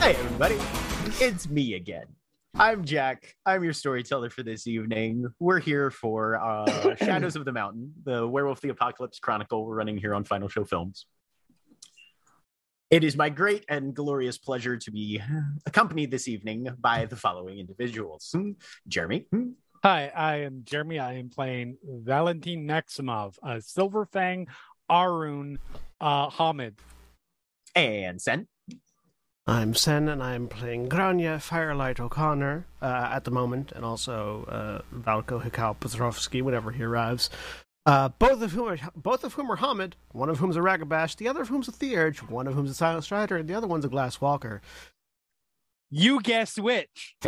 Hey, everybody. It's me again. I'm Jack. I'm your storyteller for this evening. We're here for uh, Shadows of the Mountain, the Werewolf the Apocalypse Chronicle we're running here on Final Show Films. It is my great and glorious pleasure to be accompanied this evening by the following individuals Jeremy, Hi, I am Jeremy. I am playing Valentin Maksimov, uh, Silverfang, Ahroun, uh, Homid. and Sen. I'm Sen, and I'm playing Grainne Firelight O'Conner uh, at the moment, and also uh, Valko Hekau Petrovski whenever he arrives. Uh, both of whom are both of whom are Homid, one of whom's a Ragabash, the other of whom's a Theurge, one of whom's a Silent Strider, and the other one's a Glass Walker. You guess which?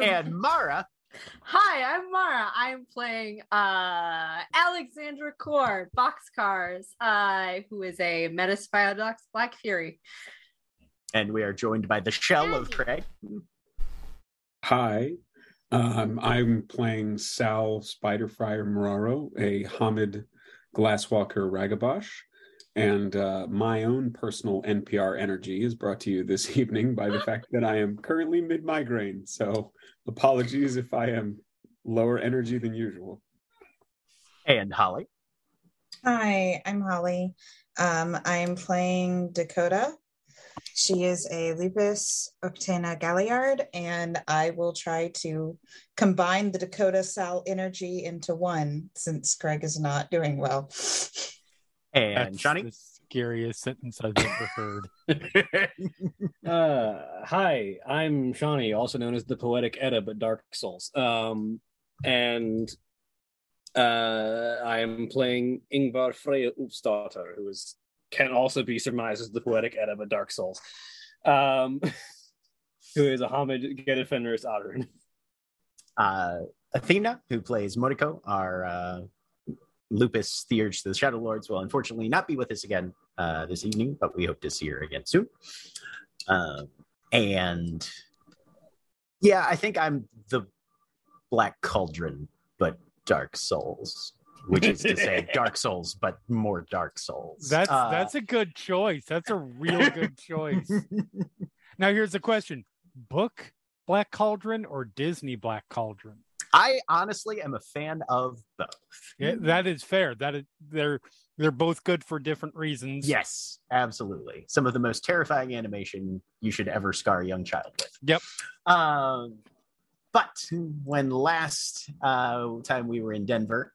And Mara. Hi, I'm Mara. I'm playing uh Alexandra Khor, Boxcars, uh, who is a Metis Philodox Black Fury. And we are joined by the shell of Craig. Hi, um, I'm playing Sal Spiderfryer Muraro, a Homid Glasswalker Ragabash. And uh, my own personal NPR energy is brought to you this evening by the fact that I am currently mid migraine. So apologies if I am lower energy than usual. And Holly. Hi, I'm Holly. Um, I'm playing Dakota. She is a Lupus Uktena Galliard, and I will try to combine the Dakota Sal energy into one since Greg is not doing well. And That's Johnny. the scariest sentence I've ever heard. Uh, hi, I'm Shawnee, also known as the Poetic Edda, but Dark Souls. Um, and uh, I am playing Yngvar Freya Upstarter, who is can also be surmised as the Poetic Edda, but Dark Souls. Um, who is a Homid Gedefenris Ahroun. uh, Athena, who plays Moriko, our uh, Lupus Theurge to the Shadow Lords, will unfortunately not be with us again uh, this evening, but we hope to see her again soon. Um and yeah, I think I'm the Black Cauldron, but Dark Souls, which is to say Dark Souls, but more Dark Souls. That's Uh, that's a good choice. That's a real good choice. Now here's the question: Book Black Cauldron or Disney Black Cauldron? I honestly am a fan of both. Yeah, that is fair. That is they're they're both good for different reasons. Yes, absolutely. Some of the most terrifying animation you should ever scar a young child with. Yep. Um, but when last uh, time we were in Denver,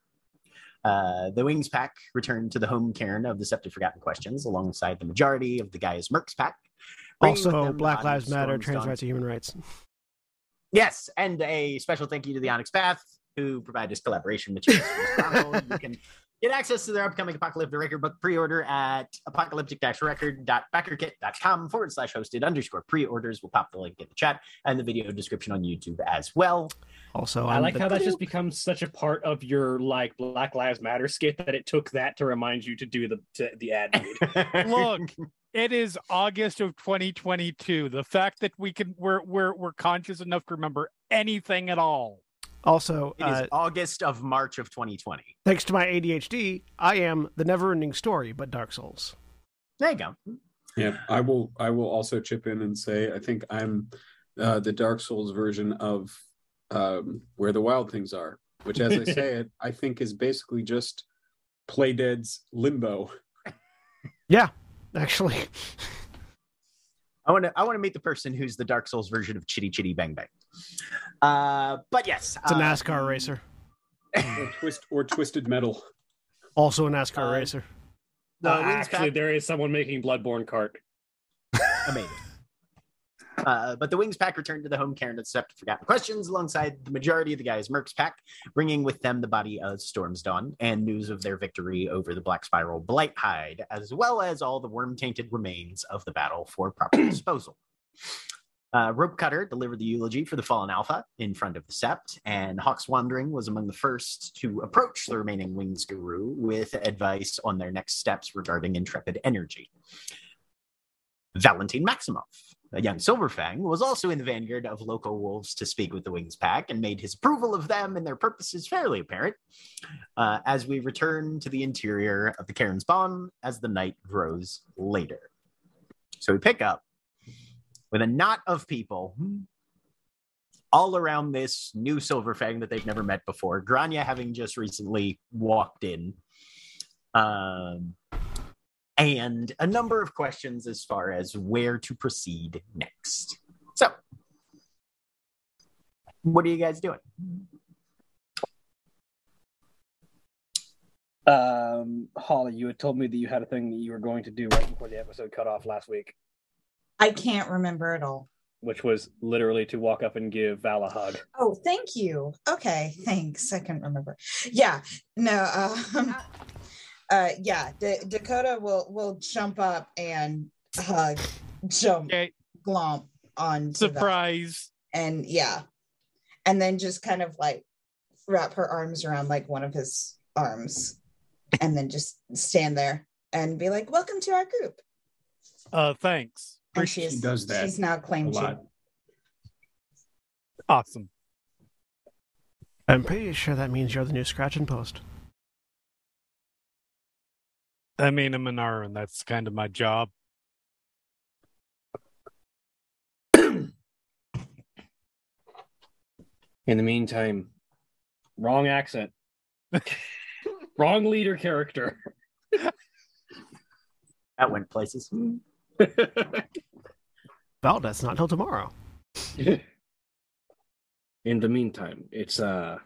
uh, the Wings Pack returned to the home cairn of the Sept of Forgotten Questions alongside the majority of the Gaia's Mercs Pack. Also, Black Lives Matter, trans rights, and human rights. Yes, and a special thank you to the Onyx Path, who provide us collaboration materials. for this chronicle. you can get access to their upcoming Apocalyptic Record book pre-order at apocalyptic-record.backerkit.com forward slash hosted underscore pre-orders. We'll pop the link in the chat and the video description on YouTube as well. Also, I I'm like the- how that's just become such a part of your like Black Lives Matter skit that it took that to remind you to do the to, the ad read. Look, it is August of 2022. The fact that we can we're we're we're conscious enough to remember anything at all. Also It is uh, August of March of 2020. thanks to my ADHD, I am the never-ending story, but Dark Souls. There you go. Yeah, I will. I will also chip in and say I think I'm uh, the Dark Souls version of um, Where the Wild Things Are, which, as I say it, I think is basically just Play Dead's Limbo. Yeah, actually. I want to I want to meet the person who's the Dark Souls version of Chitty Chitty Bang Bang. Uh, but yes, It's a uh, NASCAR racer. or twist or Twisted Metal. Also a NASCAR Uh, racer. The Uh, actually, Pack- there is someone making Bloodborne cart. amazing. Uh, but the Wings pack returned to the home cairn and accepted forgotten questions alongside the majority of the Gaia's Mercs pack, bringing with them the body of Storm's Dawn and news of their victory over the Black Spiral Blighthide, as well as all the worm tainted remains of the battle for proper disposal. Uh, Rope Cutter delivered the eulogy for the fallen Alpha in front of the Sept, and Hawk's Wandering was among the first to approach the remaining Wings Garou with advice on their next steps regarding Intrepid Energy. Valentin Maksimov, a young Silverfang, was also in the vanguard of local wolves to speak with the Wings Pack and made his approval of them and their purposes fairly apparent uh, as we return to the interior of the Cairn's Bond as the night grows later. So we pick up with a knot of people all around this new Silverfang that they've never met before. Grainne having just recently walked in. Um, and a number of questions as far as where to proceed next. So, what are you guys doing? Um, Holly, you had told me that you had a thing that you were going to do right before the episode cut off last week, I can't remember at all. which was literally to walk up and give Val a hug. Oh, thank you. Okay, thanks. I can't remember. Yeah, no. Um, uh, yeah, D- Dakota will will jump up and hug, jump, Okay, glomp on surprise. and yeah, and then just kind of like wrap her arms around like one of his arms, and then just stand there and be like, "Welcome to our group." Uh, thanks. Oh, and She she's does that She's now A claimed you. lot. Awesome. I'm pretty sure that means you're the new scratch and post. I mean, I'm an R, and that's kind of my job. In the meantime, wrong accent, wrong leader character. That went places. Well, that's not till tomorrow. In the meantime, it's uh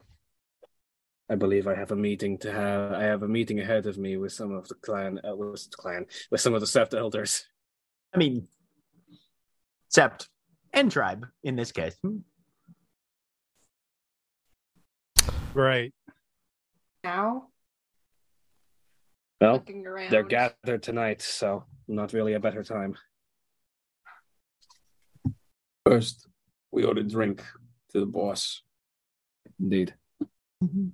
I believe I have a meeting to have I have a meeting ahead of me with some of the clan uh, with the clan with some of the Sept elders. I mean, Sept and Tribe in this case. Right. Now, Well, they're gathered tonight, so not really a better time. First, we ought to drink to the boss. Indeed. Mm-hmm.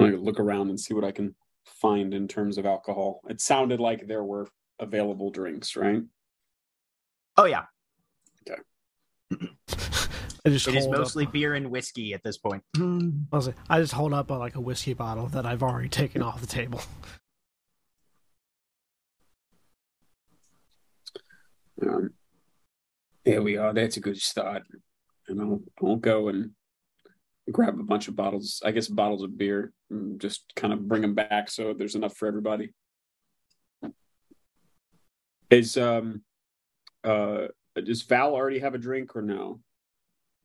I look around and see what I can find in terms of alcohol. It sounded like there were available drinks, right? Oh yeah, I just it is mostly up, beer and whiskey at this point. I was like- I just hold up a, like a whiskey bottle that I've already taken off the table. Um, here we are. That's a good start. And I'll, I'll go and grab a bunch of bottles, I guess bottles of beer, and just kind of bring them back so there's enough for everybody. Is um uh does Val already have a drink or no?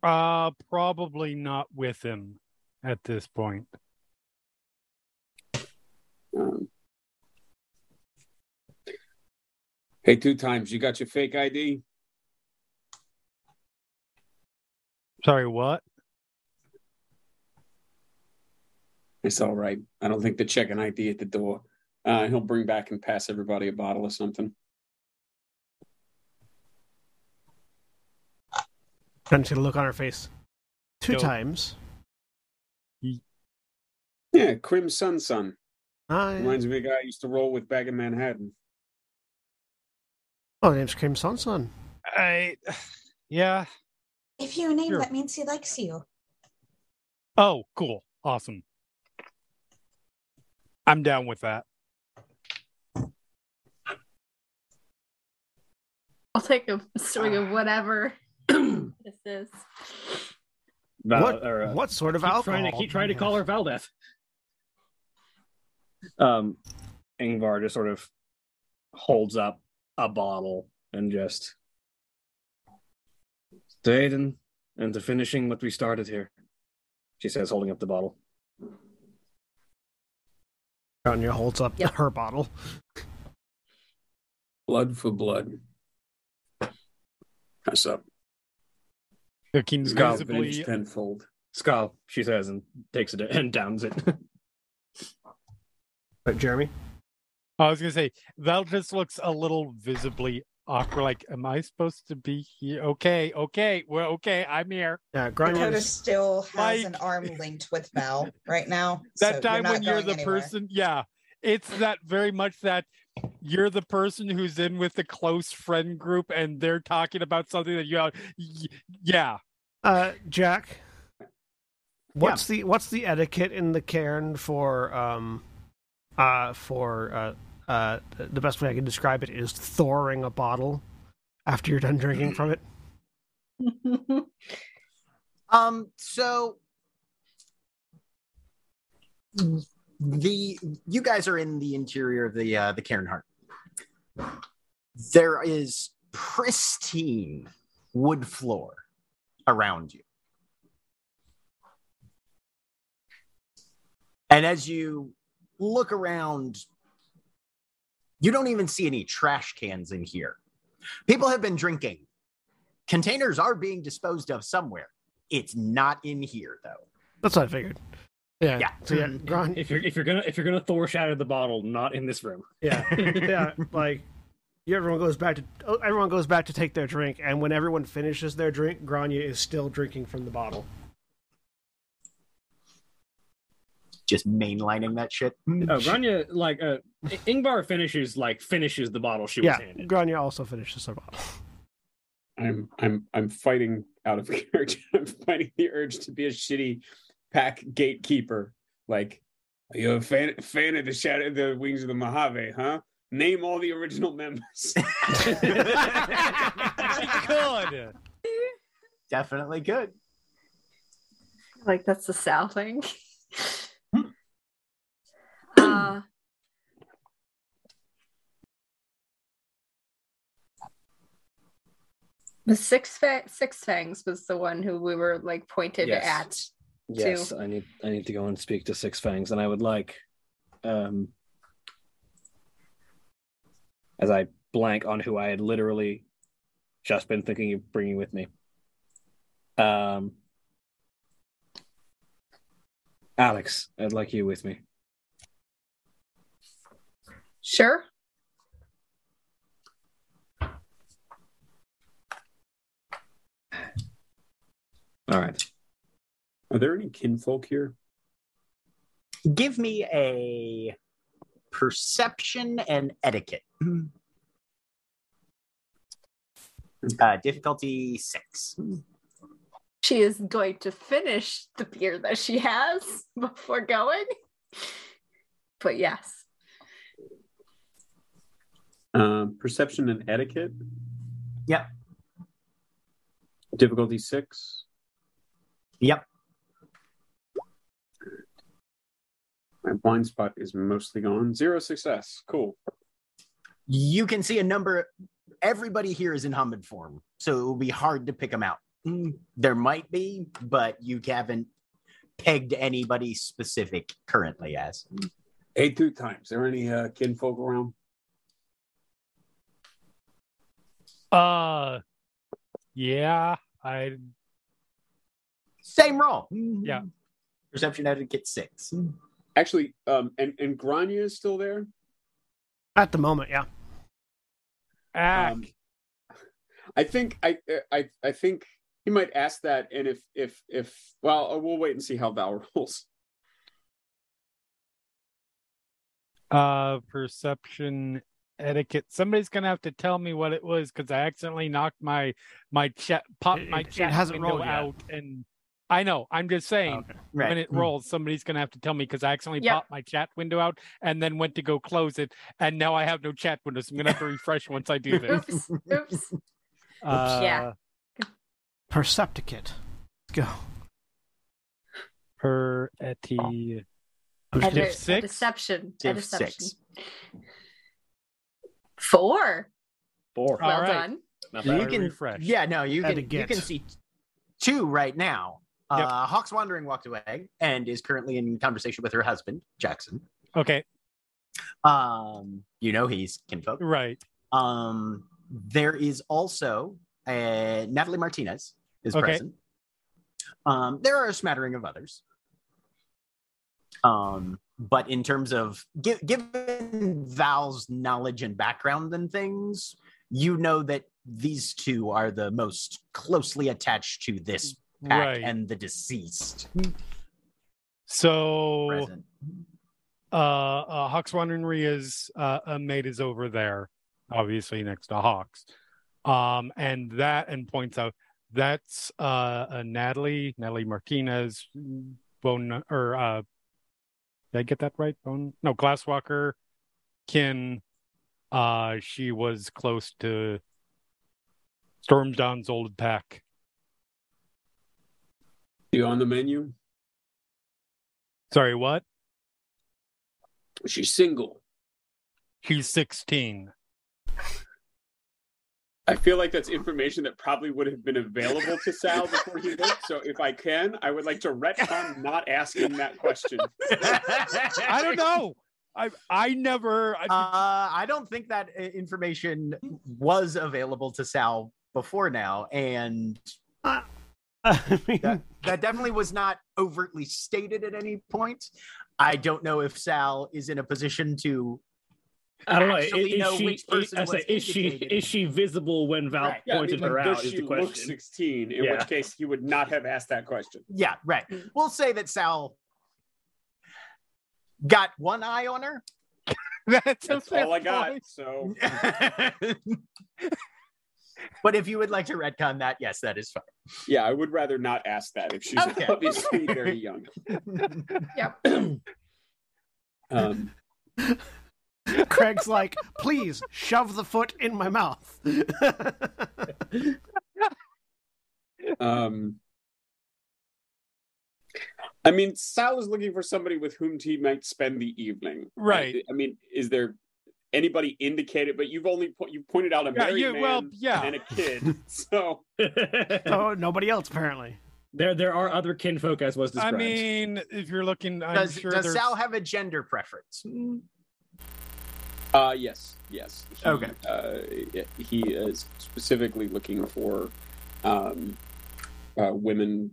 Uh, probably not with him at this point. Um, hey, two times. You got your fake ID? Sorry, what? It's all right. I don't think they're checking ID at the door. Uh, he'll bring back and pass everybody a bottle or something. Trying to see the look on her face. Two Dope. times. Yeah, Crim Sun Sun. I, Reminds me of a guy I used to roll with back in Manhattan. oh, the name's Cream Sun. I, yeah. If you name Sure. that means he likes you. Oh, cool. Awesome. I'm down with that. I'll take a swing of whatever this is. Val, what, or, uh, what sort of keep alcohol? trying to keep trying to call her have? Valdeth. Um, Yngvar just sort of holds up a bottle and just to Aiden and to finishing what we started here. She says, holding up the bottle. Grainne holds up Yep. her bottle. Blood for blood. Pass up. Looking Skull, visibly Vintage tenfold. Skull, she says, and takes it and downs it. But Jeremy, I was gonna say Val just looks a little visibly awkward. Like, am I supposed to be here? Okay, okay, well, okay, I'm here. yeah, Dakota still has an arm linked with Val right now. so That time not when you're the anywhere. person, yeah, it's that very much that you're the person who's in with the close friend group, and they're talking about something that you, y- yeah. uh, Jack. What's the what's the etiquette in the cairn for um, uh, for uh, uh, the best way I can describe it is thoring a bottle after you're done drinking from it. Um, so the you guys are in the interior of the uh, the Cairnheart. There is pristine wood floor around you. And as you look around, you don't even see any trash cans in here. People have been drinking. Containers are being disposed of somewhere. It's not in here though. That's what I figured. Yeah. Yeah. So yeah, Gran, if you're if you're gonna if you're gonna Thor shatter the bottle, not in this room. yeah, yeah. Like yeah, everyone goes back to oh, everyone goes back to take their drink, and when everyone finishes their drink, Grainne is still drinking from the bottle. Just mainlining that shit. Oh, Grainne, like uh, Yngvar finishes like finishes the bottle she was Yeah, handed. Grainne also finishes her bottle. I'm I'm I'm fighting out of character. I'm fighting the urge to be a shitty pack gatekeeper. Like, are you a fan fan of the Shadow the Wings of the Mojave, huh? Name all the original members. Good. Definitely good. like that's the Sal thing. Hmm. uh, the six fa- six fangs was the one who we were like pointed Yes. at. Yes, I need I need to go and speak to Six Fangs, and I would like, um, as I blank on who I had literally just been thinking of bringing with me. Um, Alex, I'd like you with me. Sure. All right. Are there any kinfolk here? Give me a perception and etiquette. Uh, difficulty six. She is going to finish the beer that she has before going. But yes. Um, perception and etiquette. Yep. Difficulty six. Yep. My blind spot is mostly gone. Zero success. Cool. You can see a number. Everybody here is in Homid form, so it will be hard to pick them out. Mm, There might be, but you haven't pegged anybody specific currently as. Eight through times. Is there any uh, kinfolk around? Uh, yeah, I Same roll. Yeah. Perception etiquette six. Actually, um, and and Grainne is still there. At the moment, yeah. act. Um, I think I I I think he might ask that, and if if if well, we'll wait and see how Val rolls. uh perception etiquette somebody's gonna have to tell me what it was because i accidentally knocked my my chat popped It- my it- it chat hasn't window rolled yet. out and i know i'm just saying Okay. Right. when it rolls somebody's gonna have to tell me because i accidentally Yep. popped my chat window out and then went to go close it and now i have no chat window so i'm gonna have to refresh once i do this Oops. Oops. uh, Yeah. Percepticate. Let's go. per eti I'm A just Div a six? deception. A deception. six. Four. Four. Well right. done. You can, refresh. yeah, no, you can, you can see two right now. Yep. Uh, Hawk's Wandering walked away and is currently in conversation with her husband, Jackson. okay Um, you know he's kinfolk. right Um, there is also uh, Natalie Martinez is Okay. present. Um, there are a smattering of others. Um, but in terms of gi- given Val's knowledge and background and things, you know that these two are the most closely attached to this Right. and the deceased so present. uh, uh Hawks Wandering Ria's uh, uh mate is over there, obviously next to Hawks. Um, and that and points out that's uh, uh Natalie, Natalie Martinez, Bone Gnawer uh did I get that right? Bone no Glasswalker, Kin. Uh she was close to Stormdown's old pack. You on the menu? Sorry, what? She's single. He's 16. I feel like that's information that probably would have been available to Sal before he looked. So if I can, I would like to retcon not asking that question. I don't know. I I never I, Uh, I don't think that uh, information was available to Sal before now, and I mean, that, that definitely was not overtly stated at any point. I don't know if Sal is in a position to. I don't know. Is, know she, which person I was say, is she is she visible when Val Right. Yeah, I pointed mean, her like, out? does Is she the look question. 16? In Yeah. which case, he would not have asked that question. Yeah, right. Mm. We'll say that Sal got one eye on her. that's, a That's fair all I got. So but if you would like to retcon that, yes, that is fine. yeah, I would rather not ask that if she's Okay. obviously very young. fine. Um, Craig's like, please shove the foot in my mouth. um, I mean, Sal is looking for somebody with whom he might spend the evening. Right. I mean, is there anybody indicated? But you've only po- you pointed out a Yeah, married you- man well, yeah. and a kid. So oh, nobody else apparently. there there are other kinfolk as was described. I mean, if you're looking, I'm does sure does there's Sal have a gender preference? Uh yes, yes. He, Okay. Uh, he is specifically looking for um, uh, women,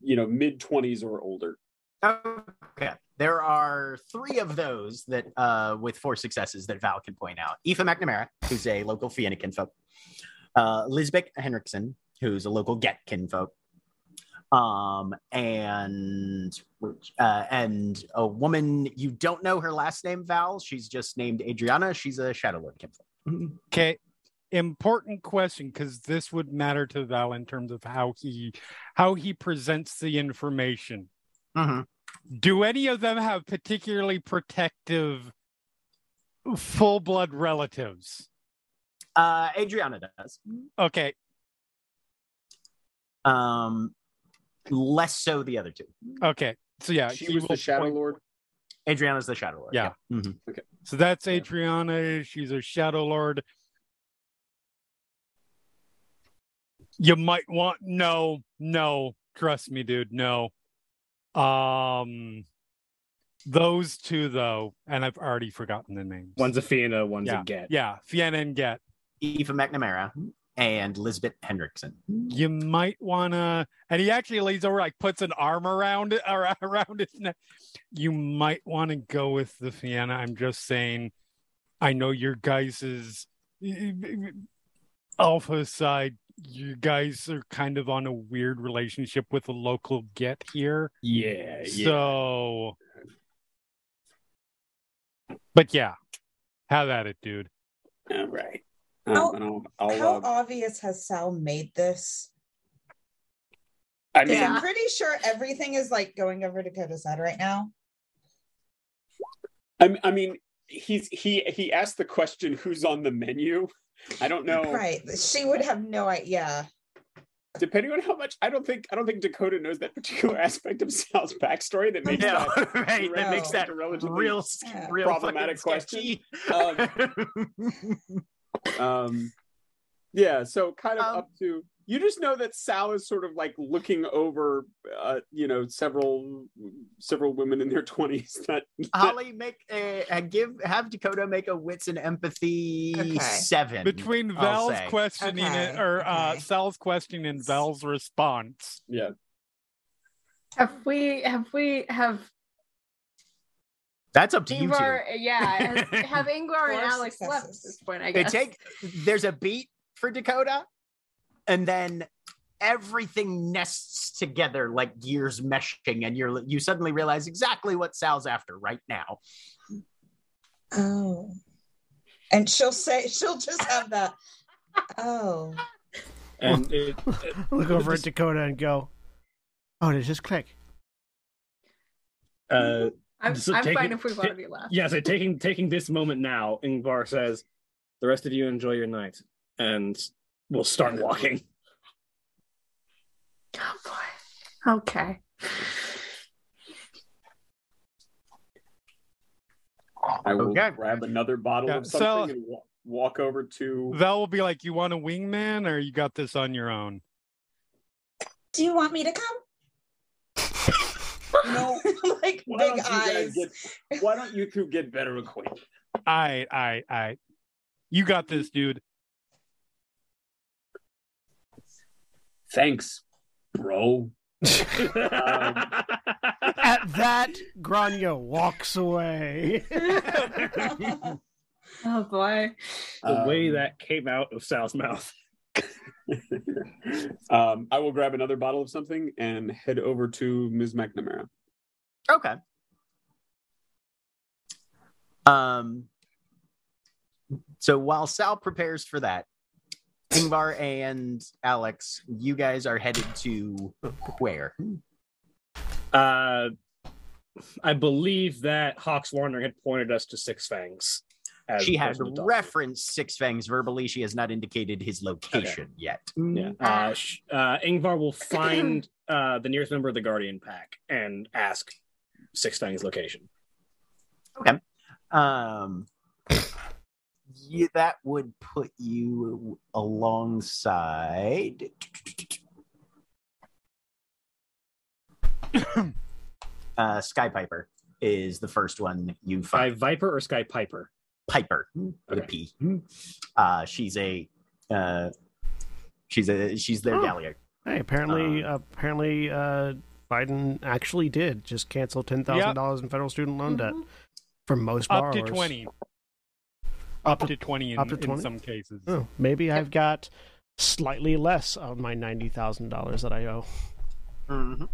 you know, mid twenties or older. Okay. There are three of those that, uh, with four successes, that Val can point out. Aoife McNamara, who's a local Fianna kinfolk. Uh, Lisbeth Henriksen, who's a local Get kinfolk. Um, and uh, and a woman you don't know her last name, Val. She's just named Adriana. She's a Shadowlord kinfolk. okay. Important question because this would matter to Val in terms of how he how he presents the information. Mhm. Do any of them have particularly protective full blood relatives? Uh, Adriana does. Okay, Um, less so the other two. okay. So yeah, she he was the Shadow point- Lord. Adriana's the Shadow Lord. Yeah. Mhm. So that's Yeah. Adriana. She's a Shadow Lord. You might want no, no. Trust me, dude. No. Um, those two though, and I've already forgotten the names. one's a Fianna, one's yeah, a Get. yeah, Fianna and Get. Eva McNamara and Lisbeth Hendrickson. You might wanna, and he actually lays over, like puts an arm around it, around his neck. You might want to go with the Fianna. I'm just saying. I know your guys's eh, eh, eh, alpha side. You guys are kind of on a weird relationship with a local get here. Yeah, yeah. So, but yeah, have at it, dude. All right. Um, How- and I'll, I'll, How uh, obvious has Sal made this? I 'Cause mean, I'm pretty sure everything is like going over Dakota's head right now. I, I mean, he's he he asked the question, "Who's on the menu?" I don't know. Right. She would have no idea. Depending on how much, I don't think I don't think Dakota knows that particular aspect of Sal's backstory that makes Yeah, that right. That makes that a relatively real, Yeah. real problematic question. sketchy. um yeah so kind of Um, up to you just know that Sal is sort of like looking over, uh, you know, several several women in their twenties. That, that Holly, make a, a give have Dakota make a wits and empathy Okay. seven Between I'll Val's say. questioning it Okay, or uh. Sal's question and Val's response. yeah. Have we have we have That's up to you two. Yngvar yeah, has, have Yngvar and Four Alex left at this point, I It guess. take there's a beat for Dakota, and then everything nests together like gears meshing, and you're you suddenly realize exactly what Sal's after right now. Oh. And she'll say she'll just have that. Oh. And it, Look over at Dakota and go, "Oh, did it just click?" uh, I'm, So I'm take fine if we've ta- already left. yeah, so taking taking this moment now, Yngvar says, "The rest of you enjoy your night, and we'll start walking." Oh boy. Okay. I will Okay. grab another bottle Yeah, of so- something and wa- walk over to. Val will be like, "You want a wingman, or you got this on your own?" Do you want me to come? No, like why big don't you guys eyes. get? Why don't you two get better acquainted? I, I, I. You got this, dude. Thanks, bro. At that, Grainne walks away. Oh boy. the way Um, that came out of Sal's mouth. um, I will grab another bottle of something and head over to Ms. McNamara. Okay. Um. So while Sal prepares for that, Yngvar and Alex, you guys are headed to where? Uh, I believe that Hawks Warner had pointed us to Six Fangs. as She has person to talk to. referenced Six Fangs verbally. She has not indicated his location yet. Yeah. Uh, sh- uh, Yngvar will find uh, the nearest member of the Guardian Pack and ask Six Fangs' location. Okay. Um, yeah, that would put you alongside. uh, Sky Piper is the first one you Sky find. Viper or Sky Piper? Piper with a Okay. P. Uh, she's a. Uh, she's a. She's their Oh. galliard. Hey, apparently, apparently, uh, Biden actually did just cancel ten thousand dollars in federal student loan debt for most Up borrowers. to twenty. Up to twenty in, up to in some cases. Oh, maybe I've got slightly less of my ninety thousand dollars that I owe. Mhm.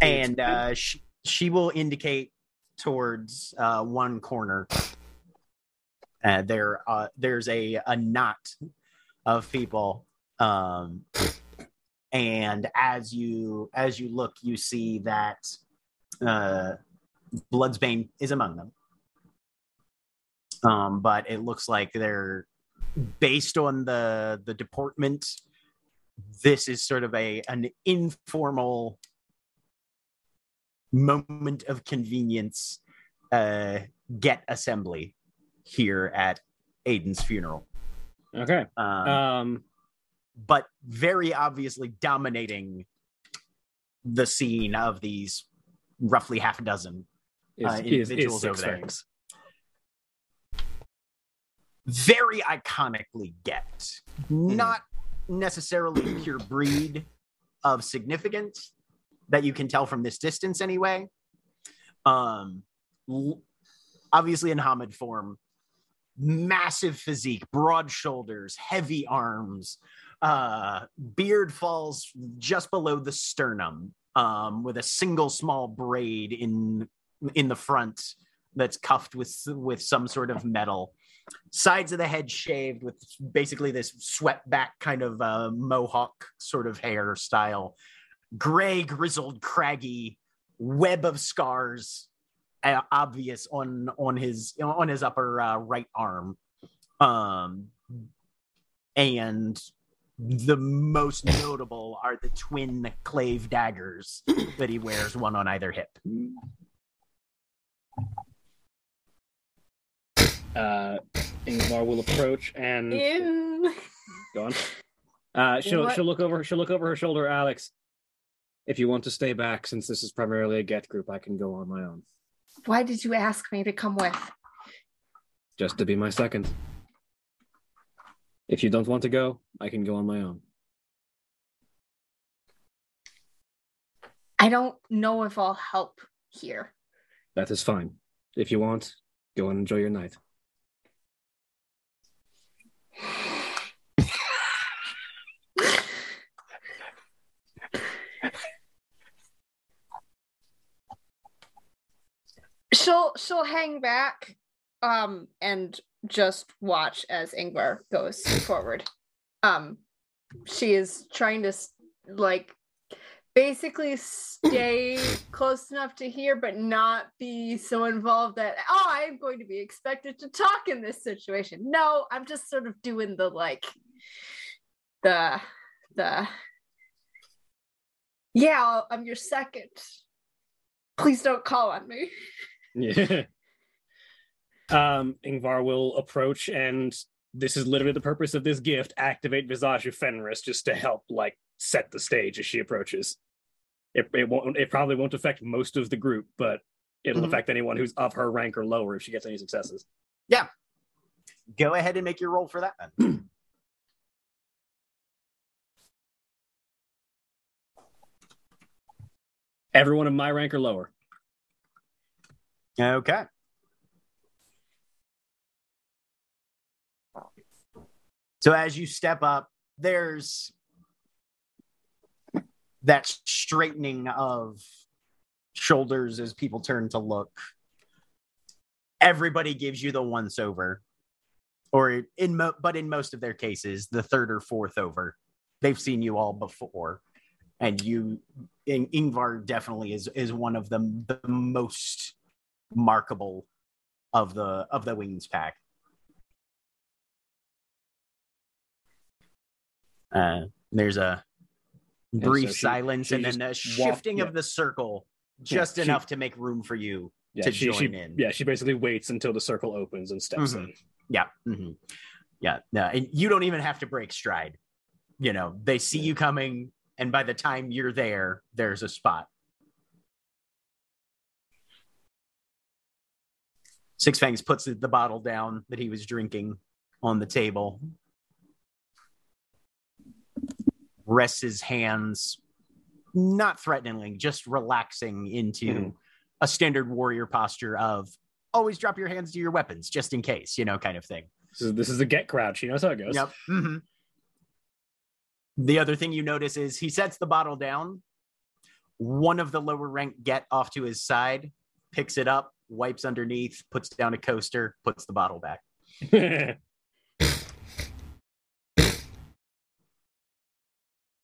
And uh, she, she will indicate towards uh, one corner. Uh, there, uh, there's a, a knot of people, um, and as you as you look, you see that uh, Bloodsbane is among them. Um, but it looks like they're based on the the deportment this is sort of a an informal moment of convenience uh get assembly here at aiden's funeral Okay. um, Um, but very obviously dominating the scene of these roughly half a dozen is, Uh, is, is individuals Six over there. Very iconically get. Not necessarily pure breed of significance that you can tell from this distance anyway. Um obviously in homid form massive physique broad shoulders heavy arms uh beard falls just below the sternum um with a single small braid in in the front that's cuffed with with some sort of metal sides of the head shaved with basically this swept back kind of uh, mohawk sort of hairstyle, gray, grizzled, craggy web of scars, uh, obvious on on his on his upper uh, right arm, um, and the most notable are the twin klaive daggers that he wears, one on either hip. Uh, Yngvar will approach and In Go on. Uh, she'll What? she'll look over she'll look over her shoulder, Alex. If you want to stay back, since this is primarily a get group, I can go on my own. Why did you ask me to come with? Just to be my second. If you don't want to go, I can go on my own. I don't know if I'll help here. That is fine. If you want, go and enjoy your night. She'll she'll hang back um and just watch as Yngvar goes forward. Um she is trying to like basically stay close enough to hear but not be so involved that oh I'm going to be expected to talk in this situation. No, I'm just sort of doing the like the the yeah, I'm your second. Please don't call on me. Yeah. um, Yngvar will approach, and this is literally the purpose of this gift: activate Visage of Fenris, just to help like set the stage as she approaches. It it won't. It probably won't affect most of the group, but it'll Mhm. affect anyone who's of her rank or lower if she gets any successes. Yeah. Go ahead and make your roll for that then. Everyone of my rank or lower. Okay. So as you step up, there's that straightening of shoulders as people turn to look. Everybody gives you the once over, or in mo- but in most of their cases, the third or fourth over. They've seen you all before, and you, In- Yngvar definitely is is one of the the most markable of the of the wings pack. Uh, there's a brief so she- silence she and then a shifting yeah. of the circle Yeah, just she- enough to make room for you. Yeah, To she, join she, in. Yeah, she basically waits until the circle opens and steps Mhm. in. Yeah. mhm. Yeah. No, and you don't even have to break stride. You know, they see you coming, and by the time you're there, there's a spot. Six Fangs puts the bottle down that he was drinking on the table, rests his hands, not threateningly, just relaxing into Mhm. a standard warrior posture of always drop your hands to your weapons just in case, you know, kind of thing. This is, this is a get crouch. She knows how it goes. Yep. Mhm. The other thing you notice is he sets the bottle down. One of the lower rank get off to his side, picks it up, wipes underneath, puts down a coaster, puts the bottle back.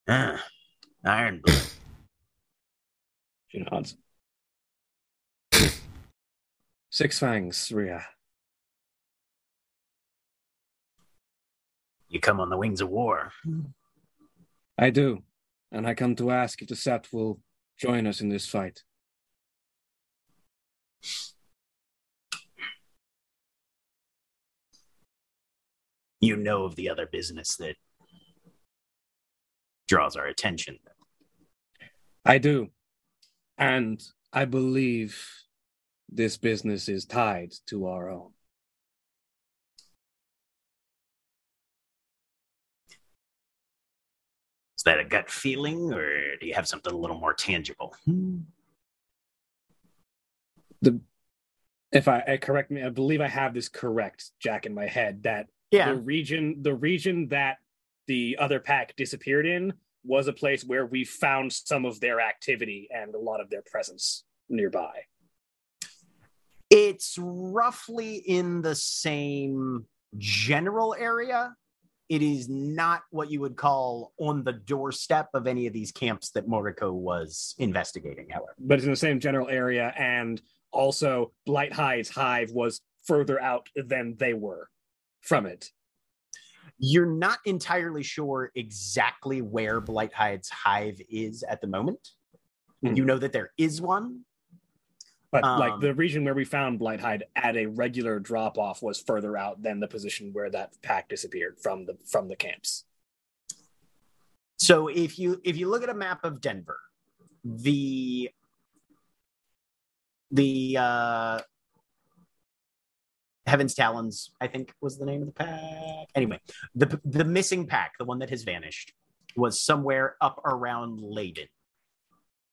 Ah, iron blood. she nods. Six fangs, Rhea. You come on the wings of war. I do, and I come to ask if the Sept will join us in this fight. You know of the other business that draws our attention. I do, and I believe this business is tied to our own. Is that a gut feeling, or do you have something a little more tangible? Hmm. The, if I, I correct me, I believe I have this correct, Jack, in my head that Yeah. the region the region that the other pack disappeared in was a place where we found some of their activity and a lot of their presence nearby It's roughly in the same general area. It is not what you would call on the doorstep of any of these camps that Moriko was investigating, however. but it's in the same general area and also blight hide's hive was further out than they were from it You're not entirely sure exactly where Blighthide's hive is at the moment. Mhm. You know that there is one. but like Um, the region where we found blight hide at a regular drop off was further out than the position where that pack disappeared from the from the camps So if you if you look at a map of Denver, the the uh Heaven's Talons, I think was the name of the pack. Anyway, the the missing pack, the one that has vanished, was somewhere up around Leyden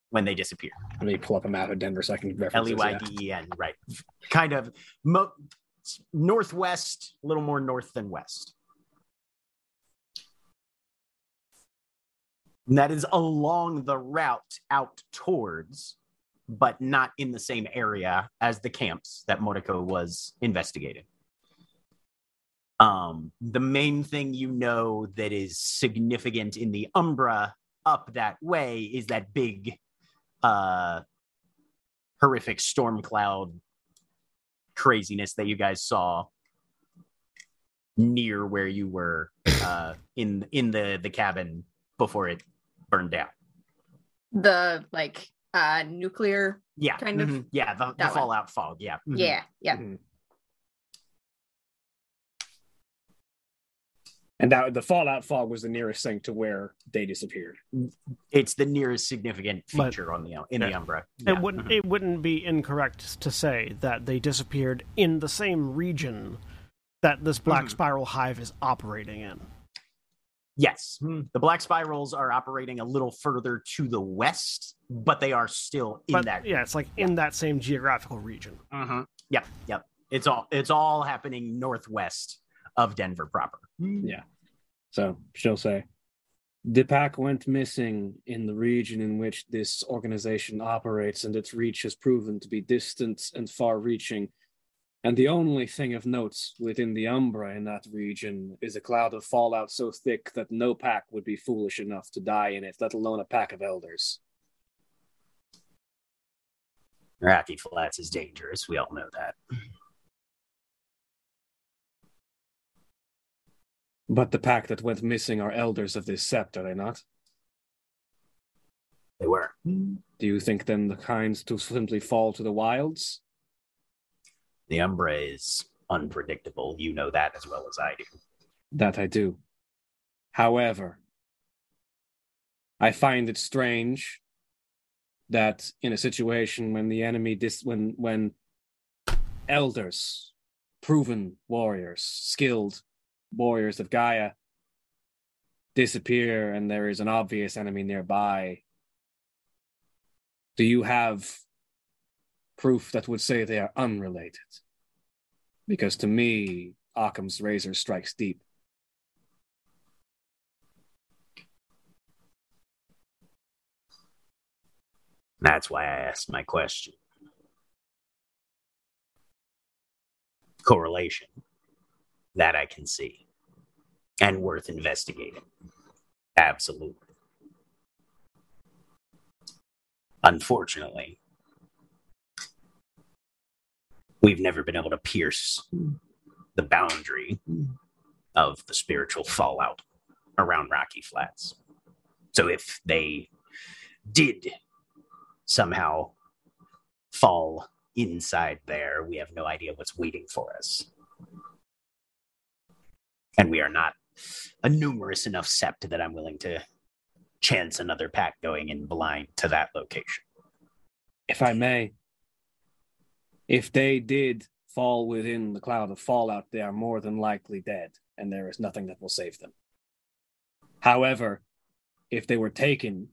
when they disappeared. Let me pull up a map of Denver so I can reference L E Y. D E N, right? Kind of mo- northwest, a little more north than west. And that is along the route out towards, but not in the same area as the camps that Mordecai was investigating. Um, the main thing you know that is significant in the Umbra up that way is that big uh horrific storm cloud craziness that you guys saw near where you were uh in in the the cabin before it burned down The like uh nuclear. yeah Kind of mhm, yeah the, the that one. fallout fog yeah mhm. Yeah, yeah. Mhm. And that the Fallout fog was the nearest thing to where they disappeared. it's the nearest significant But- feature on the in the yeah. umbra It wouldn't mhm. it wouldn't be incorrect to say that they disappeared in the same region that this black Mhm. spiral hive is operating in. Yes the black spirals are operating a little further to the west but they are still in But that yeah, it's like in that same geographical region. Mm-hmm. Yep, yep. It's all it's all happening northwest of Denver proper. Yeah. So she'll say, the pack went missing in the region in which this organization operates, and its reach has proven to be distant and far reaching. And the only thing of note within the Umbra in that region is a cloud of fallout so thick that no pack would be foolish enough to die in it, let alone a pack of elders. Rocky Flats is dangerous. We all know that. But the pack that went missing are elders of this sept, are eh, they not? They were. Do you think then the kind to simply fall to the wilds? The Umbra is unpredictable. You know that as well as I do. That I do. However, I find it strange that in a situation when the enemy dis- when when elders, proven warriors, skilled warriors of Gaia disappear and there is an obvious enemy nearby, do you have proof that would say they are unrelated? Because to me, Occam's razor strikes deep. That's why I asked my question. Correlation. That I can see. And worth investigating. Absolutely. Unfortunately, we've never been able to pierce the boundary of the spiritual fallout around Rocky Flats. So if they did somehow fall inside there, we have no idea what's waiting for us. And we are not a numerous enough sept that I'm willing to chance another pack going in blind to that location. if I may, if they did fall within the cloud of fallout, they are more than likely dead, and there is nothing that will save them. However, if they were taken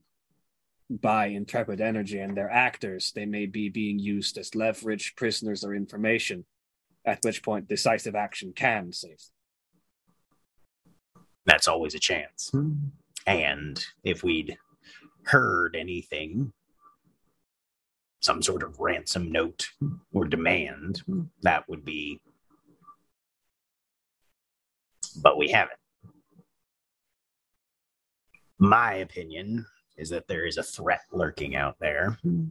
by intrepid energy and their actors, they may be being used as leverage, prisoners, or information, at which point decisive action can save them. That's always a chance. Hmm. And if we'd heard anything, some sort of ransom note hmm. or demand, hmm. that would be. But we haven't. My opinion is that there is a threat lurking out there. Hmm.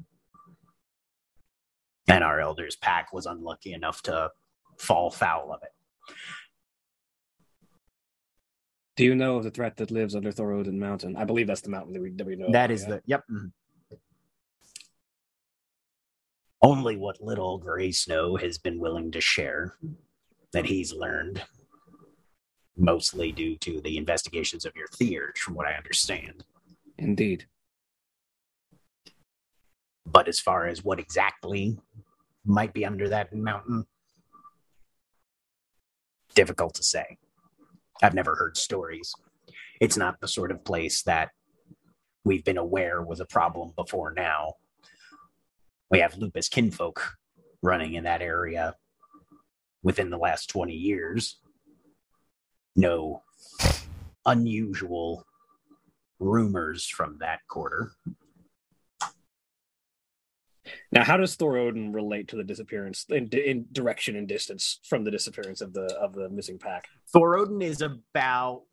And our elders pack was unlucky enough to fall foul of it. Do you know of the threat that lives under Thorodin Mountain? I believe that's the mountain that we, that we know. That about, is yeah? the yep. Mm-hmm. Only what little Gray Snow has been willing to share that he's learned. mostly due to the investigations of your theurge, from what I understand. Indeed. But as far as what exactly might be under that mountain, difficult to say. I've never heard stories. It's not the sort of place that we've been aware was a problem before now. We have lupus kinfolk running in that area within the last 20 years. No unusual rumors from that quarter. Now, how does Thorodin relate to the disappearance in, in direction and distance from the disappearance of the of the missing pack? Thorodin is about,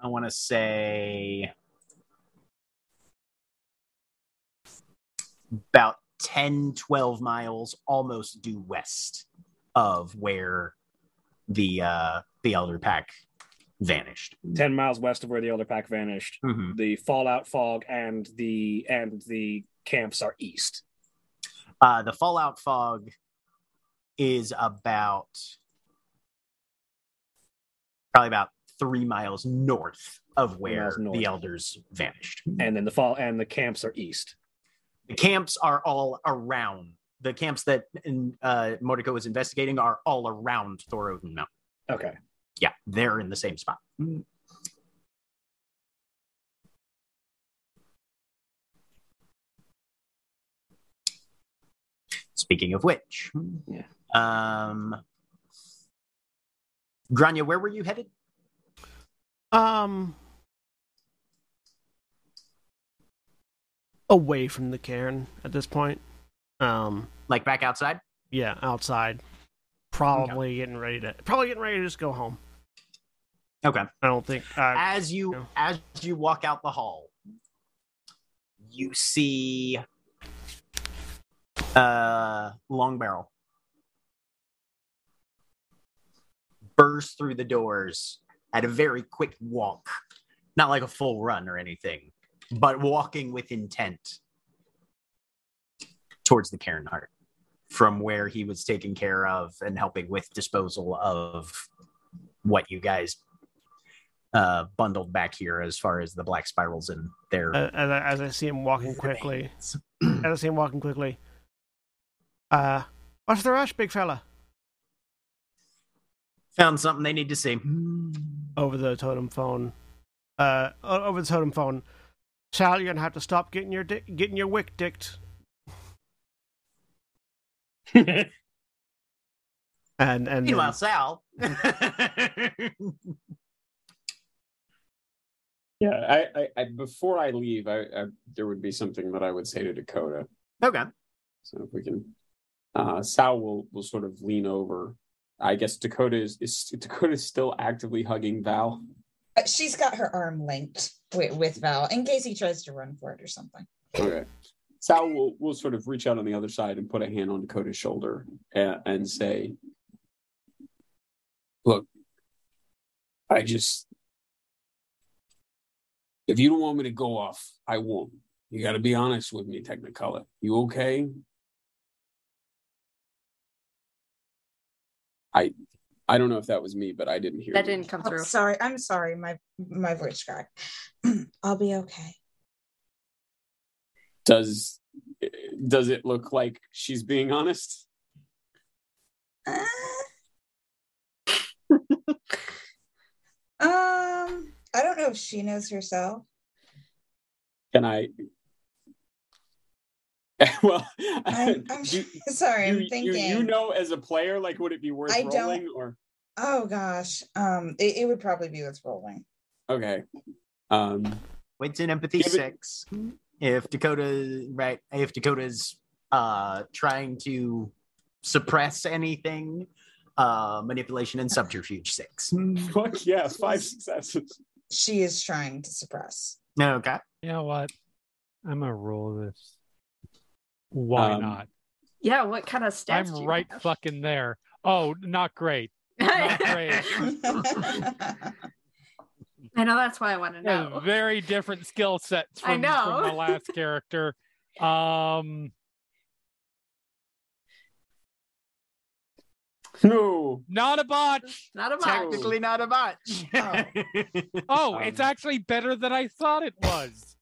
I want to say, about 10, 12 miles almost due west of where the uh, the Elder Pack vanished. Ten miles west of where the Elder Pack vanished. Mm-hmm. The Fallout Fog and the and the camps are east. Uh, the Fallout Fog is about probably about three miles north of where miles north. the Elders vanished. and then the fall and the camps are east. The camps are all around. The camps that in, uh, Mordecai was investigating are all around Thorodin Mountain. Okay. Yeah, they're in the same spot. Speaking of which, Yeah. um, Grainne, where were you headed? Um, away from the cairn at this point. Um, Like back outside? yeah, outside. Probably getting ready to probably getting ready to just go home. Okay. I don't think. Uh, as you yeah. as you walk out the hall, you see uh long barrel burst through the doors at a very quick walk not like a full run or anything but walking with intent towards the Caern Heart from where he was taking care of and helping with disposal of what you guys uh, bundled back here as far as the black spirals and their uh, as, I, as I see him walking quickly, as I see him walking quickly. Uh, what's the rush, big fella? found something they need to see. Over the totem phone. Uh, over the totem phone. Sal, you're gonna have to stop getting your dick, getting your wick dicked. And and Meanwhile, then, Sal. Yeah, I, I, I before I leave, I, I there would be something that I would say to Dakota. okay. So if we can, uh, Sal will will sort of lean over. I guess Dakota is, is Dakota is still actively hugging Val. She's got her arm linked with, with Val in case he tries to run for it or something. Okay. Sal will will sort of reach out on the other side and put a hand on Dakota's shoulder and, and say, "Look, I just if you don't want me to go off, I won't. You got to be honest with me, Technicolor. You okay? I I don't know if that was me, but I didn't hear That you. didn't come Oh, through. sorry, I'm sorry. My my voice cracked. I'll be okay. Does does it look like she's being honest? Uh, um, I don't know if she knows herself. Can I? well, I'm, I'm you, sorry. I'm thinking. you, you know, as a player, like, would it be worth I don't- rolling or? Oh gosh. Um, it, it would probably be with rolling. Okay. Um, Weights in empathy it- six. If Dakota right, if Dakota's uh trying to suppress anything, uh manipulation and subterfuge six. fuck yeah, five successes. She is trying to suppress. No, Okay. You know what? I'm gonna roll this. Why Um, not? Yeah, what kind of stats? I'm do you right have? fucking there. Oh, not great. Not great. I know that's why I want to Yeah, know. very different skill sets I from, know. from the last character. Um, No. Not a botch. Not a botch. Technically not a botch. Oh. Oh, Um, it's actually better than I thought it was.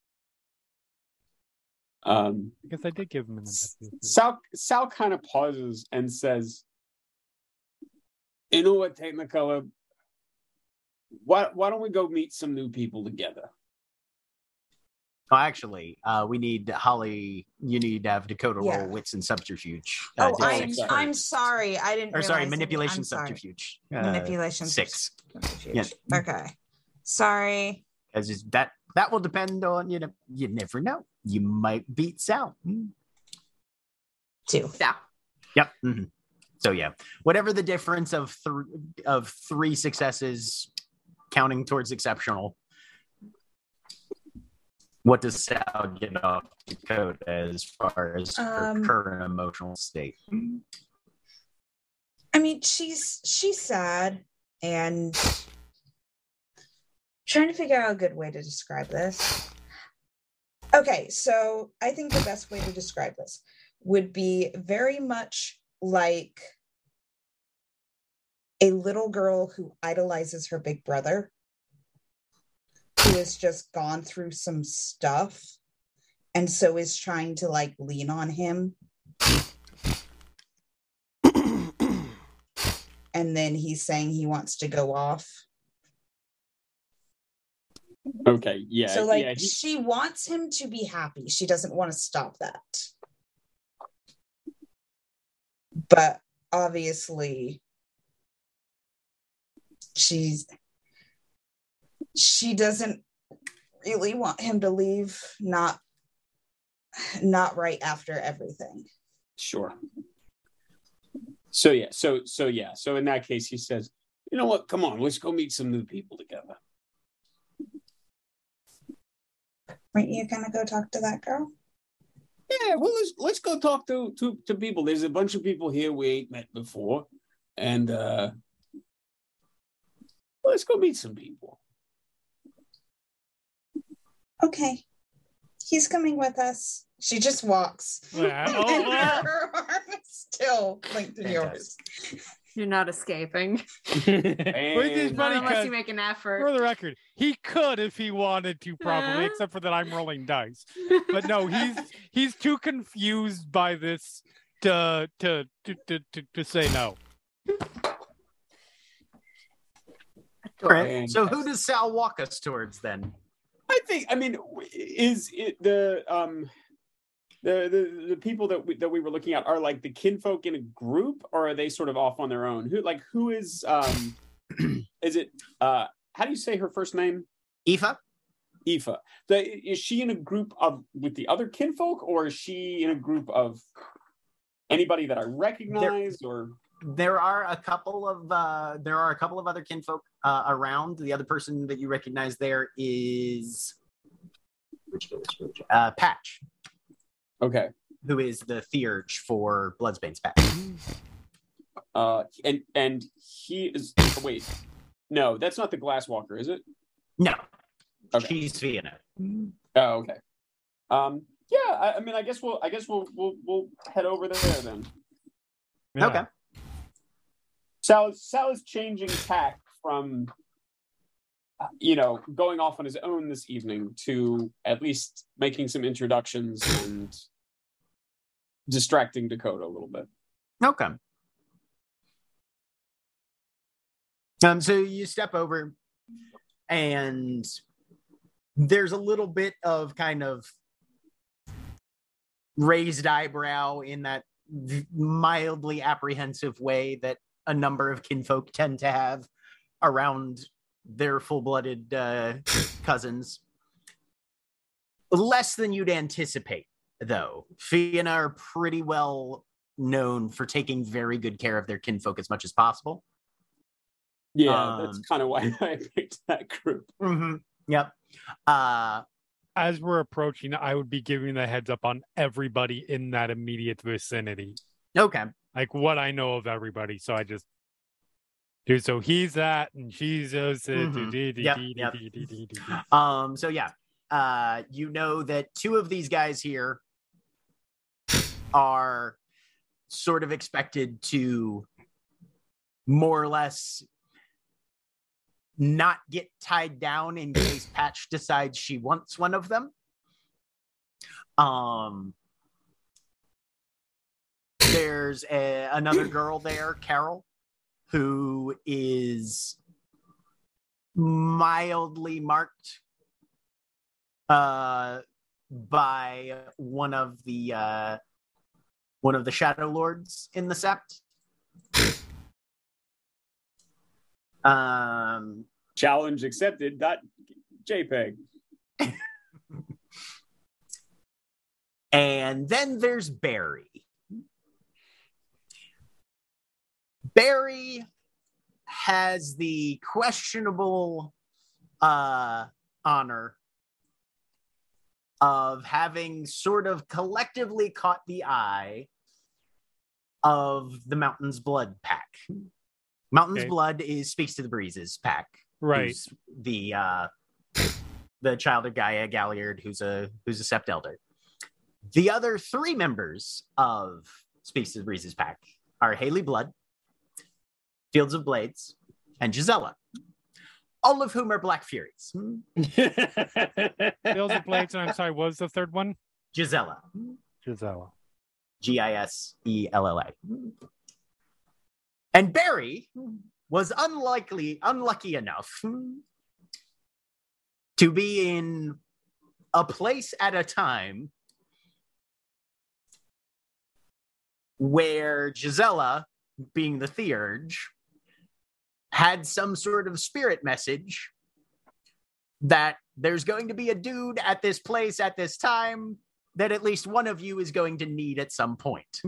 Um, Because I did give him an empathy. Sal Sal kind of pauses and says, "You know what, Technicolor? Why why don't we go meet some new people together?" Oh, actually, uh, we need Holly. You need to have Dakota Yeah. roll wits and subterfuge. Oh, I'm I'm sorry. I didn't. Or sorry, manipulation I'm sorry. subterfuge. Uh, Manipulation six. subterfuge. Okay. Sorry. As that that will depend on you know. You never know. You might beat Sal. Hmm. Two. Yeah. Yep. mhm. So yeah, whatever the difference of three of three successes, counting towards exceptional. What does Sal get off Dakota as far as her Um, current emotional state? I mean, she's she's sad and trying to figure out a good way to describe this. Okay, so I think the best way to describe this would be very much like a little girl who idolizes her big brother who has just gone through some stuff and so is trying to like lean on him and then he's saying he wants to go off. Okay, yeah, so like yeah, he- she wants him to be happy. She doesn't want to stop that. But obviously she's she doesn't really want him to leave not not right after everything. Sure. So yeah, so so yeah, so in that case, he says, "You know what? Come on, let's go meet some new people together." Aren't you gonna go talk to that girl? Yeah, well, let's let's go talk to to to people. There's a bunch of people here we ain't met before, and uh let's go meet some people. Okay. He's coming with us. She just walks. Yeah, oh, and her arm is still linked in yours. You're not escaping. Which is funny Not unless you make an effort. for the record, he could if he wanted to, probably, except for that I'm rolling dice. But no, he's he's too confused by this to to to to, to, to say no. All right. So who does Sal walk us towards then? I think I mean is it the um the the, the people that we, that we were looking at are like the kinfolk in a group or are they sort of off on their own? Who like who is um is it uh how do you say her first name? Aoife? Aoife. The, is she in a group of with the other kinfolk or is she in a group of anybody that I recognize or There are a couple of uh, there are a couple of other kinfolk uh, around. The other person that you recognize there is Which goes uh, Patch, okay. who is the theurge for Bloodsbane's Patch. Uh and and he is wait. No, that's not the glasswalker, is it? No, Okay. she's Fianna. Oh, okay. Um, yeah, I, I mean, I guess we'll, I guess we'll, we'll, we'll head over there then. Yeah. Okay. Sal, Sal is changing tack from, you know, going off on his own this evening to at least making some introductions and distracting Dakota a little bit. Okay. Um, so you step over, and there's a little bit of kind of raised eyebrow in that mildly apprehensive way that a number of kinfolk tend to have around their full-blooded uh, cousins. Less than you'd anticipate, though. Fianna are pretty well known for taking very good care of their kinfolk as much as possible. Yeah, that's Um, kind of why I picked that group. Mm-hmm. Yep. Uh, As we're approaching, I would be giving the heads up on everybody in that immediate vicinity, okay. like what I know of everybody. So I just. Dude, so he's that, and she's those. Yep, yep. Um, so yeah, uh, you know that two of these guys here are sort of expected to more or less not get tied down in case Patch decides she wants one of them. Um, there's a, another girl there, Carol, who is mildly marked uh, by one of the uh, one of the Shadow Lords in the Sept. Um, Challenge accepted. Dot JPEG. and then there's Barry. Barry has the questionable uh, honor of having sort of collectively caught the eye of the Mountain's Blood pack. Mountain's Okay. Blood is Speaks to the Breezes pack. Right. the uh the child of Gaia Galliard, who's a who's a Sept Elder. The other three members of Speaks to the Breezes pack are Haley Blood, Fields of Blades, and Gisella. All of whom are Black Furies. Hmm? Fields of Blades, and I'm sorry, what was the third one? Gisella. Gisella. G I S E L L A. And Barry was unlikely, unlucky enough to be in a place at a time where Gisella, being the Theurge, had some sort of spirit message that there's going to be a dude at this place at this time that at least one of you is going to need at some point.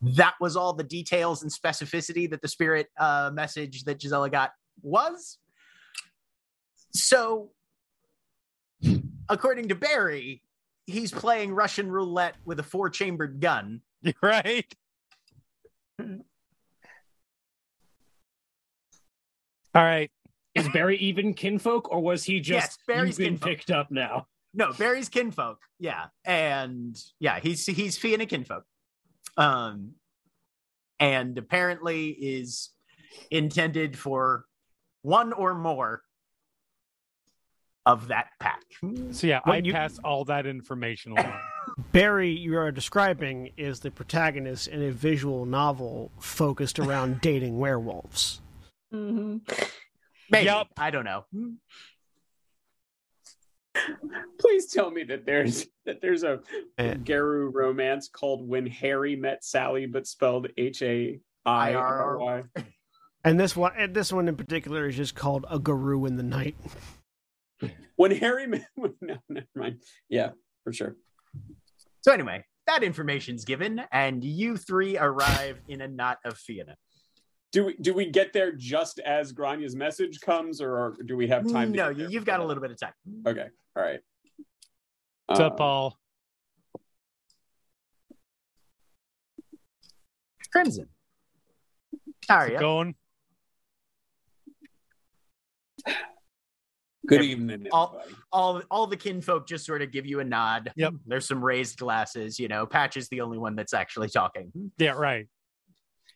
That was all the details and specificity that the spirit uh, message that Gisella got was. So, according to Barry, he's playing Russian roulette with a four chambered gun. Right. All right. Is Barry even kinfolk, or was he just Yes, Barry's you've been kinfolk. picked up now? No, Barry's kinfolk. Yeah, and yeah, he's he's Fianna kinfolk. Um, and apparently is intended for one or more of that pack. So yeah, Well, I you- pass all that information along. Barry, you are describing, is the protagonist in a visual novel focused around dating werewolves. Mhm. Maybe Yup. I don't know. Please tell me that there's that there's a Eh. Garou romance called When Harry Met Sally, but spelled H A I R Y. And this one, and this one in particular, is just called a guru in the night. When Harry met, no, never mind. Yeah, for sure. So anyway, that information's given, and you three arrive in a knot of Fianna. Do we do we get there just as Grainne's message comes, or, or do we have time? No, get you, there you've got a little bit of time. Okay, all right. What's up, Uh, Paul? Crimson. How are you? Going? Good Ev- evening, all- everybody. all all the kinfolk just sort of give you a nod. Yep. There's some raised glasses, you know. Patch is the only one that's actually talking. Yeah, right.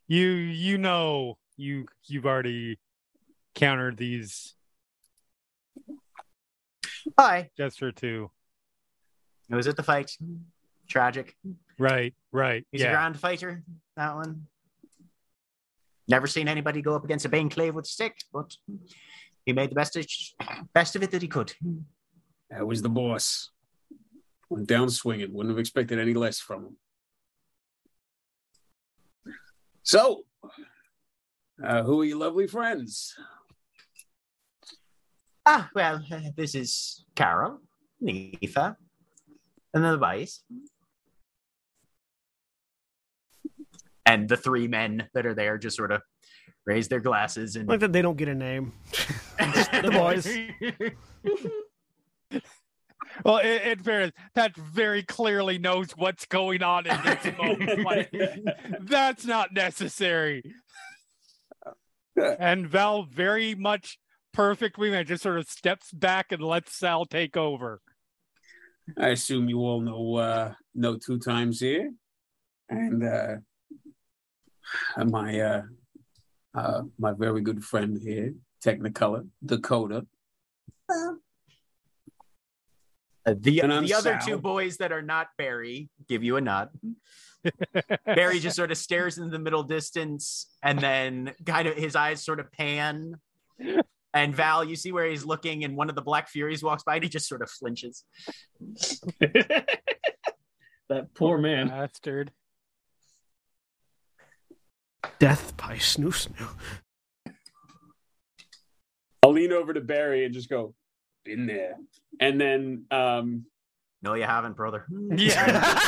You you know you you've already countered these Hi. gesture two. Was it the fight? Tragic. Right, right. He's a yeah. ground fighter, that one. Never seen anybody go up against a Bane Clave with a stick, but he made the best of, best of it that he could. That was the boss. Went down swinging. Wouldn't have expected any less from him. So, uh, who are your lovely friends? Ah, well, this is Carol, Nifa, and the boys. And the three men that are there just sort of raise their glasses and Like that, they don't get a name. The boys. Well, in, in fairness, Pat very clearly knows what's going on in this moment. Like, that's not necessary. And Val very much perfectly wingman just sort of steps back and lets Sal take over. I assume you all know uh, know two times here, and uh, my uh, uh, my very good friend here, Technicolor Dakota. Well, Uh, the And the other Sal. two boys that are not Barry give you a nod. Barry just sort of stares into the middle distance and then kind of his eyes sort of pan. And Val, you see where he's looking, and one of the Black Furies walks by, and he just sort of flinches. that poor man. Bastard. Death by snoo snoo. I'll lean over to Barry and just go, "Been there," and then um, No, you haven't, brother. Yeah.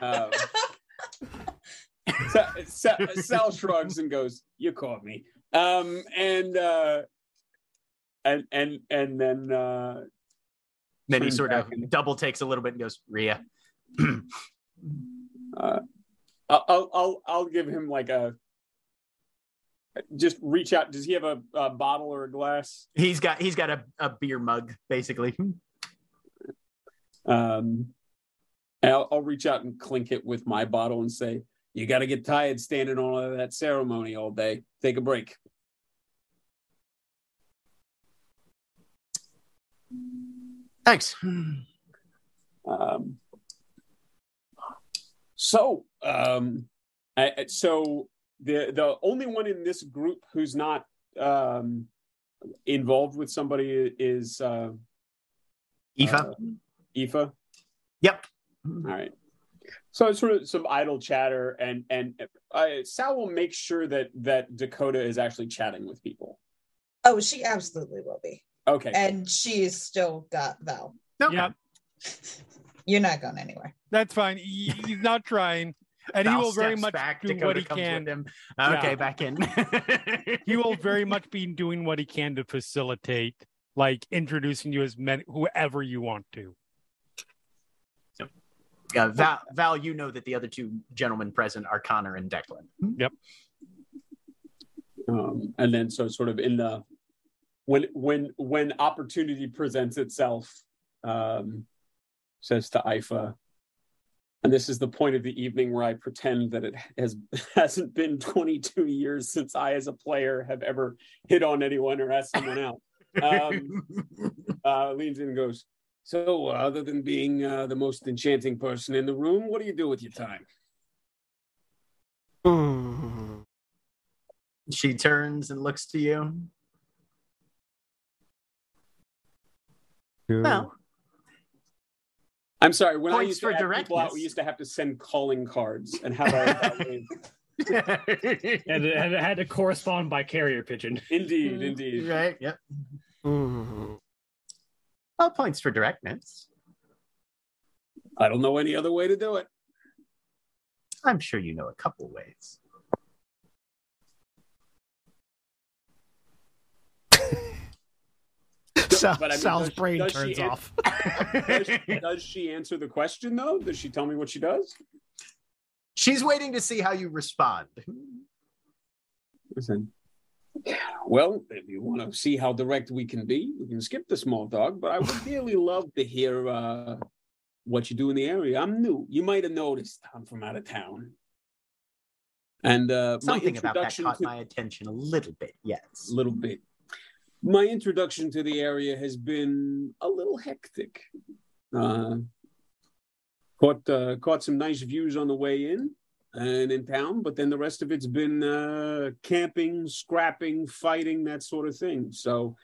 uh, Sa- Sa- Sal shrugs and goes, "You caught me." Um, and uh, and and and then uh, then he sort of and- double takes a little bit and goes, Rhea. uh, I'll, I'll I'll give him like a just reach out. Does he have a, a bottle or a glass? He's got he's got a, a beer mug, basically. Um, I'll, I'll reach out and clink it with my bottle and say, "You got to get tired standing on that ceremony all day. Take a break." Thanks. Um, so, um, I, I- so the the only one in this group who's not um, involved with somebody is uh, Aoife. uh, Aoife. yep. All right. So it's sort of some idle chatter, and and uh, Sal will make sure that that Dakota is actually chatting with people. oh, she absolutely will be. Okay. And she's still got Val. Okay. Yep. You're not going anywhere. That's fine. He, he's not trying. And he will very much back. do Dakota what he can. him. Okay, Yeah. back in. He will very much be doing what he can to facilitate, like introducing you as men, whoever you want to. Yeah, Val, Val, you know that the other two gentlemen present are Connor and Declan. um, and then so sort of in the when when when opportunity presents itself um says to Aoife and this is the point of the evening where I pretend that it has hasn't been 22 years since I as a player have ever hit on anyone or asked someone out um uh leans in and goes so uh, other than being uh, the most enchanting person in the room what do you do with your time Mm. she turns and looks to you. Well, I'm sorry. When I Points used for to have people out, we used to have to send calling cards and have our. And it, and it had to correspond by carrier pigeon. indeed, indeed. right. Yep. Mm. Well, points for directness. I don't know any other way to do it. I'm sure you know a couple ways. Sal, but I mean, Sal's does she- brain does turns an- off. Does, does she answer the question though? Does she tell me what she does? She's waiting to see how you respond. Listen. Well, if you want to see how direct we can be, we can skip the small talk. But I would dearly love to hear uh, what you do in the area. I'm new. You might have noticed I'm from out of town. And uh, my Something about that caught to my attention a little bit. Yes. a little bit. My introduction to the area has been a little hectic. Uh, caught uh, caught some nice views on the way in and in town, but then the rest of it's been uh, camping, scrapping, fighting, that sort of thing. So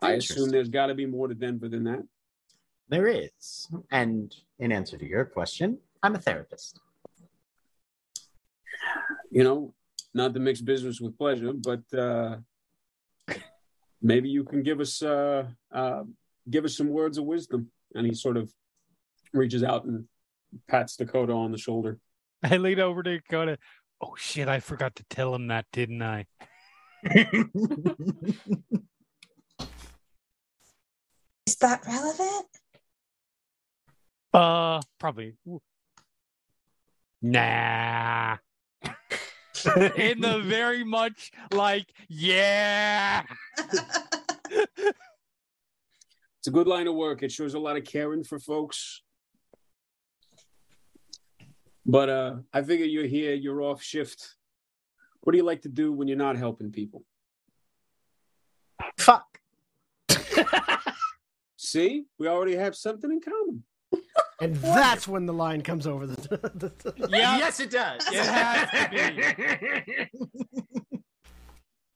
I assume there's got to be more to Denver than that. There is. And in answer to your question, I'm a therapist. You know, not to mix business with pleasure, but uh, maybe you can give us uh, uh, give us some words of wisdom. And he sort of reaches out and pats Dakota on the shoulder. I lean over to Dakota. Oh shit! I forgot to tell him that, didn't I? Is that relevant? Uh, probably. Nah. In the very much like, yeah. It's a good line of work. It shows a lot of caring for folks. But uh, I figure you're here, you're off shift. What do you like to do when you're not helping people? Fuck. See, we already have something in common. And that's when the line comes over the. the- Yeah. Yes, it does. It has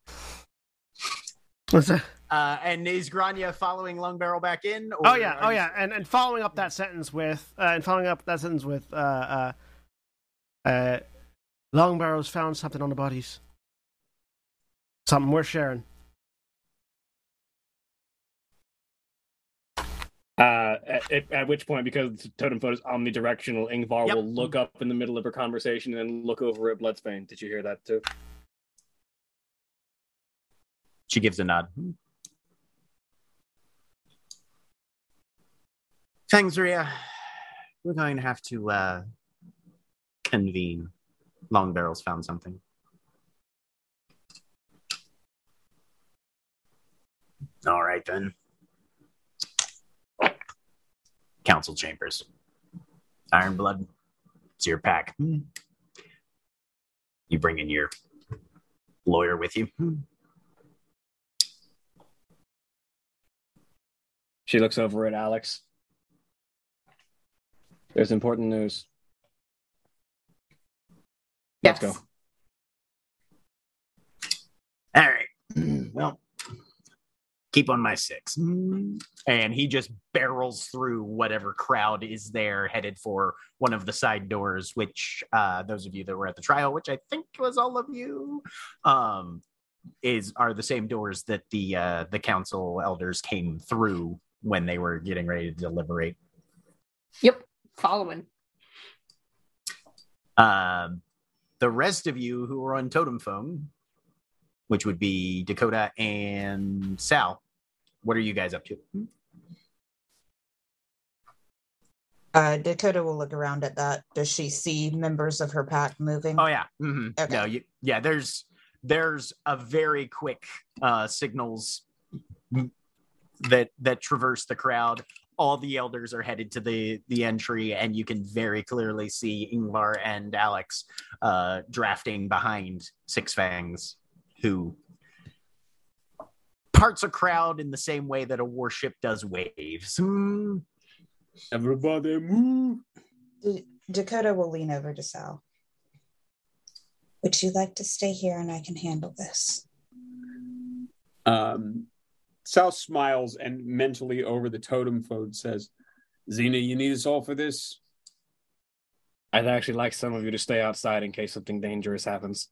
What's that? Uh, and is Grainne following Long Barrel back in? or Oh yeah, oh yeah, and and following up that sentence with, uh, and following up that sentence with, uh, uh, uh, Long Barrel's found something on the bodies. Something worth sharing. Uh, at, at which point, because the totem phone is omnidirectional, Yngvar Yep. will look up in the middle of her conversation and then look over at Bloodsbane. Did you hear that too? She gives a nod. Fangzria, we're going to have to uh, convene. Long Barrel's found something. All right, then. Council chambers. Iron Blood, it's your pack. You bring in your lawyer with you. She looks over at Alex. There's important news. Yes. Let's go. All right. Well, keep on my six. And he just barrels through whatever crowd is there, headed for one of the side doors, which uh, those of you that were at the trial, which I think was all of you, um, is are the same doors that the uh, the council elders came through when they were getting ready to deliberate. Yep. Following. Um, the rest of you who are on totem phone, which would be Dakota and Sal, what are you guys up to? Uh, Dakota will look around at that. Does she see members of her pack moving? Oh yeah, hmm Okay. no, you, yeah. There's there's a very quick uh, signals that that traverse the crowd. All the elders are headed to the the entry, and you can very clearly see Yngvar and Alex uh, drafting behind Six Fangs, who parts a crowd in the same way that a warship does waves. Hmm. Everybody move. D- Dakota will lean over to Sal. Would you like to stay here and I can handle this? Um, Sal smiles and mentally over the totem phone says, Xena, you need us all for this? I'd actually like some of you to stay outside in case something dangerous happens.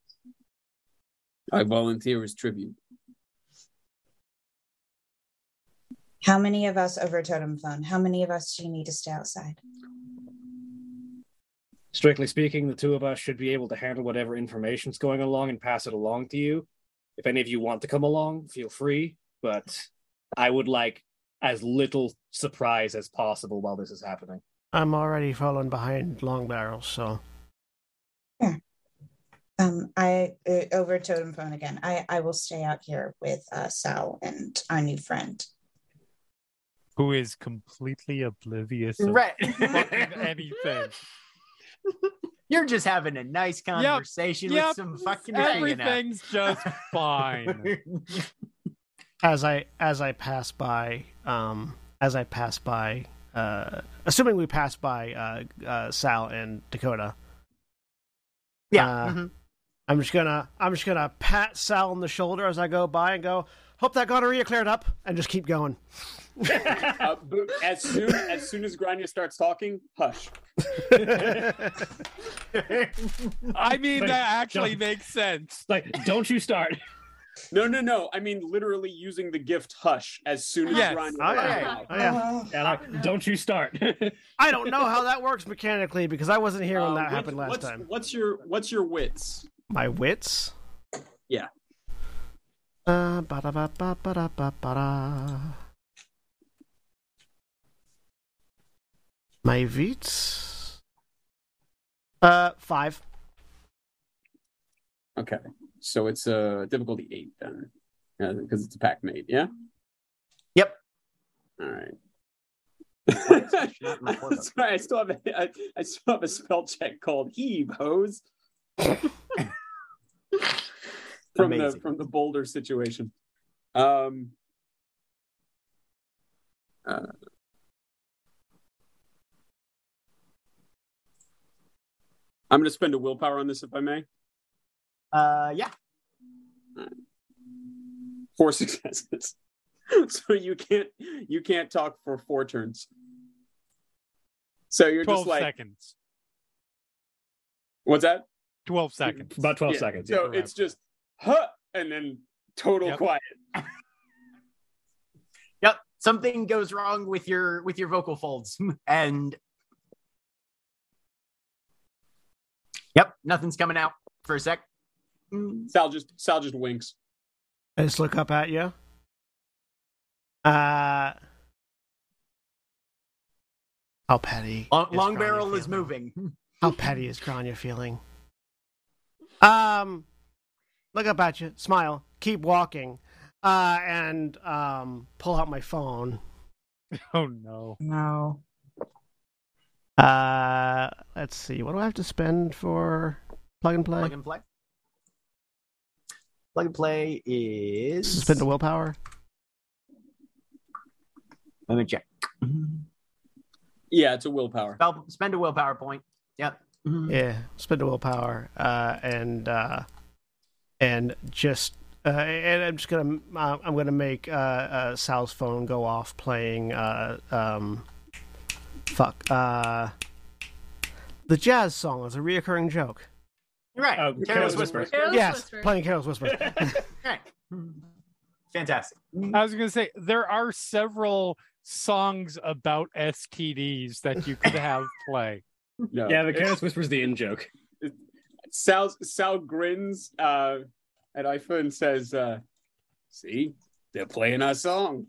I volunteer as tribute. How many of us over totem phone? How many of us do you need to stay outside? Strictly speaking, the two of us should be able to handle whatever information's going along and pass it along to you. If any of you want to come along, feel free, but I would like as little surprise as possible while this is happening. I'm already falling behind Long barrels, so Um, I uh, over totem phone again. I I will stay out here with uh, Sal and our new friend. Who is completely oblivious of Right. anything. You're just having a nice conversation Yep. with some fucking hanging. Everything's just fine. as I as I pass by, um, as I pass by, uh, assuming we pass by uh, uh, Sal and Dakota, yeah. Uh, mhm. I'm just gonna I'm just gonna pat Sal on the shoulder as I go by and go, hope that gonorrhea cleared up, and just keep going. Uh, but as soon as soon as Grainne starts talking, hush. I mean, Like, that actually makes sense. Like, don't you start. No, no, no. I mean literally using the gift hush as soon as Yes. Grainne. Oh, yeah. Oh, yeah. Yeah, like, don't you start. I don't know how that works mechanically because I wasn't here when Uh, that what- happened last what's, time. What's your what's your wits? My wits. Yeah. Uh. My wits. Uh, five. Okay, so it's a uh, difficulty eight then, because it's a pack mate. Yeah. Yep. All right. Not in the core book. That's right. I still have a, I, I still have a spell check called heave hose from the from the boulder situation. Um, uh, I'm going to spend a willpower on this, if I may. Uh, yeah. Four successes. so you can't you can't talk for four turns. So you're 12 just like, seconds. what's that? 12 seconds. About 12 Yeah, seconds. So yeah. it's just, huh, and then total Yep. quiet. Yep. Something goes wrong with your with your vocal folds, and yep, nothing's coming out for a sec. Mm, Sal just Sal just winks. I just look up at you. Uh, how petty? Long, is long Grainne barrel is moving. How petty is Grainne feeling? Um, look up at you, smile, keep walking, uh, and um, pull out my phone. Oh no. No. Uh, let's see. What do I have to spend for plug and play? Plug and play. Plug and play is Spend the willpower. Let me check. Yeah, it's a willpower. Spell- Spend a willpower point. Yep. Yeah, spend the willpower, uh, and uh, and just uh, and I'm just gonna uh, I'm gonna make uh, uh, Sal's phone go off playing uh, um, fuck uh, the jazz song is a reoccurring joke. Right. Oh, Careless Careless Whisper. Whisper. Careless yes, Whisper. playing Careless Whisper. Right. Fantastic. I was going to say there are several songs about STDs that you could have play. No. Yeah, the It's- Careless Whisper's the in joke. Sal Sal grins uh, at Aoife and says, uh, "See, they're playing our song."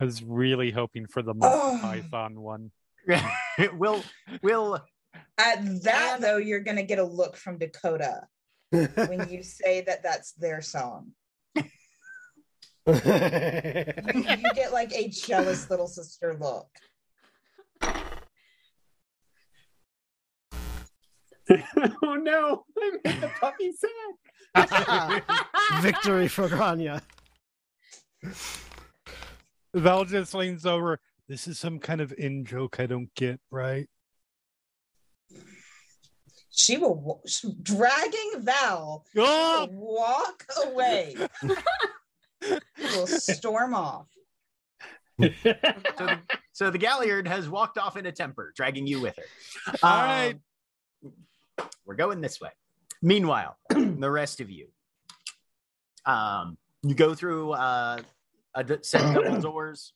I was really hoping for the Monty. Python one. we'll we'll At that though, you're gonna get a look from Dakota when you say that that's their song. You, you get like a jealous little sister look. oh no! I made the puppy sad. Victory for Grainne. Val just leans over. This is some kind of in joke I don't get, right? She will she- dragging Val Oh! walk away. She will storm off. so the, so the Galliard has walked off in a temper, dragging you with her. All right. Um, We're going this way. Meanwhile, the rest of you, um, you go through uh, a d- set of double doors,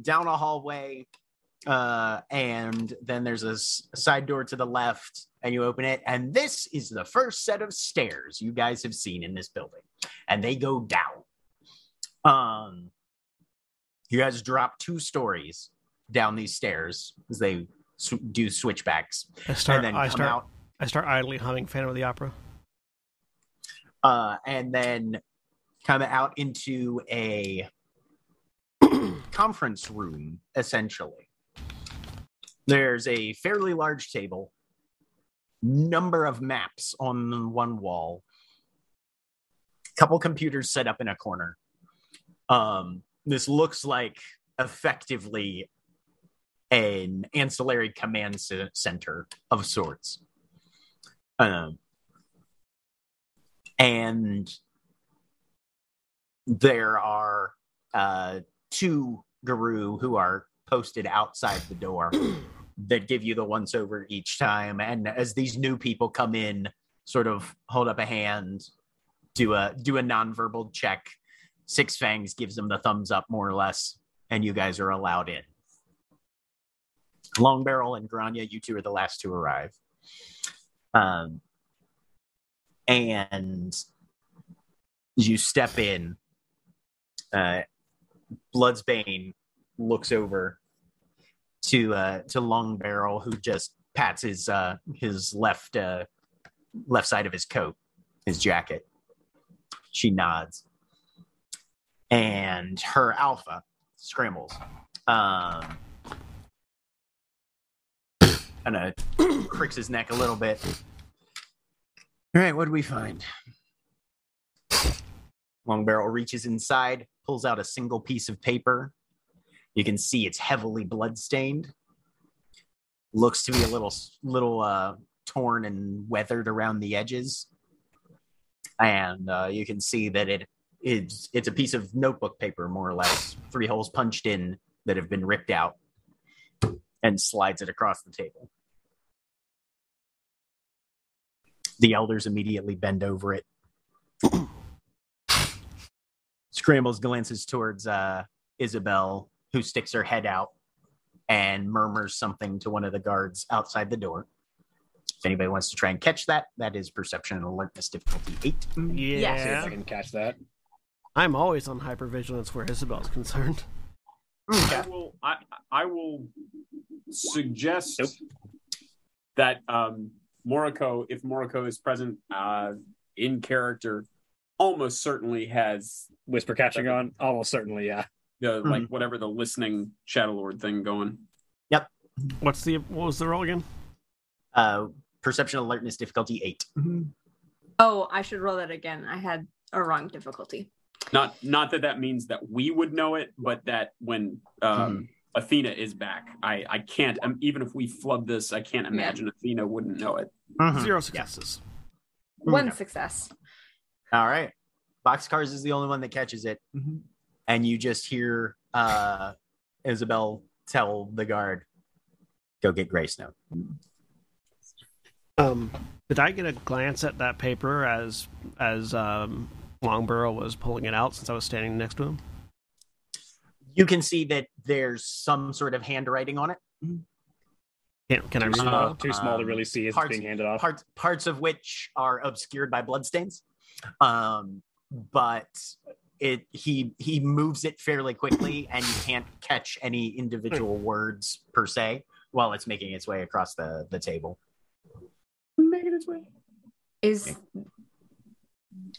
down a hallway, uh, and then there's a, s- a side door to the left, and you open it, and this is the first set of stairs you guys have seen in this building, and they go down. Um, you guys drop two stories down these stairs as they sw- do switchbacks, I start. and then I come start. out I start idly humming Phantom of the Opera. uh, and then come out into a conference room, essentially. There's a fairly large table, number of maps on one wall, couple computers set up in a corner. Um, this looks like effectively an ancillary command center of sorts. Um, and there are uh, two Garou who are posted outside the door that give you the once over each time. And as these new people come in sort of hold up a hand do a do a nonverbal check. Six fangs gives them the thumbs up more or less and you guys are allowed in. Long barrel and Grainne you two are the last to arrive um and you step in uh blood's bane looks over to uh to long barrel who just pats his uh his left uh left side of his coat his jacket. She nods. And her alpha scrambles. Um, kind of cricks his neck a little bit. All right, what do we find? Long Barrel reaches inside, pulls out a single piece of paper. You can see it's heavily bloodstained. Looks to be a little, little uh, torn and weathered around the edges, and uh, you can see that it is it's a piece of notebook paper, more or less, three holes punched in that have been ripped out, and slides it across the table. The elders immediately bend over it. Scrambles glances towards uh, Isabel, who sticks her head out and murmurs something to one of the guards outside the door. If anybody wants to try and catch that, that is perception and alertness difficulty eight. Yeah. See if I can catch that. I'm always on hypervigilance where Isabel's concerned. I will. I I will suggest Nope. that um, Moriko, if Moriko is present uh, in character, almost certainly has Whisper catching on? Almost certainly, yeah. the like whatever the listening Shadow Lord thing going. Yep. What's the what was the roll again? Uh, perception alertness difficulty 8 Oh, I should roll that again. I had a wrong difficulty. Not not that that means that we would know it, but that when um, Athena is back, I I can't um, even if we flub this, I can't imagine Athena wouldn't know it. Zero successes. One success. All right. Boxcars is the only one that catches it. And you just hear uh, Isabel tell the guard, go get Grace now. Um, did I get a glance at that paper as as um, Long Barrel was pulling it out since I was standing next to him? You can see that there's some sort of handwriting on it. Can, can I read Too it? small, Uh, too small to um, really see as it's parts- being handed off. Parts parts of which are obscured by bloodstains. Um, but it he he moves it fairly quickly and you can't catch any individual words per se while it's making its way across the, the table. Making its way. Is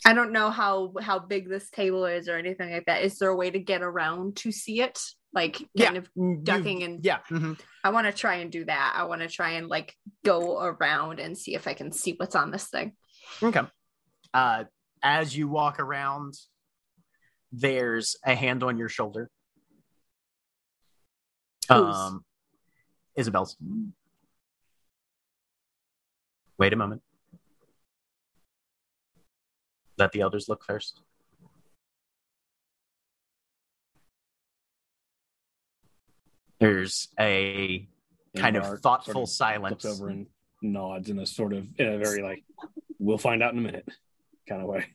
I don't know how how big this table is or anything like that. Is there a way to get around to see it? Like kind of You- ducking and yeah. mhm. I want to try and do that. I want to try and like go around and see if I can see what's on this thing. Okay. Uh, as you walk around, there's a hand on your shoulder. Whose? Um, Isabel's. Wait a moment. Let the elders look first. There's a kind of thoughtful sort of silence. Looks over and nods in a sort of in a very like we'll find out in a minute kind of way.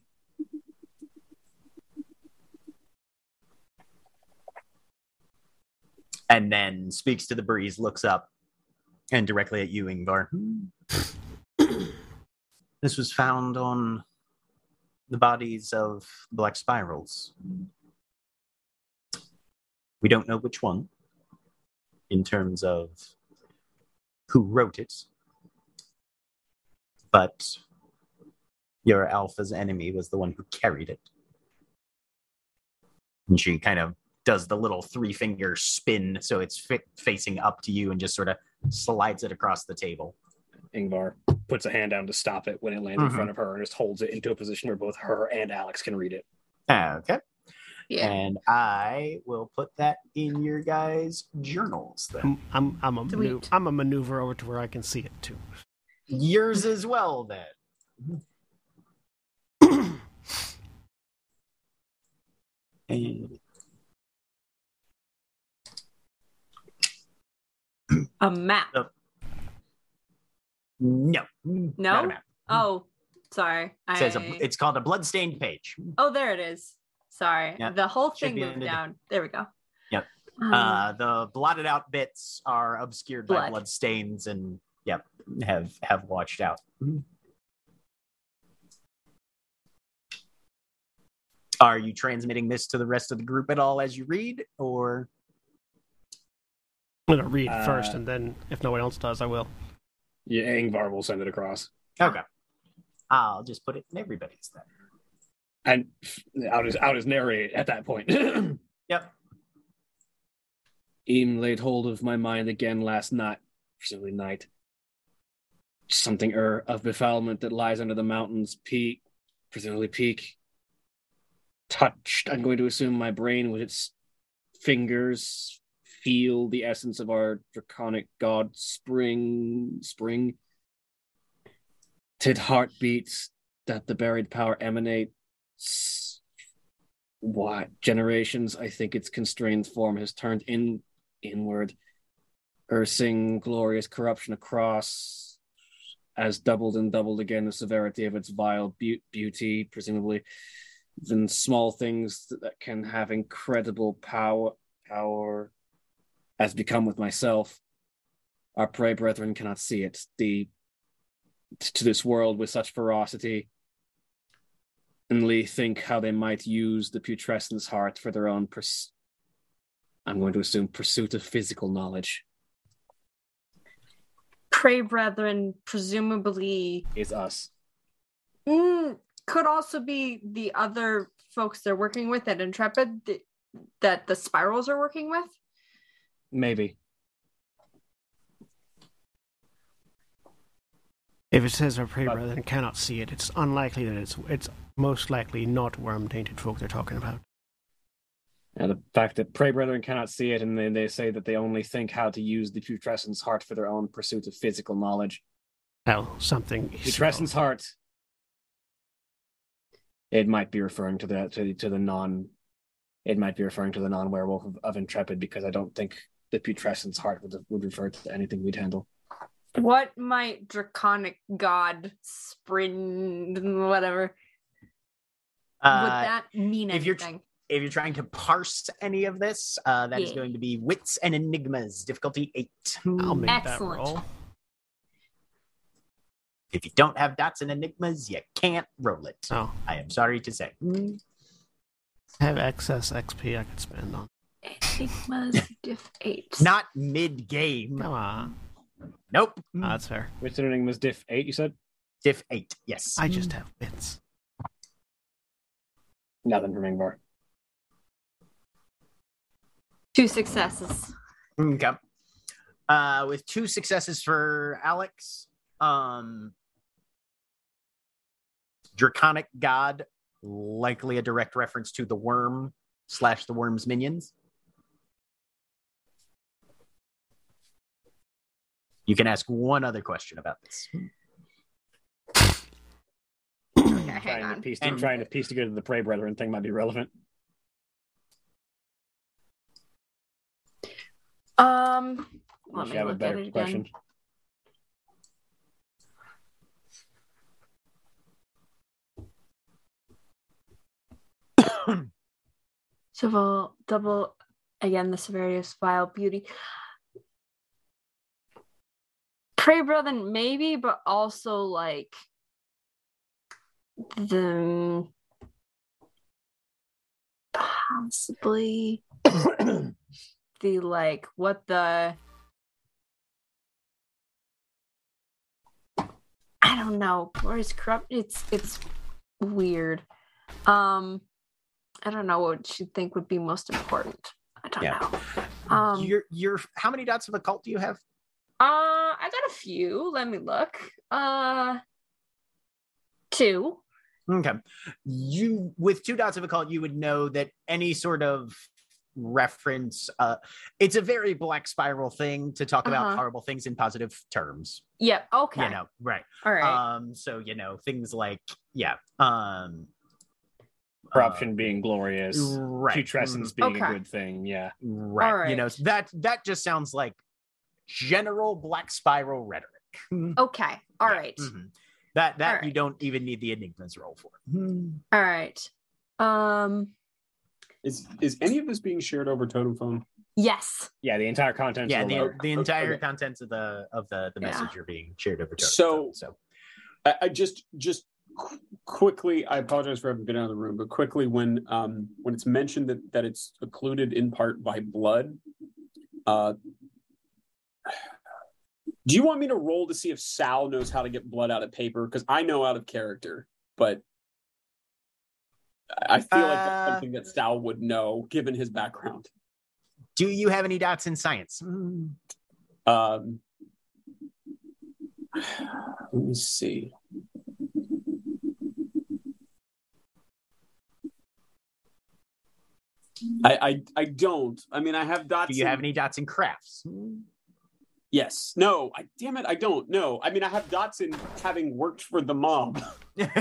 and then speaks to the breeze, looks up, and directly at you, Yngvar. Hmm. this was found on the bodies of black spirals. We don't know which one in terms of who wrote it, but your alpha's enemy was the one who carried it. And she kind of does the little three finger spin so it's fi- facing up to you and just sort of slides it across the table. Yngvar puts a hand down to stop it when it lands in Mhm. front of her and just holds it into a position where both her and Alex can read it. Okay. Yeah. And I will put that in your guys' journals then. I'm I'm I'm a manu- I'm a maneuver over to where I can see it too. Yours as well then. And A map. No. No? Oh, sorry. It says a, it's called a bloodstained page. Oh, there it is. Sorry. Yeah. The whole thing moved under the- down. There we go. Yep. Um, Uh, the blotted out bits are obscured by Blood. blood stains and yep, have have washed out. Are you transmitting this to the rest of the group at all as you read, or I'm gonna read Uh, first, and then if no one else does, I will. Yeah, Yngvar will send it across. okay? I'll just put it in everybody's then. And I'll just I'll narrate at that point. Yep. Eam laid hold of my mind again last night, presumably night. Something er of befoulment that lies under the mountain's peak, presumably peak. Touched, I'm going to assume my brain with its fingers feel the essence of our draconic god spring spring. Tid heartbeats that the buried power emanates. What generations? I think its constrained form has turned in inward, ursing glorious corruption across, as doubled and doubled again the severity of its vile be- beauty, presumably. than small things that can have incredible power, power, as become with myself. Our pray, brethren cannot see it. The to this world with such ferocity, and Lee think how they might use the putrescence heart for their own pers- I'm going to assume pursuit of physical knowledge Pray, brethren, presumably, is us. mm, could also be the other folks they're working with at Intrepid th- that the spirals are working with. Maybe. If it says our prey But- brethren cannot see it, it's unlikely that it's it's most likely not worm tainted folk they're talking about. And the fact that prey brethren cannot see it, and then they say that they only think how to use the putrescence heart for their own pursuit of physical knowledge. Well, something. Putrescence heart. It might be referring to the to, the- to the non. It might be referring to the non werewolf of, of Intrepid because I don't think the putrescence heart would would refer to anything we'd handle. What might draconic god spring whatever would Uh, that mean if you're tr- anything? if you're trying to parse any of this, uh, that is Yeah. going to be wits and enigmas, difficulty eight. I'll make that Excellent. roll. If you don't have dots and enigmas, you can't roll it. Oh, I am sorry to say. I have excess XP I could spend on. Enigmas diff eight. Not mid game. Come on, Nope. Oh, that's fair. Which enigma was diff eight? You said Diff eight. Yes. I just have bits. nothing from Yngvar. two successes. Okay. Uh, with two successes for Alex, um, Draconic God, likely a direct reference to the worm slash the worm's minions. You can ask one other question about this. Okay, hang Trying to piece And- trying to piece together the prey brethren thing might be relevant. Um, let me you have a better it again. question. Civil double again the severity of vile beauty. Prey brethren, maybe, but also like the possibly the like what the I don't know. Where is corrupt? It's it's weird. Um, I don't know what you think would be most important. I don't Yeah. know. Um, you're you're how many dots of occult do you have? Uh, I got a few. Let me look. Uh, two. Okay. You with two dots of a occult, you would know that any sort of reference uh it's a very black spiral thing to talk about Uh-huh. horrible things in positive terms. Yep. Okay. You know, right. All right. Um so you know, things like yeah. Um Corruption being glorious, uh, right. putrescence mm, being a good thing. Yeah. Right. All You know, that that just sounds like general black spiral rhetoric. okay. All Yeah, right. mhm. That that All you don't even need the enigmas roll for. All right. Um. Is is any of this being shared over totem phone? Yes. Yeah, the entire contents. Yeah, the, the the entire okay. contents of the of the the Yeah. message are being shared over. Totem So- Phone, so I, I just just qu- quickly i apologize for having been out of the room but quickly when um when it's mentioned that that it's occluded in part by blood uh do you want me to roll to see if sal knows how to get blood out of paper because i know out of character but i feel like that's Uh, something that sal would know given his background do you have any dots in science? Mm, Um, let me see. I, I I don't. I mean, I have dots. Do you in- have any dots in crafts? Yes. No. I damn it. I don't. No. I mean, I have dots in having worked for the mob. That's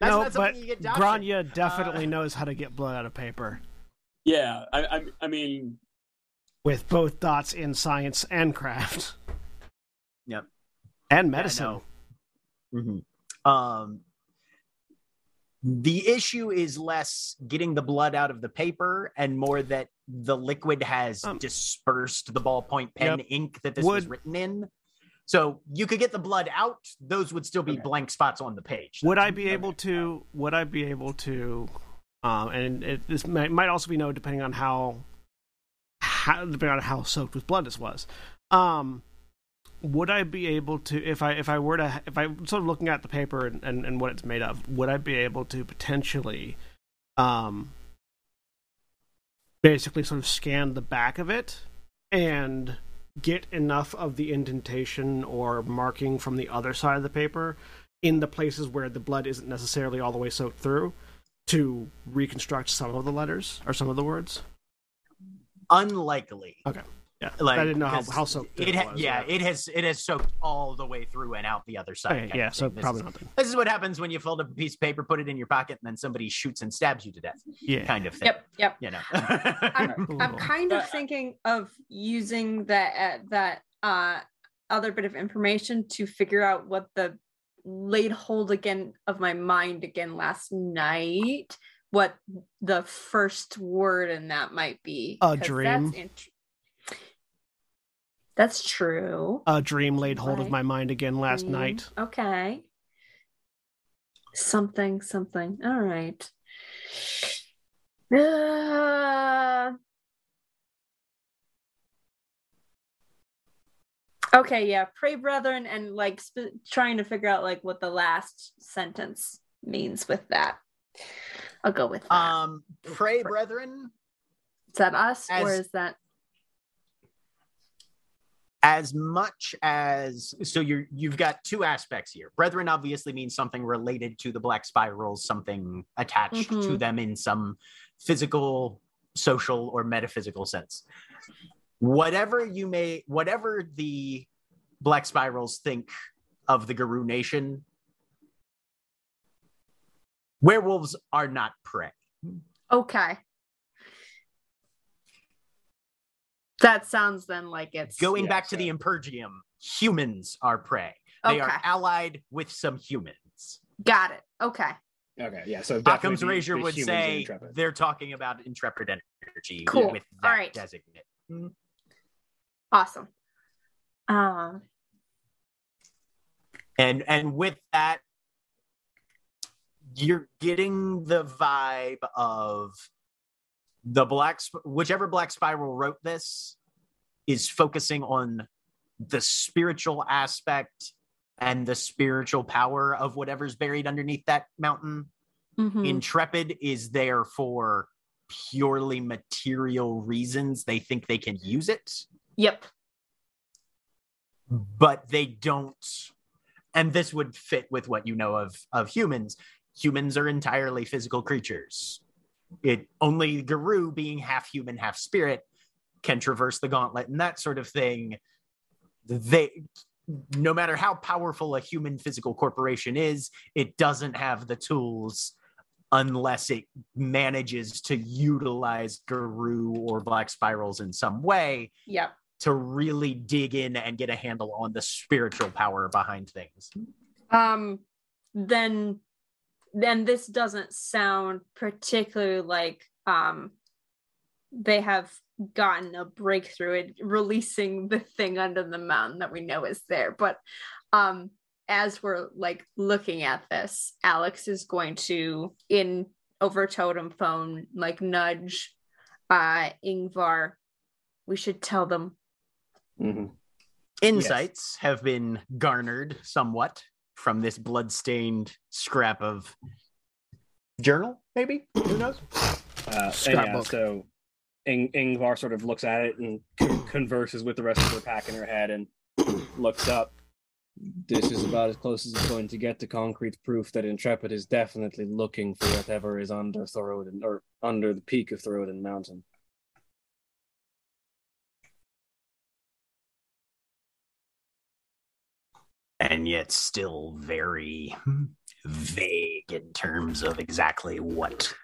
no, not something but you get. Grainne definitely Uh, knows how to get blood out of paper Yeah. I. I, I mean, with both dots in science and craft Yep. and medicine. no. Mhm. Um, the issue is less getting the blood out of the paper and more that the liquid has Um, dispersed the ballpoint pen Yep. ink that this was written in. So you could get the blood out; those would still be Okay. blank spots on the page. Would I be able to? Would I be able to? Um, and it, this might, might also be no, depending on how, how depending on how soaked with blood this was. Um, would I be able to if I if I were to if I sort of looking at the paper and, and, and what it's made of, would I be able to potentially, um, basically sort of scan the back of it and get enough of the indentation or marking from the other side of the paper in the places where the blood isn't necessarily all the way soaked through to reconstruct some of the letters or some of the words. Unlikely. Okay. Yeah, Like I didn't know how, 'cause how soaked it. it, ha- was. yeah, it has it has soaked all the way through and out the other side. Okay, yeah, so. This probably is- nothing. This is what happens when you fold up a piece of paper, put it in your pocket, and then somebody shoots and stabs you to death, Yeah. kind of thing. Yep, yep. You know. I'm, I'm kind of thinking of using that uh, that uh, other bit of information to figure out what the laid hold again of my mind again last night. What the first word in that might be. A dream. That's, int- that's true. A dream laid hold of my mind again last Dream. night. Okay. Something, something. All right. Uh, okay, yeah. Pray, brethren, and like sp- trying to figure out like what the last sentence means with that. I'll go with that. um, pray, brethren, is that us or is that? As much as so you're you've got two aspects here brethren obviously means something related to the black spirals something attached to Mhm. them in some physical social or metaphysical sense whatever you may whatever the black spirals think of the Garou nation werewolves are not prey Okay. That sounds then like it's going Yeah, back to the impergium humans are prey they are allied with some humans got it. Okay. Okay, yeah. So Occam's definitely the- Razor would say they're talking about intrepid energy Cool. with that All right. designate. Awesome. Um And and with that, you're getting the vibe of the black whichever black spiral wrote this is focusing on the spiritual aspect and the spiritual power of whatever's buried underneath that mountain mhm. Intrepid is there for purely material reasons. They think they can use it, Yep. but they don't. And this would fit with what you know of of humans. Humans are entirely physical creatures. It only Garou, being half human, half spirit, can traverse the gauntlet and that sort of thing. They, no matter how powerful a human physical corporation is, it doesn't have the tools unless it manages to utilize Garou or Black Spirals in some way Yep. to really dig in and get a handle on the spiritual power behind things. Um then then this doesn't sound particularly like um they have gotten a breakthrough at releasing the thing under the mountain that we know is there. But um as we're like looking at this, Alex is going to in over totem phone like nudge uh Yngvar. We should tell them. Mm-hmm. Insights have been garnered somewhat from this bloodstained scrap of journal, maybe? Who knows? Uh, and yeah, so Ing- Yngvar sort of looks at it and con- converses with the rest of her pack in her head and looks up. This is about as close as it's going to get to concrete proof that Intrepid is definitely looking for whatever is under Thorodin or under the peak of Thorodin Mountain. And yet still very vague in terms of exactly what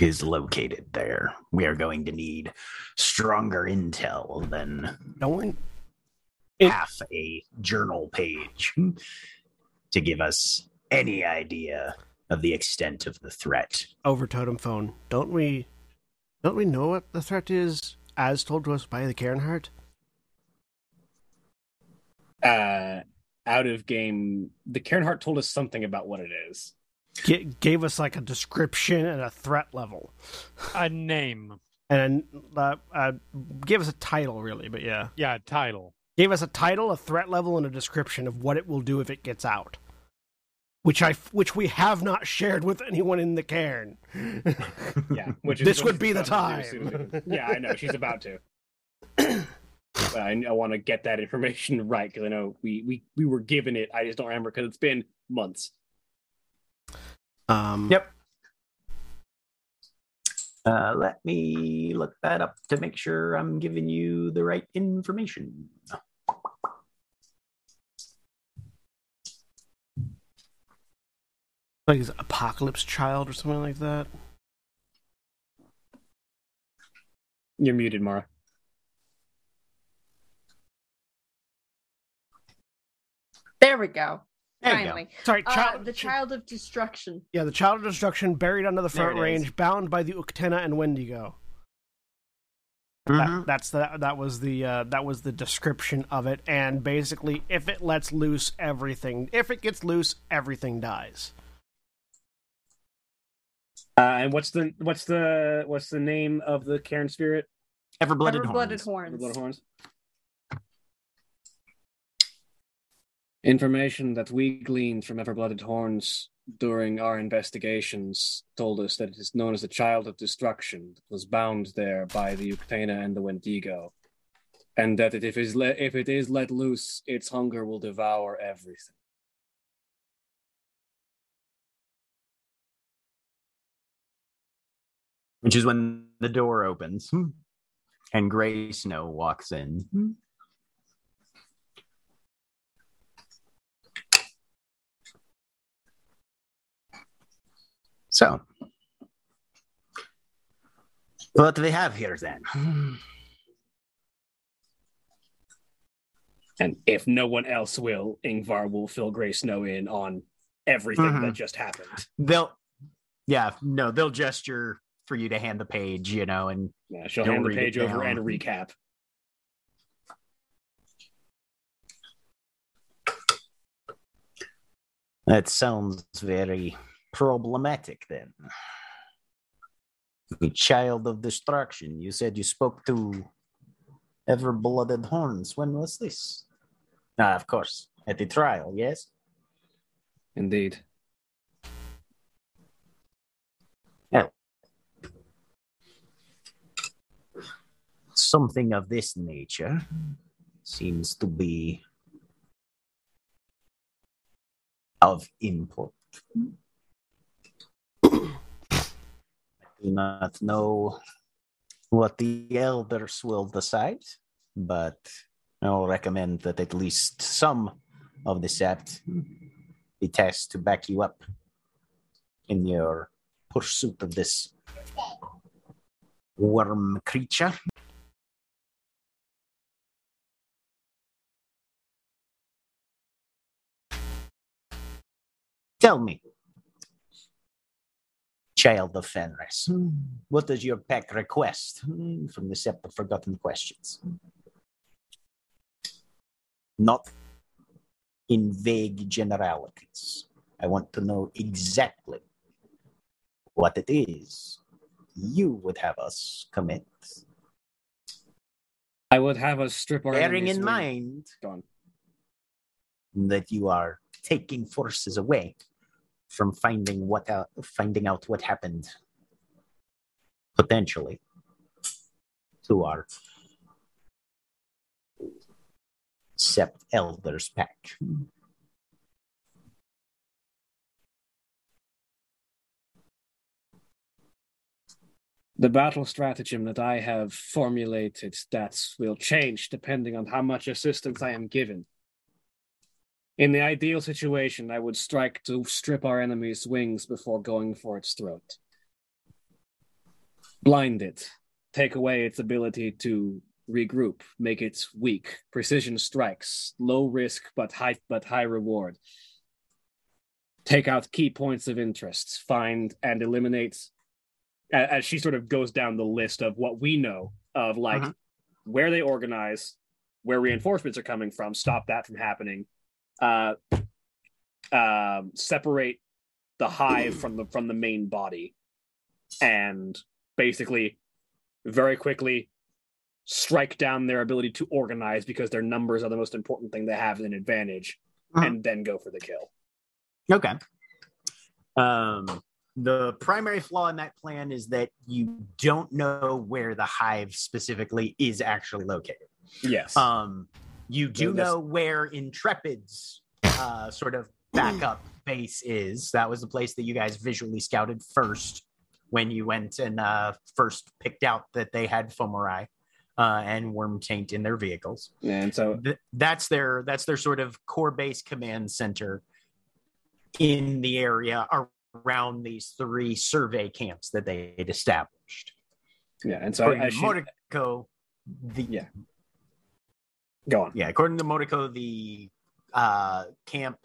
is located there. We are going to need stronger intel than Don't we? It- half a journal page to give us any idea of the extent of the threat. over totem phone. Don't we? Don't we know what the threat is, as told to us by the Caern Heart? Uh, out of game, the Caern Heart told us something about what it is. G- gave us like a description and a threat level, A name. and uh, uh, gave us a title, really. But yeah, Yeah, title. gave us a title, a threat level, and a description of what it will do if it gets out. Which I, which we have not shared with anyone in the caern. Yeah, which is This would be the about to do as soon time. yeah, I know she's about to. but I, I want to get that information right because I know we, we we were given it. I just don't remember because it's been months. Um, Yep. Uh, let me look that up to make sure I'm giving you the right information. Like is it Apocalypse Child or something like that. You're muted, Mara. There we go. There you go. Finally. Sorry, Uh, child. the child of destruction. Yeah, the child of destruction buried under the front it is. range, bound by the Uktena and Wendigo. Mhm. That, that's the that was the uh, that was the description of it, and basically, if it lets loose everything, if it gets loose, everything dies. Uh, and what's the what's the what's the name of the Caern spirit? Ever-blooded, Ever-blooded horns. horns. Blood horns. Information that we gleaned from Everblooded Horns during our investigations told us that it is known as the Child of Destruction that was bound there by the Uktena and the Wendigo, and that it, if, it is let, if it is let loose, its hunger will devour everything. Which is when the door opens hmm, and Gray Snow walks in. Hmm, So, what do we have here then? And if no one else will, Yngvar will fill Grey Snow in on everything Mhm. that just happened. They'll, yeah, no, they'll gesture for you to hand the page, you know, and Yeah, she'll hand the page over down. and recap. That sounds very problematic then. The child of destruction. You said you spoke to ever blooded horns. When was this? Ah, of course. At the trial, yes? Indeed. Something of this nature seems to be of import. I do not know what the elders will decide, but I'll recommend that at least some of the sept be tasked to back you up in your pursuit of this worm creature. Tell me, child of Fenris, what does your pack request Hmm, from the Sept of Forgotten Questions? Not in vague generalities. I want to know exactly what it is you would have us commit. I would have us strip our Bearing in mind Go that you are taking forces away from finding what out, finding out what happened potentially to our Sept Elders pack. The battle stratagem that I have formulated that will change depending on how much assistance I am given. In the ideal situation, I would strike to strip our enemy's wings before going for its throat. Blind it, take away its ability to regroup, make it weak. Precision strikes, low risk but high but high reward. Take out key points of interest, find and eliminate. As she sort of goes down the list of what we know of, like Mhm. where they organize, where reinforcements are coming from, stop that from happening. Uh, um, separate the hive from the from the main body, and basically, very quickly strike down their ability to organize because their numbers are the most important thing they have as an advantage, Mhm. and then go for the kill. Okay. Um, the primary flaw in that plan is that you don't know where the hive specifically is actually located. Yes. Um, you do know where Intrepid's uh, sort of backup base is. That was the place that you guys visually scouted first when you went and uh, first picked out that they had Fomori uh, and Worm Taint in their vehicles. and so Th- that's their that's their sort of core base command center in the area around these three survey camps that they had established. yeah, and so as to she, Mordecai, the Yeah. Go on. yeah, according to Mordecai, the uh, camp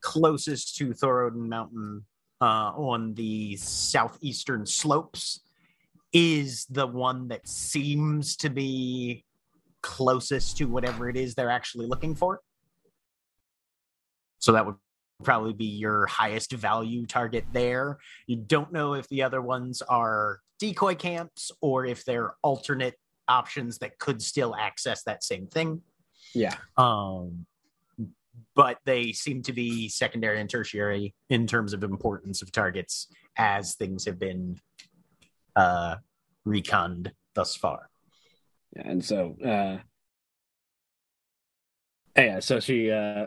closest to Thorodin Mountain uh, on the southeastern slopes is the one that seems to be closest to whatever it is they're actually looking for. So that would probably be your highest value target there. You don't know if the other ones are decoy camps or if they're alternate options that could still access that same thing. Yeah. Um, but they seem to be secondary and tertiary in terms of importance of targets as things have been uh, reconned thus far. Yeah, and so uh yeah, so she uh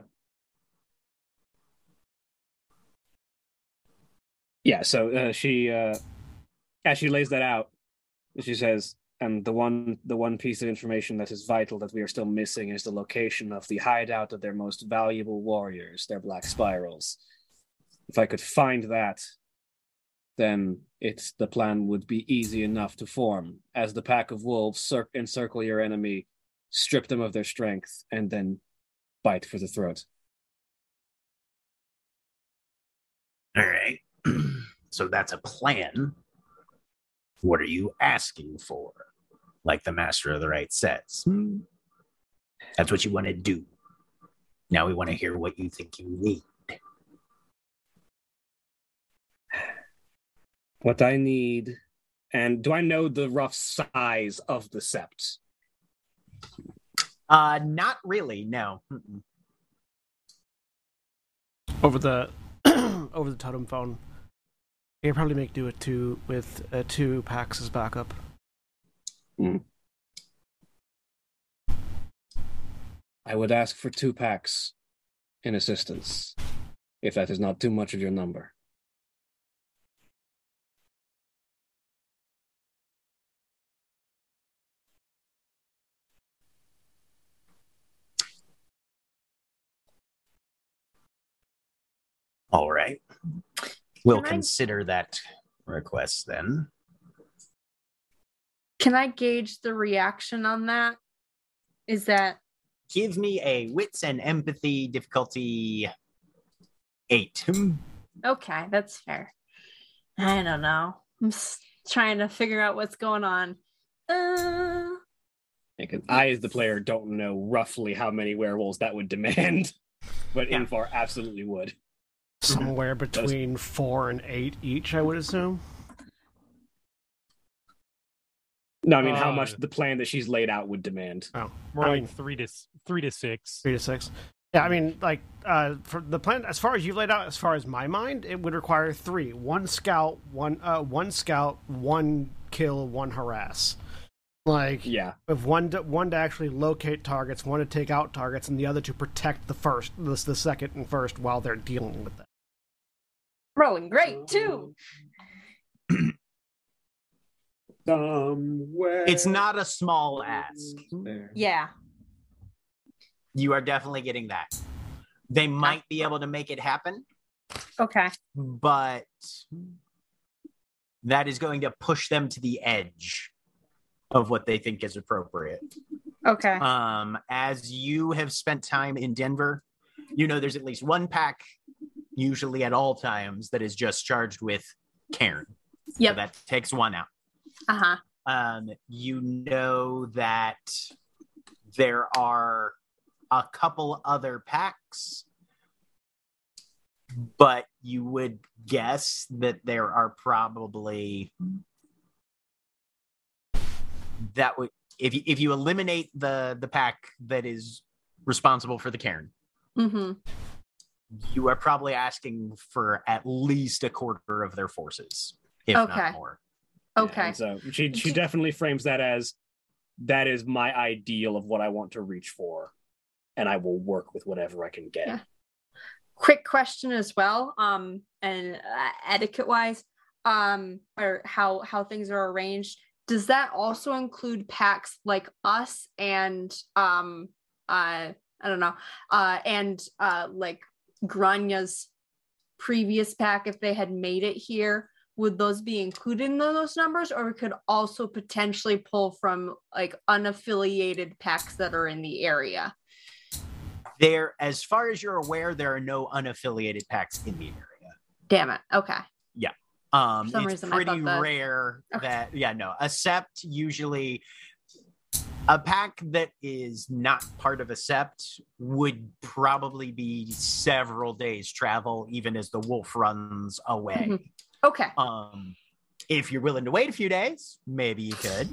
yeah, so uh, she uh as she lays that out, she says, and the one the one piece of information that is vital that we are still missing is the location of the hideout of their most valuable warriors, their black spirals. If I could find that, then it's the plan would be easy enough to form. As the pack of wolves cir- encircle your enemy, strip them of their strength, and then bite for the throat. All right. so that's a plan. What are you asking for? Like the master of the right says. Hmm. That's what you want to do. Now we want to hear what you think you need. What I need, and do I know the rough size of the sept? Uh, not really. No. Mm-mm. over the over the totem phone. You probably make do it two with uh, two packs as backup. I would ask for two packs in assistance, if that is not too much of your number. All right. We'll Can I- consider that request then. Can I gauge the reaction on that? Is that Give me a wits and empathy difficulty eight. Okay? That's fair. I don't know. I'm s- trying to figure out what's going on. Uh, Because I, as the player, don't know roughly how many werewolves that would demand, but Yeah. Yngvar absolutely would. Somewhere between four and eight each, I would assume. No, I mean how Uh, much the plan that she's laid out would demand. Oh, More I like mean, three to three to six. three to six. Yeah, I mean, like uh, for the plan, as far as you've laid out, as far as my mind, it would require three: one scout, one uh, one scout, one kill, one harass. Like Yeah. if one to, one to actually locate targets, one to take out targets, and the other to protect the first, the, the second and first while they're dealing with that. Rolling great too. Somewhere. It's not a small ask. there. Yeah. You are definitely getting that. They might be able to make it happen, Okay. but that is going to push them to the edge of what they think is appropriate. Okay. Um, as you have spent time in Denver, you know there's at least one pack, usually at all times, that is just charged with Caern. So that takes one out. Uh huh. Um, you know that there are a couple other packs, but you would guess that there are probably that would if you, if you eliminate the the pack that is responsible for the Caern, Mm-hmm. You are probably asking for at least a quarter of their forces, if Okay. not more. Okay. and so she she definitely frames that as that is my ideal of what I want to reach for, and I will work with whatever I can get. Yeah. Quick question as well. Um, and uh, etiquette wise, um, or how how things are arranged. Does that also include packs like us and um uh I don't know uh and uh like Grainne's previous pack if they had made it here? Would those be included in those numbers, or we could also potentially pull from like unaffiliated packs that are in the area? There, as far as you're aware, there are no unaffiliated packs in the area. Damn it. Okay. Yeah. Um, it's pretty that- rare Okay. that yeah, no, a sept usually a pack that is not part of a sept would probably be several days travel, even as the wolf runs away. Mhm. Okay. Um, if you're willing to wait a few days, maybe you could.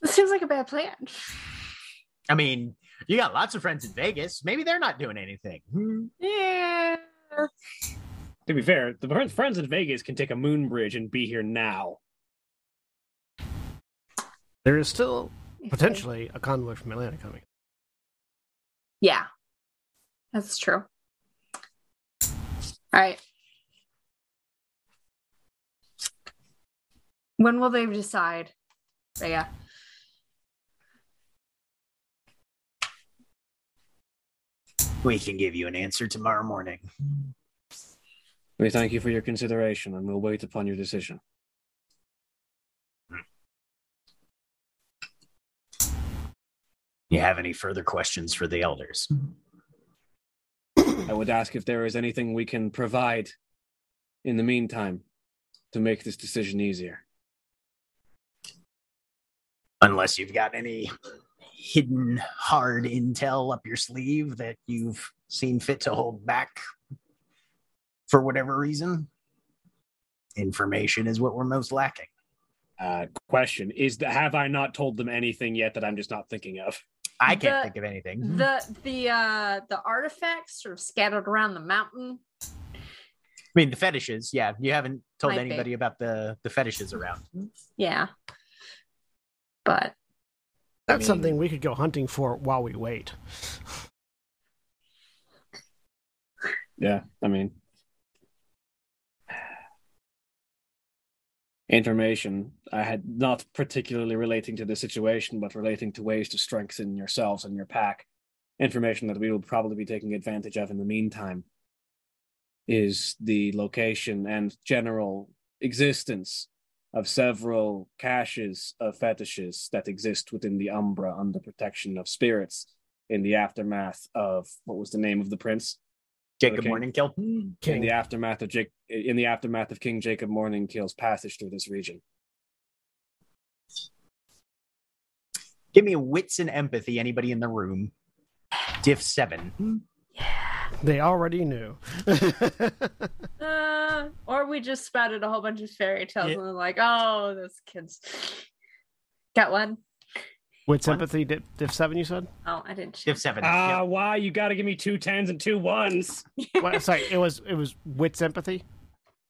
This seems like a bad plan. I mean, you got lots of friends in Vegas. Maybe they're not doing anything. Hmm. Yeah. To be fair, the fr- friends in Vegas can take a moon bridge and be here now. There is still potentially a convoy from Atlanta coming. Yeah. That's true. All right. When will they decide? Yeah. We can give you an answer tomorrow morning. We thank you for your consideration, and we'll wait upon your decision. You have any further questions for the elders? I would ask if there is anything we can provide in the meantime to make this decision easier. Unless you've got any hidden hard intel up your sleeve that you've seen fit to hold back for whatever reason. Information is what we're most lacking. Uh, question is that have I not told them anything yet that I'm just not thinking of? I can't The- think of anything. The the uh the artifacts sort of scattered around the mountain. I mean, the fetishes. Yeah, you haven't told Might be. anybody about the the fetishes around. Yeah. But That's mean- something we could go hunting for while we wait. Yeah, I mean, information I had not particularly relating to the situation, but relating to ways to strengthen yourselves and your pack. Information that we will probably be taking advantage of in the meantime is the location and general existence of several caches of fetishes that exist within the Umbra under protection of spirits in the aftermath of what was the name of the prince? Jacob Okay. Morningkill. in the aftermath of Jake, in the aftermath of King Jacob Morningkill's passage through this region. Give me a wits and empathy. Anybody in the room? Diff seven. Yeah. They already knew. uh or we just spouted a whole bunch of fairy tales Yeah. and they're like, oh, those kids. Got one? With sympathy, diff, diff seven, you said? Oh, I didn't. Diff seven. Ah, Yep. why you got to give me two tens and two ones? Well, sorry, it was it was with sympathy.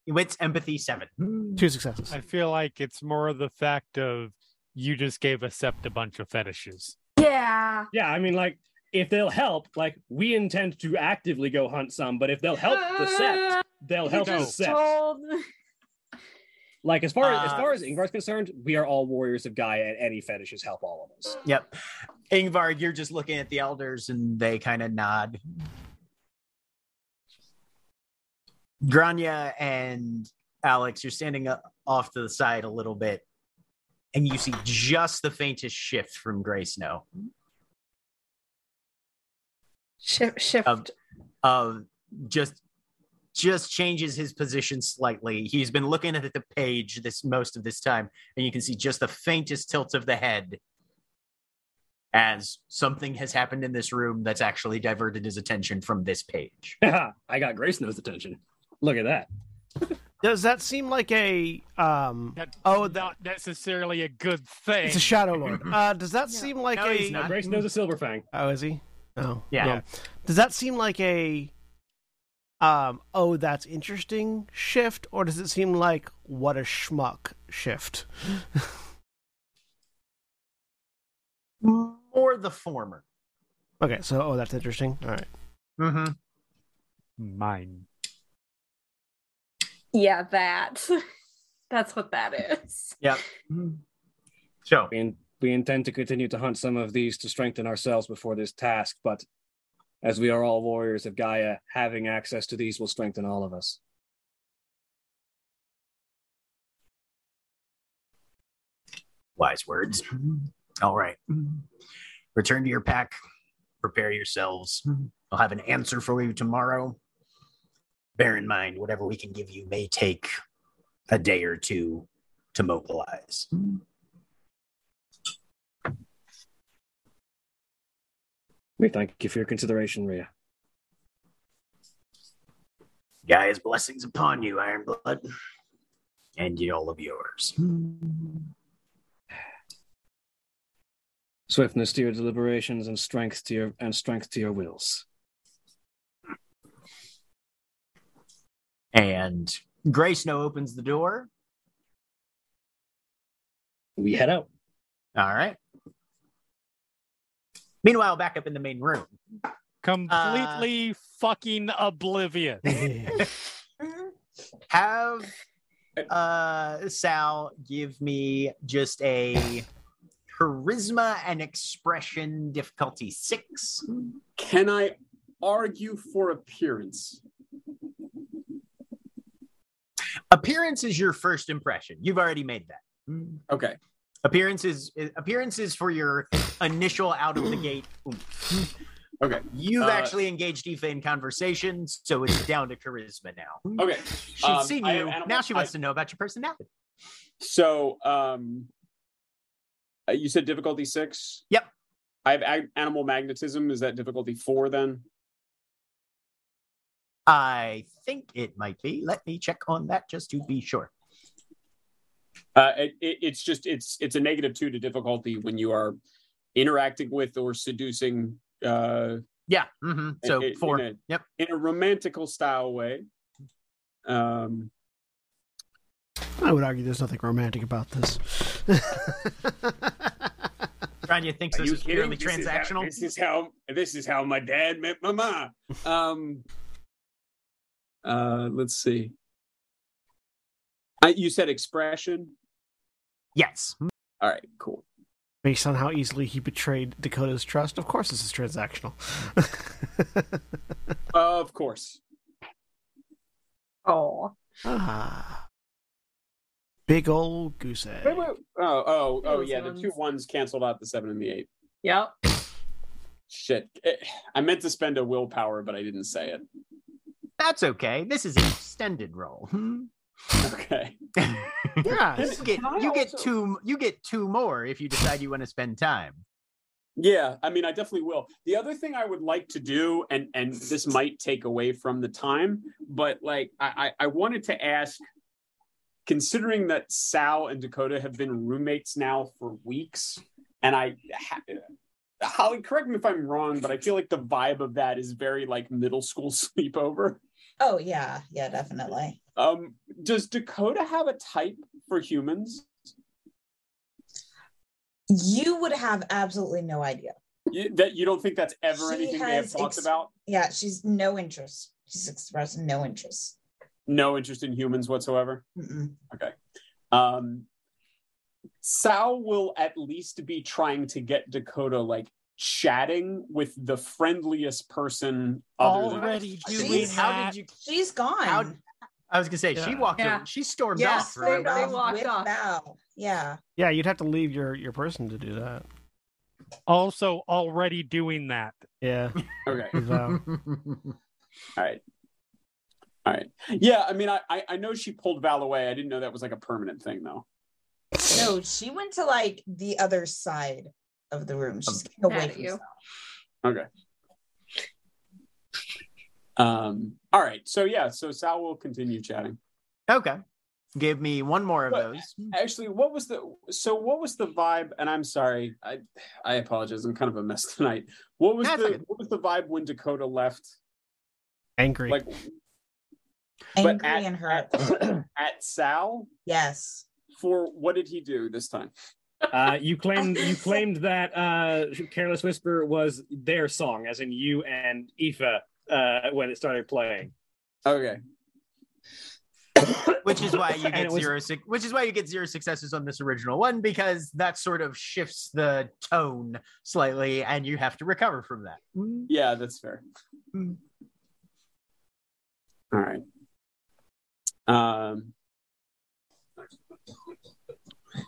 Wits empathy seven. Two successes. I feel like it's more the fact of you just gave a sept a bunch of fetishes. Yeah. Yeah, I mean, like, if they'll help, like, we intend to actively go hunt some, but if they'll help the sept, they'll help the Just sept. told. Like, as far as as Uh, far as Yngvar's concerned, we are all warriors of Gaia, and any fetishes help all of us. Yep. Ingvar, you're just looking at the elders and they kind of nod. Grainne and Alex, you're standing up off to the side a little bit and you see just the faintest shift from Gray Snow Shift. shift. Um, of just just changes his position slightly. He's been looking at the page this most of this time, and you can see just the faintest tilt of the head as something has happened in this room that's actually diverted his attention from this page. I got Gray Snow's attention. Look at that. Does that seem like a um? That's Oh, that- not necessarily a good thing. It's a Shadow Lord. Uh, does that seem like No, a? he's not. Gray Snow's a silver fang. Oh, is he? Oh, Yeah. well, Does that seem like a um? Oh, that's interesting shift, or does it seem like what a schmuck shift? More the former. Okay, so oh, that's interesting. All right. Mm-hmm. Mine. yeah, that. That's what that is. Yep. So We, in, we intend to continue to hunt some of these to strengthen ourselves before this task, but as we are all warriors of Gaia, having access to these will strengthen all of us. wise words. All right. Return to your pack. Prepare yourselves. I'll have an answer for you tomorrow. Bear in mind, whatever we can give you may take a day or two to mobilize. We thank you for your consideration, Rhea. Gaia's blessings upon you, Ironblood, and you, all of yours. Swiftness to your deliberations and strength to your and strength to your wills. And Gray Snow opens the door. We head out. All right. Meanwhile, back up in the main room. Completely fucking oblivious. have uh Sal give me just a charisma and expression difficulty six. Can I argue for appearance? Appearance is your first impression. You've already made that. Okay. Appearance appearances for your initial out of the gate. Okay. You've Uh, actually engaged Aoife in conversation, so it's down to charisma now. Okay. She's Um, seen you. animal- now she wants I- to know about your personality. So, um, uh, you said difficulty six. Yep. I have ag- animal magnetism. Is that difficulty four then? I think it might be. Let me check on that just to be sure. Uh, it, it, it's just it's it's a negative two to difficulty when you are interacting with or seducing uh, Yeah. Mm-hmm. So in- four. in a- yep. in a romantical style way. Um, I would argue there's nothing romantic about this. Rania thinks this is purely This is how- transactional. This is how this is how my dad met my mom. Um, uh, let's see. I, you said expression. Yes. All right, cool. Based on how easily he betrayed Dakota's trust, of course this is transactional. of course. Oh. ah. Big old goose egg. Wait, wait. Oh, oh, oh, yeah. The two ones. ones canceled out the seven and the eight. Yep. Shit. Eh, I meant to spend a willpower, but I didn't say it. That's okay. This is an extended roll. Hmm. Okay. Yeah, you get you get also- two you get two more if you decide you want to spend time. Yeah, I mean, I definitely will. The other thing I would like to do, and and this might take away from the time, but like I I, I wanted to ask, considering that Sal and Dakota have been roommates now for weeks, and I. Ha- Holly, correct me if I'm wrong, but I feel like the vibe of that is very like middle school sleepover. Oh yeah, yeah, definitely. Um, does Dakota have a type for humans? You would have absolutely no idea. You, that you don't think that's ever She anything they have has talked ex- about? Yeah, she's no interest. She's expressed no interest. No interest in humans whatsoever. Mm-mm. Um, Sal will at least be trying to get Dakota like chatting with the friendliest person other than Already She's- doing How did you? She's gone. How- I was gonna say she walked. Yeah. over- She stormed Yeah, off. stormed Remember? off. They walked with off. Val. Yeah. Yeah, you'd have to leave your your person to do that. also already doing that. Yeah. Okay. with All right. All right. Yeah, I mean, I, I I know she pulled Val away. I didn't know that was like a permanent thing, though. No, she went to like the other side of the room. She's getting away from you. Sal. Okay. Um. All right. So yeah. So Sal will continue chatting. okay. Give me one more of But- those. Actually, what was the so what was the vibe? And I'm sorry, I I apologize. I'm kind of a mess tonight. What was That's the okay. what was the vibe when Dakota left? Angry. Like Angry but at, and hurt. at, at Sal yes. for what did he do this time? Uh, you claimed you claimed that uh, "Careless Whisper" was their song, as in you and Aoife uh, when it started playing. Okay. which is why you get it was- zero which is why you get zero successes on this original one because that sort of shifts the tone slightly and you have to recover from that Yeah, that's fair. Mm. All right. Um.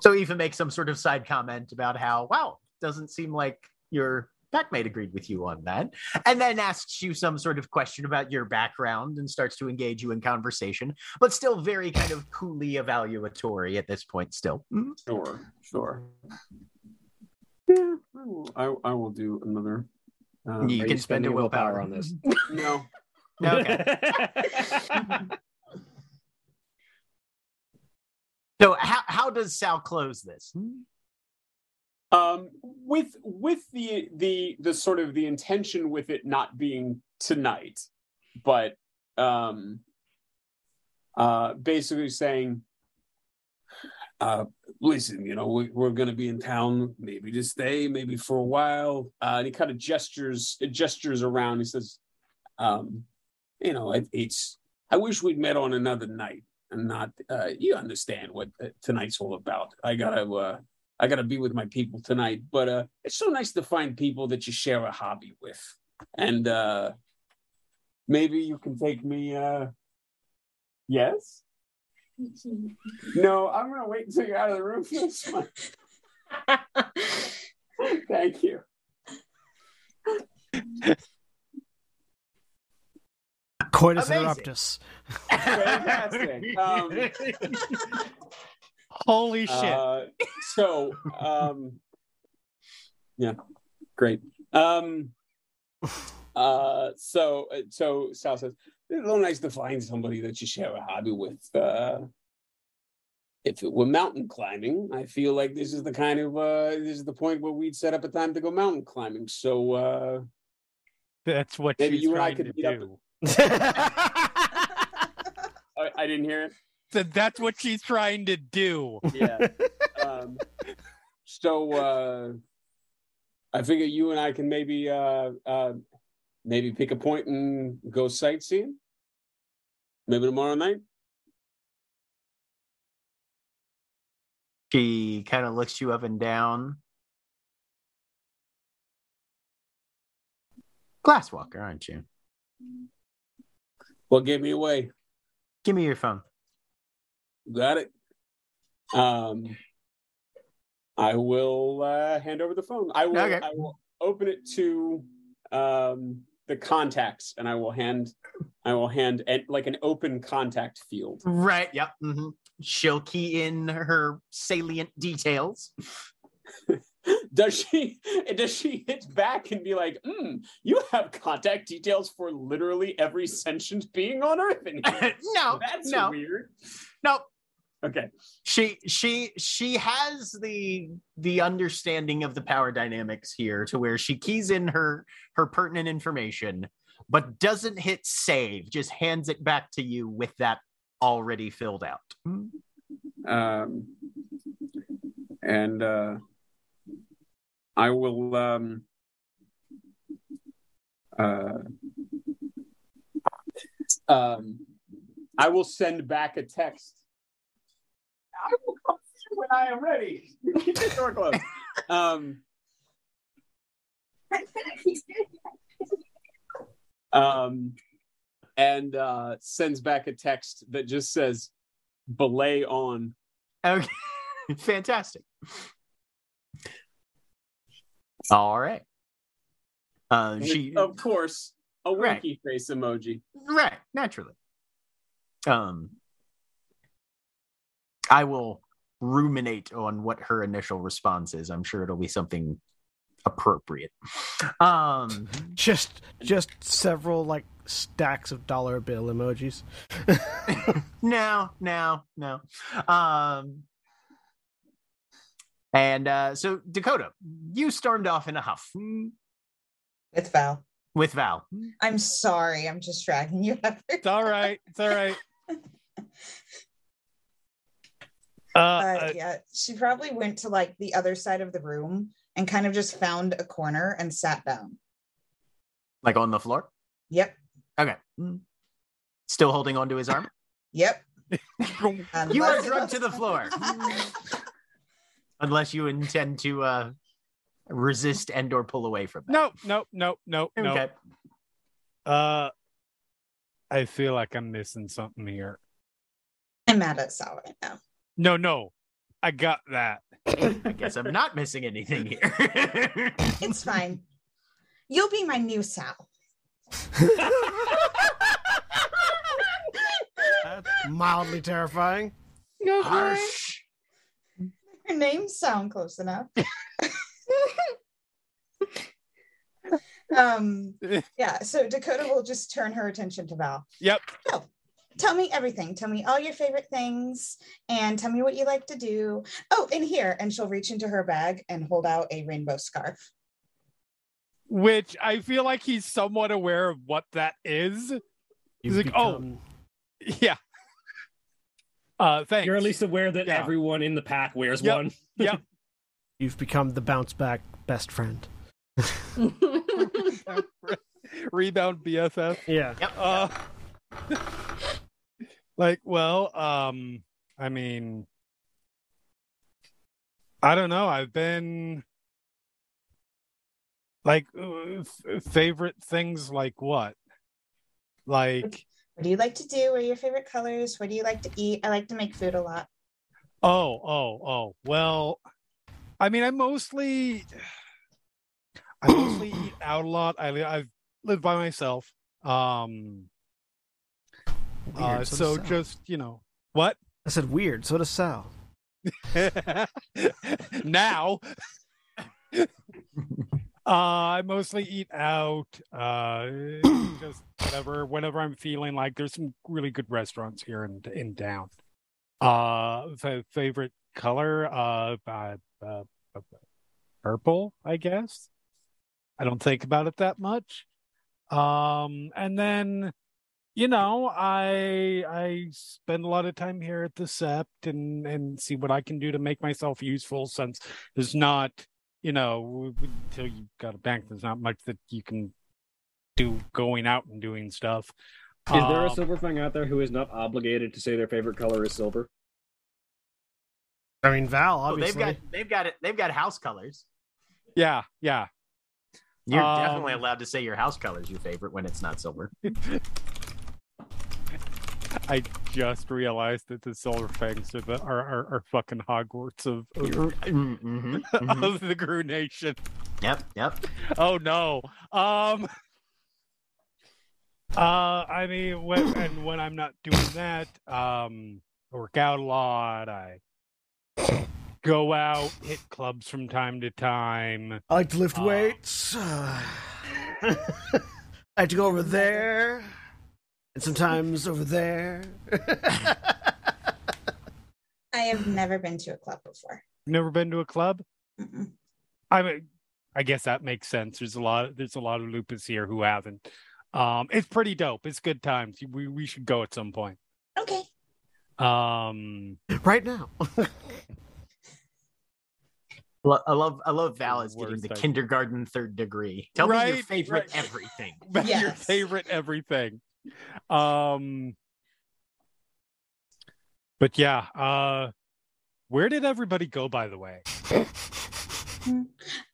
so even make some sort of side comment about how wow doesn't seem like your backmate agreed with you on that and then asks you some sort of question about your background and starts to engage you in conversation but still very kind of coolly evaluatory at this point still Mhm. Sure. Sure. Yeah, I will. I, I will do another. Um, You Are can spend a spending willpower. on this. No. okay so how, how does sal close this um with with the the the sort of the intention with it not being tonight but um uh basically saying uh listen you know we, we're gonna be in town maybe to stay maybe for a while. Uh and he kind of gestures gestures around. He says um you know it, it's i wish we'd met on another night and not uh you understand what uh, tonight's all about. I gotta uh I gotta be with my people tonight. But uh it's so nice to find people that you share a hobby with. And uh maybe you can take me uh yes? No, I'm gonna wait until you're out of the room for this one. Thank you. Coitus interruptus. Fantastic. Um, Holy shit. Uh, so, um, yeah, great. Um, uh, so, so Sal says, it's a little nice to find somebody that you share a hobby with. Uh, if it were mountain climbing, I feel like this is the kind of uh, this is the point where we'd set up a time to go mountain climbing. So, uh, That's what maybe you and I could meet up- do. I, I didn't hear it. So that's what she's trying to do. Yeah. um, so uh, I figure you and I can maybe uh, uh, maybe pick a point and go sightseeing. Maybe tomorrow night. she kind of looks you up and down glasswalker aren't you Well, give me away. give me your phone Got it. Um, I will uh, hand over the phone. I will. Okay. I will open it to um, the contacts, and I will hand. I will hand and like an open contact field. right yep mhm. she'll key in her salient details does she does she hit back and be like mm, you have contact details for literally every sentient being on earth no that's no weird no okay she she she has the the understanding of the power dynamics here to where she keys in her her pertinent information but doesn't hit save just hands it back to you with that already filled out um and uh I will um uh um I will send back a text. I will come through when I am ready. Keep the door closed. Um um and uh sends back a text that just says belay on Okay, fantastic. All right. Uh, she of course a Right. winky face emoji right naturally. Um, I will ruminate on what her initial response is. I'm sure it'll be something appropriate. Um, Just just several like stacks of dollar bill emojis. no, no, no. Um, and uh, so Dakota, you stormed off in a huff With Val. with Val. I'm sorry. I'm just dragging you up. It's all right. It's all right. Uh, uh, yeah, she probably went to like the other side of the room and kind of just found a corner and sat down. Like on the floor. Yep. Okay. Still holding onto his arm. Yep. You are Unless- drugged to the floor. Unless you intend to uh, resist and or pull away from that. no, no, no, no, no. Okay. Uh, I feel like I'm missing something here. I'm mad at Sal right now. No, no, I got that. I guess I'm not missing anything here. It's fine. You'll be my new Sal. That's mildly terrifying. No Harsh. Her names sound close enough. um yeah, so Dakota will just turn her attention to Val. Yep. Tell me everything. Tell me all your favorite things and tell me what you like to do. Oh, in here, and she'll reach into her bag and hold out a rainbow scarf. Which I feel like he's somewhat aware of what that is. You've like, oh. Yeah. Uh, thanks. You're at least aware that Yeah. everyone in the pack wears Yep. one. yeah. you've become the bounce back best friend. Rebound BFF. Yeah. Yep. Uh, like, well, um, I mean, I don't know. I've been like uh, f- favorite things like what? Like, What do you like to do? What are your favorite colors? What do you like to eat? I like to make food a lot. oh, oh, oh. Well, I mean, I mostly, I mostly eat out a lot. I li- I've lived by myself. Um, uh, so so just you know what? I said weird. So does Sal. now uh i mostly eat out uh just whatever whenever i'm feeling like there's some really good restaurants here in in down uh fa- favorite color uh, uh uh, purple i guess i don't think about it that much um and then you know i i spend a lot of time here at the sept and and see what i can do to make myself useful since there's not you know until you've got a bank there's not much that you can do going out and doing stuff Is there a Um, silver fang out there who is not obligated to say their favorite color is silver? I mean, Val, Oh, they've got they've got it. They've got house colors. yeah yeah You're Um, definitely allowed to say your house color is your favorite when it's not silver. i just realized that the silver fangs are the are, are, are fucking hogwarts of of, Mhm, mhm. of the Garou Nation. yep, yep. Oh no. Um uh I mean when and when I'm not doing that, um I work out a lot, I go out, hit clubs from time to time. I like to lift Uh, weights. I have to go over there, and sometimes over there. I have never been to a club before. Never been to a club? Mm-mm. I mean I guess that makes sense. There's a lot there's a lot of lupus here who haven't. Um it's pretty dope. It's good times. We we should go at some point. Okay. Um right now. I love I love Val is getting Worst the idea. kindergarten third degree. Tell me your favorite right. everything. your favorite everything. Um but yeah, uh where did everybody go by the way?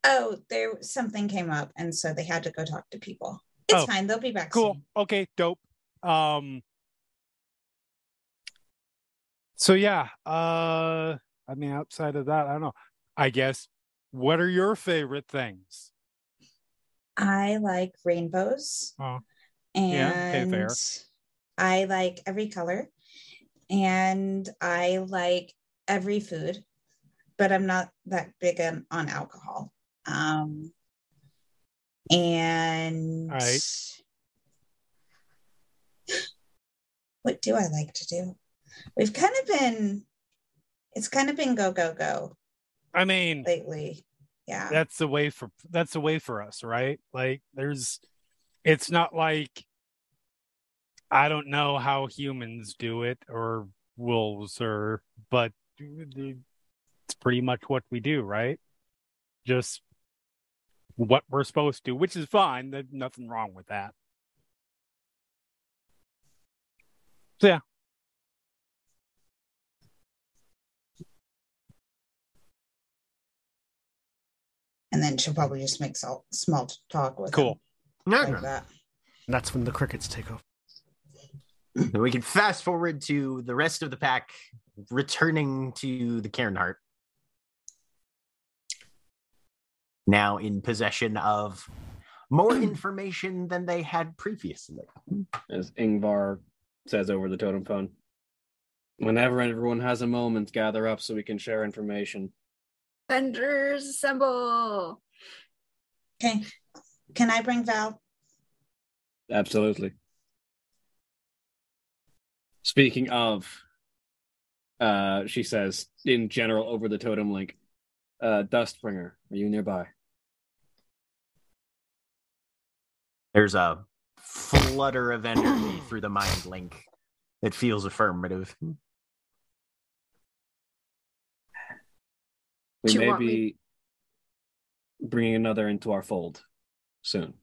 Oh, there something came up, and so they had to go talk to people. It's Oh, fine; they'll be back Cool. soon. Okay, dope. Um So yeah, uh I mean outside of that, I don't know. I guess what are your favorite things? I like rainbows, Oh, yeah, okay, and fair. I like every color, and I like every food, but I'm not that big on, on alcohol. Um, and Alright. what do I like to do? We've kind of been, it's kind of been go go go I mean, lately. Yeah. that's the way for that's the way for us right like there's it's not like i don't know how humans do it or wolves or but it's pretty much what we do right? Just what we're supposed to which is fine. There's nothing wrong with that. So yeah. And then she'll probably just make small, small talk with Cool. him Okay. like that. That's when the crickets take off. We can fast forward to the rest of the pack returning to the Caern Heart. Now in possession of more information than they had previously. as Yngvar says over the totem phone. Whenever everyone has a moment, gather up so we can share information. Avengers assemble. Okay. Can I bring Val? Absolutely. Speaking of, uh, she says in general over the totem link, uh, Dustbringer, are you nearby? There's a flutter of energy through the mind link It feels affirmative. We Do may be me- bringing another into our fold soon.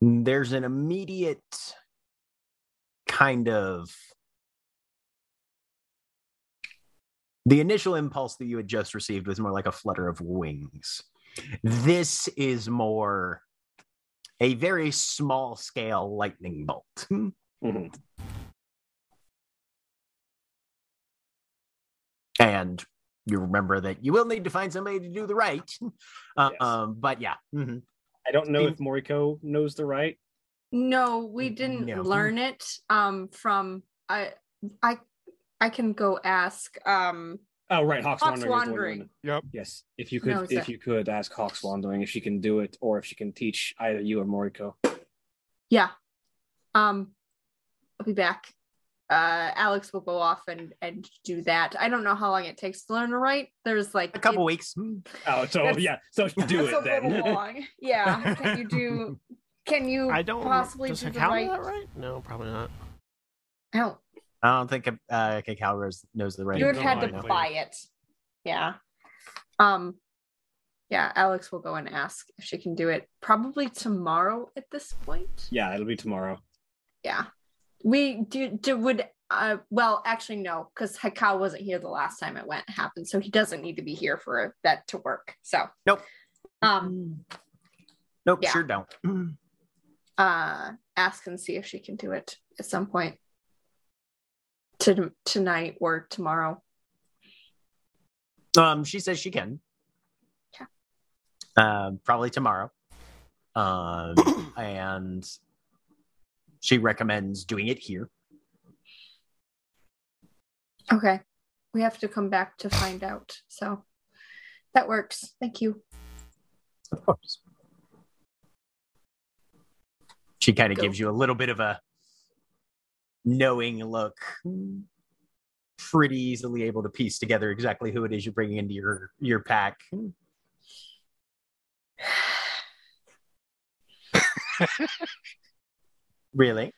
There's an immediate kind of the initial impulse that you had just received was more like a flutter of wings. This is more a very small scale lightning bolt. Mhm. And you remember that you will need to find somebody to do the rite. Uh, Yes. um, but yeah, mhm. I don't know if Moriko knows the rite. No, we didn't No. learn it um from I I I can go ask um Oh, right, Hawks, Hawks Wandering. is the one Wandering. Yep. Yes, if you could, if it. you could ask Hawks Wandering if she can do it, or if she can teach either you or Moriko. yeah. Um I'll be back. Uh Alex will go off and and do that. I don't know how long it takes to learn to rite. There's like a couple it- weeks. mm. Oh, so yeah, so do it a then. long. Yeah. Can you do can you I don't possibly does do the rite? that right? No, probably not. I don't I don't think uh, Cacao Rose knows the rite. you would have had to idea. buy it. Yeah. Um yeah, Alex will go and ask if she can do it probably tomorrow at this point. Yeah, it'll be tomorrow. Yeah. We do, do would uh well actually no, because Hekau wasn't here the last time it went happened, so he doesn't need to be here for that to work. So Nope. um Nope, Yeah. sure don't. Uh ask and see if she can do it at some point to tonight or tomorrow. Um, she says she can. Yeah. Um, probably tomorrow. Um, and she recommends doing it here. Okay. We have to come back to find out. So that works. Thank you. Of course. She kind of gives you a little bit of a knowing look. Pretty easily able to piece together exactly who it is you're bringing into your your pack. Really?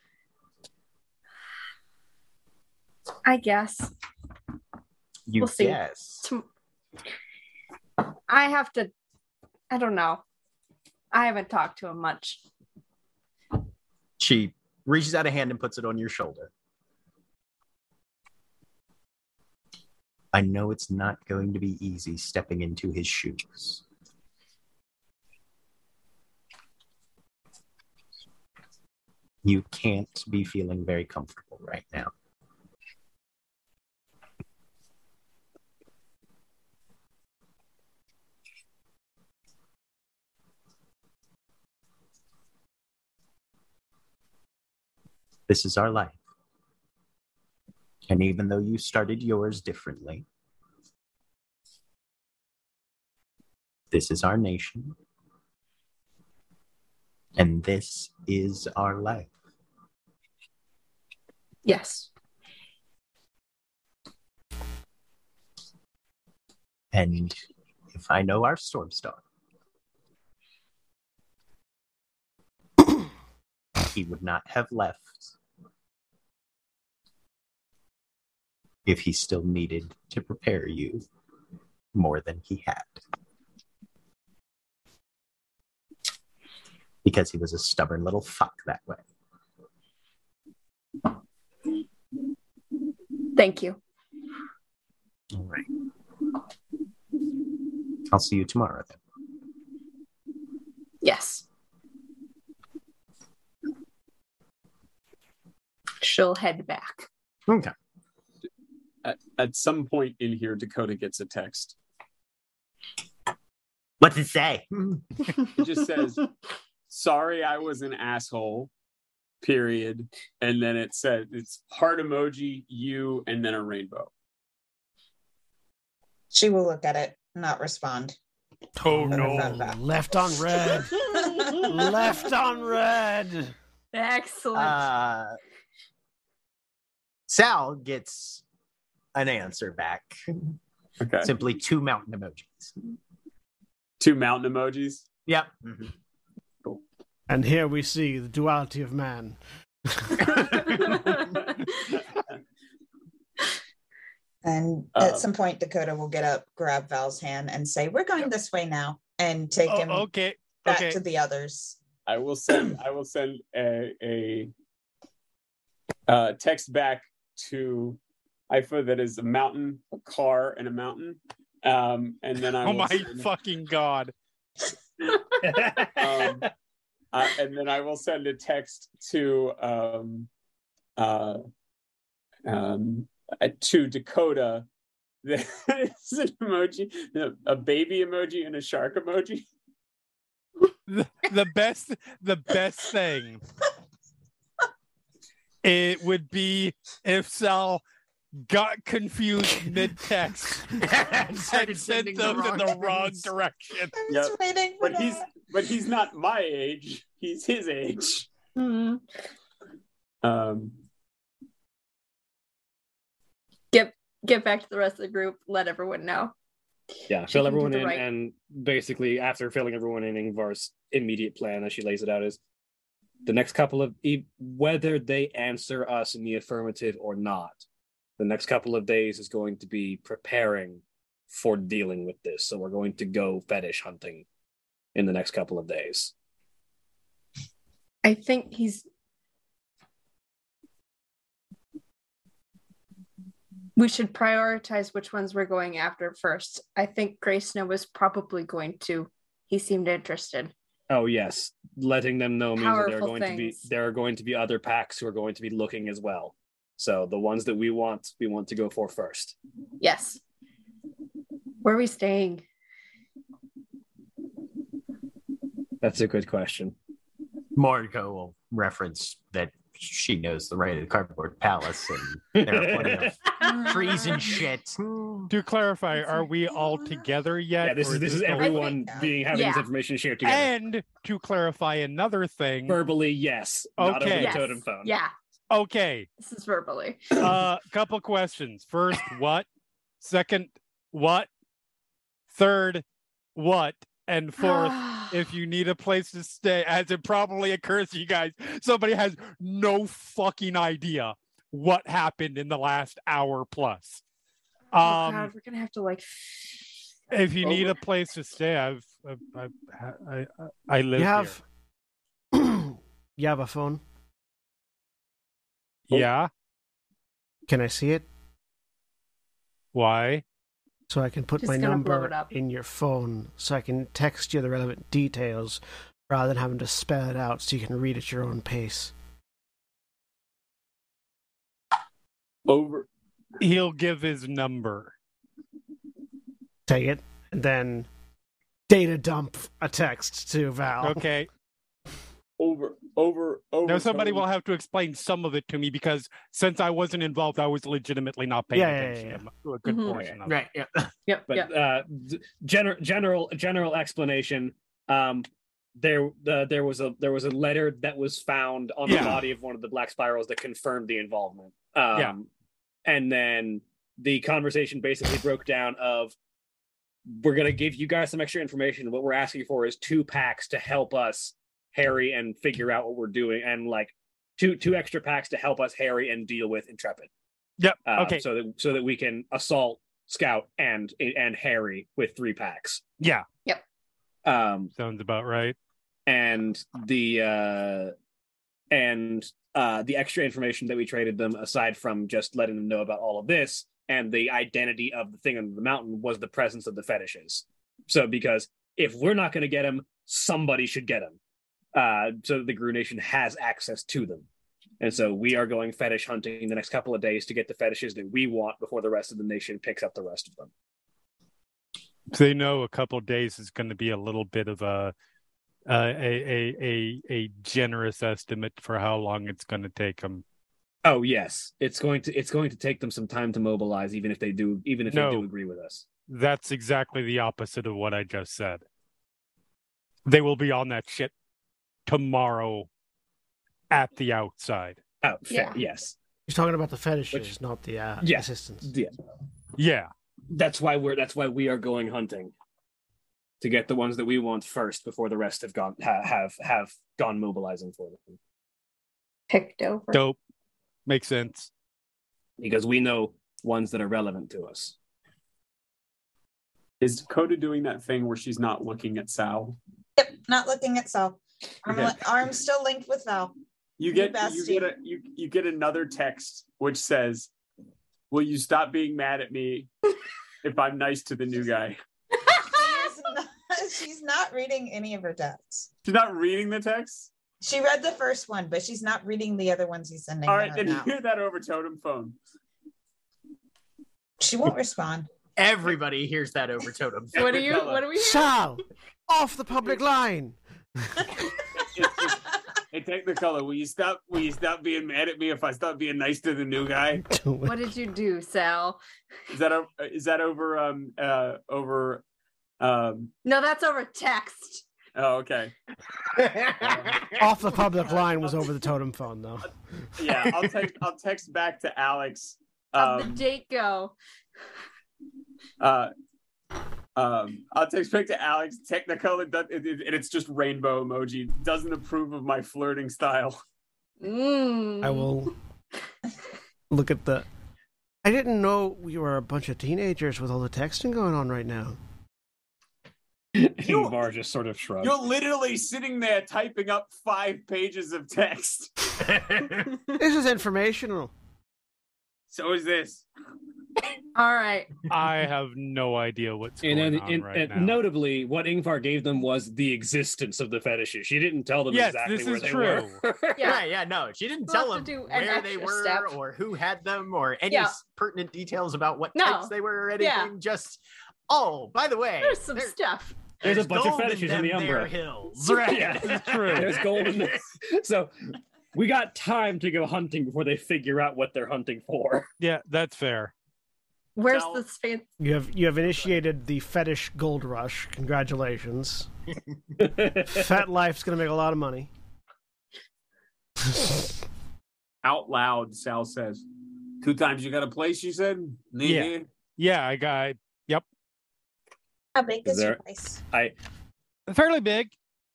I guess. You We'll see. guess. Tom- I have to. I don't know. I haven't talked to him much. She reaches out a hand and puts it on your shoulder. I know it's not going to be easy stepping into his shoes. You can't be feeling very comfortable right now. This is our life. And even though you started yours differently, this is our nation. And this is our life. Yes. And if I know our storm star, he would not have left if he still needed to prepare you more than he had. Because he was a stubborn little fuck that way. Thank you. All right. I'll see you tomorrow then. Yes. She'll head back. Okay. At, at some point in here, Dakota gets a text. What's it say? It just says, "Sorry, I was an asshole." Period, and then it said it's heart emoji, you, and then a rainbow. She will look at it, not respond. Oh no. Left on red. Left on red. Excellent. Uh, Sal gets an answer back. Okay, Simply two mountain emojis. two mountain emojis. Yep. And here we see the duality of man. And at Um, some point, Dakota will get up, grab Val's hand, and say, "We're going this way now," and take him Oh, okay. back Okay. to the others. I will send. I will send a a uh, text back to Aoife that is a mountain, a car, and a mountain. Um, and then I Oh my send- fucking god. um, uh, and then I will send a text to um, uh, um, uh, to Dakota. It's an emoji, a baby emoji, and a shark emoji. the, the best the best thing it would be if Sal got confused mid-text and Started sent sending the them in the wrong direction. Yep. waiting for But he's but he's not my age. He's his age. Hmm. Um, Get get back to the rest of the group. Let everyone know. Yeah, She fill everyone in, right- and basically after filling everyone in, Yngvar's immediate plan, as she lays it out, is the next couple of e- whether they answer us in the affirmative or not. The next couple of days is going to be preparing for dealing with this. So we're going to go fetish hunting in the next couple of days. I think he's. We should prioritize which ones we're going after first. I think Gray Snow was probably going to. He seemed interested. Oh yes, letting them know means that there are going to be there are going to be other packs who are going to be looking as well. So the ones that we want, we want to go for first. Yes. Where are we staying? That's a good question. Moriko will reference that she knows the rite of the cardboard palace and there are plenty of trees and shit. To clarify, are we all together yet? Yeah, this is this is everyone so. being having this information shared together. And to clarify another thing. Verbally, yes. Not over the Yes. totem phone. Yeah, Okay, this is verbally. uh couple questions. First, what? Second, what? Third, what? And fourth, if you need a place to stay, as it probably occurs to you guys, somebody has no fucking idea. what happened in the last hour plus. oh Um, god, we're gonna have to like. if you need a place to stay, I've, I've, I've I, I, I live You have you have a phone? Here. Yeah. Can I see it Why? so I can put Just my gonna blow number up. in your phone so I can text you the relevant details rather than having to spell it out so you can read at your own pace. Over. He'll give his number. Take it and then data dump a text to Val. Okay. Over. Over. Over. Now somebody will have to explain some of it to me because since I wasn't involved, I was legitimately not paying Yeah, yeah, attention yeah, to a good Mhm. portion of it. Right. Yeah. Yep. but yep. uh general general general explanation um there uh, there was a there was a letter that was found on Yeah. the body of one of the black spirals that confirmed the involvement um Yeah. and then the conversation basically broke down of we're going to give you guys some extra information what we're asking for is two packs to help us harry and figure out what we're doing and like two two extra packs to help us harry and deal with intrepid Yep. uh, okay. so that so that we can assault Scout and and Harry with three packs. Yeah. Yep. Um, Sounds about right. and the uh, and uh, the extra information that we traded them, aside from just letting them know about all of this and the identity of the thing under the mountain, was the presence of the fetishes. So because if we're not going to get them, somebody should get them. Uh, so that the Garou Nation has access to them. And so we are going fetish hunting the next couple of days to get the fetishes that we want before the rest of the nation picks up the rest of them. They know a couple days is going to be a little bit of a uh, a, a a a generous estimate for how long it's going to take them. Oh yes, it's going to it's going to take them some time to mobilize, even if they do even if No. they do agree with us. That's exactly the opposite of what I just said. They will be on that shit tomorrow at the outside. Oh, fair, Yeah. yes, You're talking about the fetishes, Which- is not the uh, Yeah. assistants. yeah. Yeah. That's why we're that's why we are going hunting to get the ones that we want first before the rest have gone ha, have have gone mobilizing for them Picked over. Dope. Makes sense. because we know ones that are relevant to us. Is Dakota doing that thing where she's not looking at Sal? Yep, not looking at Sal. Arm, Okay. li- arm still linked with Val. You You get you get a you you get another text which says, "Will you stop being mad at me if I'm nice to the new guy?" She's not, she's not reading any of her texts. She's not reading the text. She read the first one, but she's not reading the other ones he's sending All right, to right, her then now. hear that over totem phone. She won't respond. Everybody hears that over totem. What are you? What are we? Sal, off the public line. It's just, hey, Technicolor, will you stop? Will you stop being mad at me if I stop being nice to the new guy? What did you do, Sal? Is that o- is that over um uh over um No, that's over text. oh okay Off the public line was over the totem phone, though. yeah I'll text I'll text back to Alex How'd the um date go? uh um I'll text back to Alex Technicolor does- it- it- and it's just rainbow emoji doesn't approve of my flirting style. Mm. I will look at the. I didn't know we were a bunch of teenagers with all the texting going on right now. Yngvar just sort of shrugged. You're literally sitting there typing up five pages of text. This is informational. So is this. All right. I have no idea what's and going then, on and, right and now. notably, what Yngvar gave them was the existence of the fetishes. She didn't tell them Yes, exactly this where is they true. were. Yeah. Yeah, yeah, no, she didn't We'll tell them do where they were step. or who had them or any Yeah. pertinent details about what No. types they were or anything. Yeah. Just, oh, by the way, There's some there- stuff. There's a bunch of fetishes in them the there Umbra. hills. right? Yeah. This is true. There's gold in there. So we got time to go hunting before they figure out what they're hunting for. Yeah, that's fair. Where's Tell- the fan? You have you have initiated the fetish gold rush. Congratulations. Fat Life's gonna make a lot of money. Out loud, Sal says. Two times you got a place, you said? Need Yeah. me? Yeah, I got yep. How big Is is your place? I fairly big.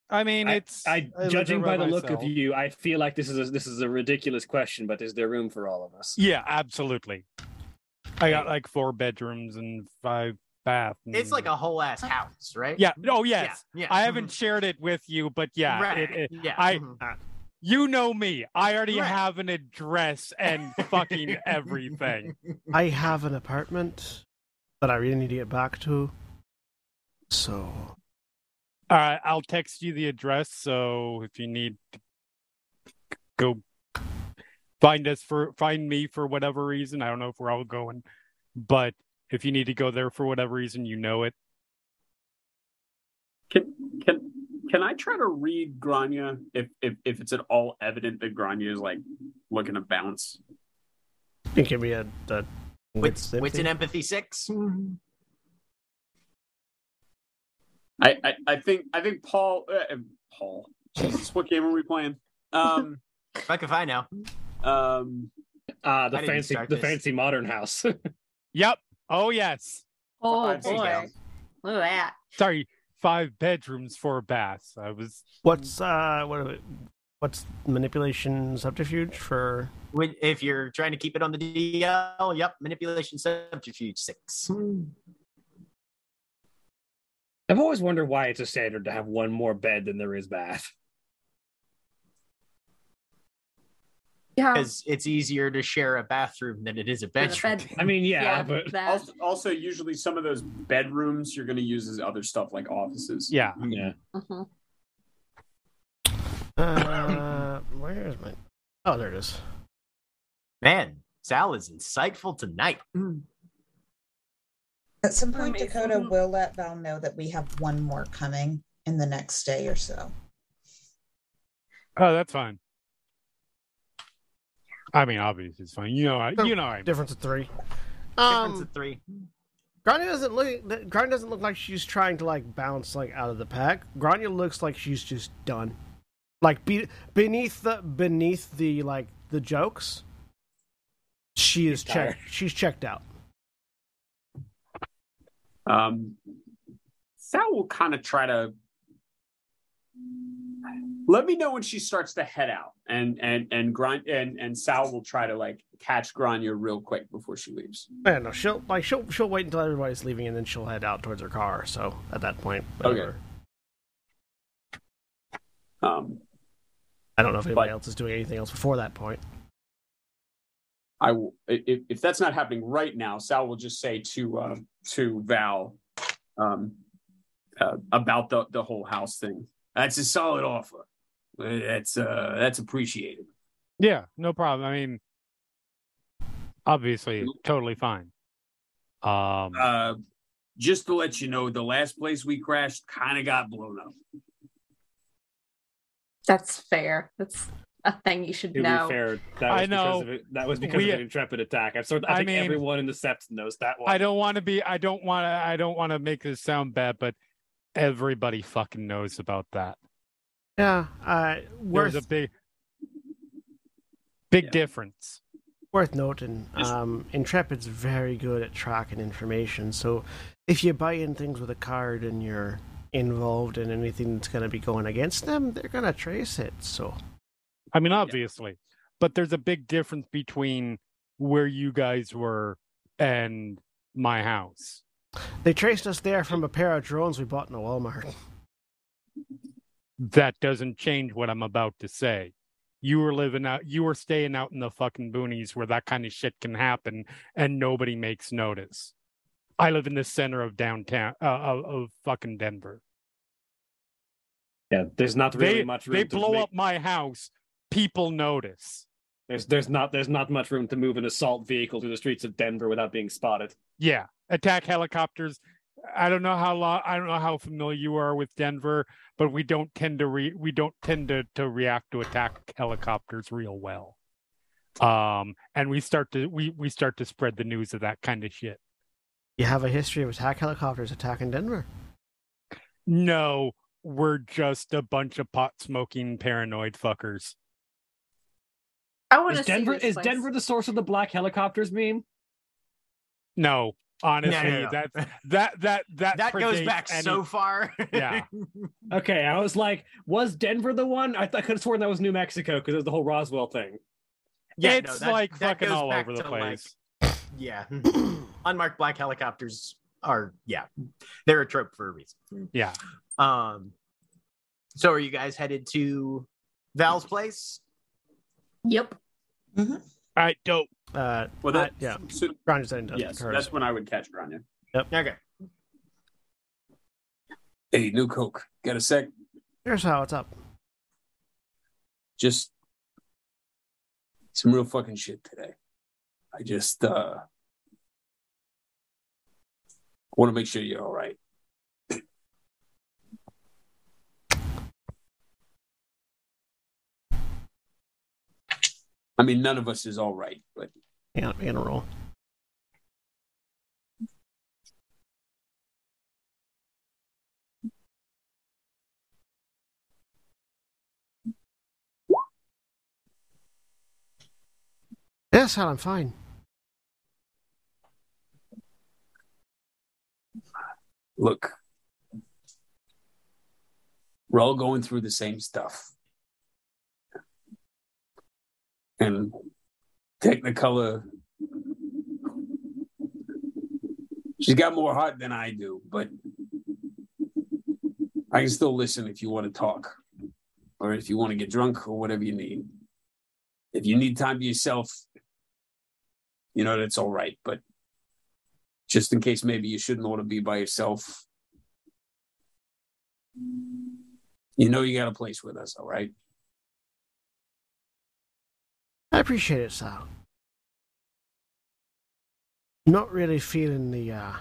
I mean, I, it's I, live judging by the look of you, I feel like this is a, this is a ridiculous question, but is there room for all of us? Yeah, absolutely. I got like four bedrooms and five baths. It's like a whole ass house, right? yeah. Oh yes, Yeah. I haven't shared it with you, but yeah, Right. it- it- yeah. I- mhm. you know me. I already Right. have an address and fucking everything. I have an apartment that I really need to get back to. So All right, I'll text you the address. So if you need to go find us for find me for whatever reason, I don't know if we're all going, but if you need to go there for whatever reason, you know it. Can can can I try to read Grainne if if, if it's at all evident that Grainne is like looking to bounce? you give me a, a What's, what's an empathy six? I I, I think I think Paul uh, Paul Jesus what game are we playing? Um Fuck if I know. Um Ah, the fancy the this. fancy modern house. Yep. Oh yes. Oh I've seen boy. that. Look at that. Sorry, five bedrooms, four baths. I was What's uh what are it- what's manipulation subterfuge for When, if you're trying to keep it on the DL, yep, manipulation subterfuge six. I've always wondered why it's a standard to have one more bed than there is bath. Yeah. Because it's easier to share a bathroom than it is a There's a bedroom. bed- I mean, yeah, Yeah, but also, also usually some of those bedrooms you're going to use as other stuff like offices. yeah. yeah. Mhm. uh where is my Oh there it is. Man, Sal is insightful tonight. At some point, Amazing. Dakota will let Val know that we have one more coming in the next day or so. Oh, that's fine. I mean, obviously it's fine. You know, I, you know, I Difference of three. Difference Um of three. Grainne doesn't look Grainne doesn't look like she's trying to like bounce like out of the pack. Grainne looks like she's just done. Like be, beneath the beneath the like the jokes, she is checked. She's checked out. Um, Sal will kind of try to let me know when she starts to head out, and and and Gran and and Sal will try to like catch Grainne real quick before she leaves. I don't. She'll like she'll she'll wait until everybody's leaving and then she'll head out towards her car. So at that point, whatever. Um, I don't know if anybody else is doing anything else before that point. I will if, if that's not happening right now, Sal will just say to uh, to Val um, uh, about the the whole house thing. That's a solid offer. That's uh that's appreciated. yeah, no problem. I mean, obviously, totally fine. Um, Uh, just to let you know, the last place we crashed kind of got blown up. That's fair. That's a thing you should To know. be fair, that was I know. because of it. That was because We- of an intrepid attack. I'm sort. I, I think mean- everyone in the Sept knows that one. I don't want to be. I don't want to. I don't want to make this sound bad, but everybody fucking knows about that. Yeah, uh, worth There's a big, big Yeah. difference. worth noting. Um, Intrepid's very good at tracking information. So if you buy in things with a card and you're involved in anything that's going to be going against them, they're going to trace it. So I mean, obviously, but there's a big difference between where you guys were and my house. They traced us there from a pair of drones we bought in a Walmart. That doesn't change what I'm about to say. You were living out, you were staying out in the fucking boonies where that kind of shit can happen and nobody makes notice. I live in the center of downtown, uh, of, of fucking Denver. Yeah, there's not really they much room they to blow make- up my house. People notice. There's there's not there's not much room to move an assault vehicle through the streets of Denver without being spotted. Yeah, attack helicopters. I don't know how long. I don't know how familiar you are with Denver, but we don't tend to re, we don't tend to, to react to attack helicopters real well. Um, and we start to we we start to spread the news of that kind of shit. You have a history of attack helicopters attacking Denver. No, we're just a bunch of pot smoking paranoid fuckers. I want to Is see Denver this is place. Denver the source of the black helicopters meme? No, Honestly, no, no. that that that that that goes back any- so far. Yeah. Okay, I was like, was Denver the one? I, th- I could have sworn that was New Mexico because there's the whole Roswell thing. yeah, it's no, that- like that fucking all over the to, like, place. yeah, unmarked black helicopters are yeah, they're a trope for a reason. yeah. Um, so are you guys headed to Val's place? Yep. All right, dope. Uh, Well, that I- yeah. So, Ron just yes, Curtis. that's when I would catch Grainne. Yep. Okay. Hey, new Coke. Got a sec? Here's how it's up. Just some real fucking shit today. I just uh want to make sure you're all right. I mean, none of us is all right, but Yeah, in a roll. Yes, Hal, I'm fine. look, we're all going through the same stuff. And Technicolor, she's got more heart than I do, but I can still listen if you want to talk or if you want to get drunk or whatever you need. If you need time to yourself, you know, that's all right. But just in case maybe you shouldn't want to be by yourself. You know you got a place with us, all right? I appreciate it, Sal. Not really feeling the uh,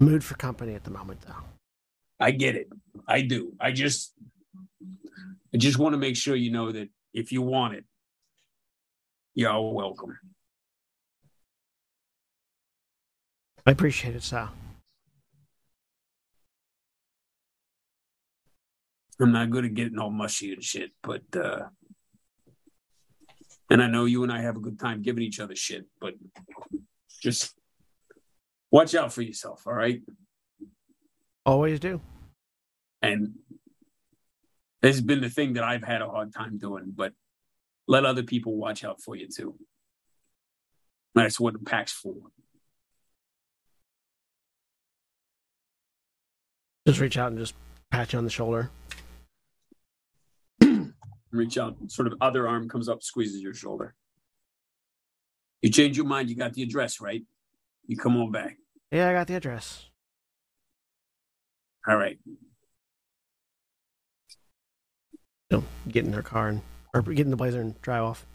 mood for company at the moment, though. I get it. I do. I just I just want to make sure you know that if you want it, you're all welcome. I appreciate it, Sal. I'm not good at getting all mushy and shit, but uh and I know you and I have a good time giving each other shit, but just watch out for yourself, all right? Always do. And this has been the thing that I've had a hard time doing, but let other people watch out for you too. That's what the pack's for. Just reach out and just pat you on the shoulder. Reach out, sort of other arm comes up, squeezes your shoulder. You change your mind, you got the address, right? You come on back. Yeah, I got the address. All right. So get in her car and or get in the blazer and drive off.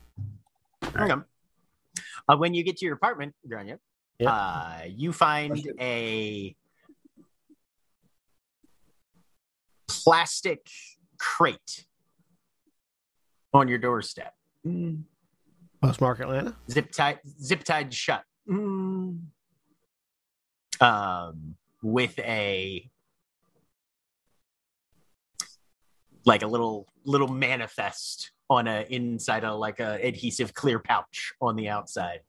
Okay. Uh, when you get to your apartment, Grainne, Yeah. uh, you find a plastic crate on your doorstep. Postmark Atlanta. zip tied zip tied shut. Um with a like a little little manifest on a inside a like a adhesive clear pouch on the outside.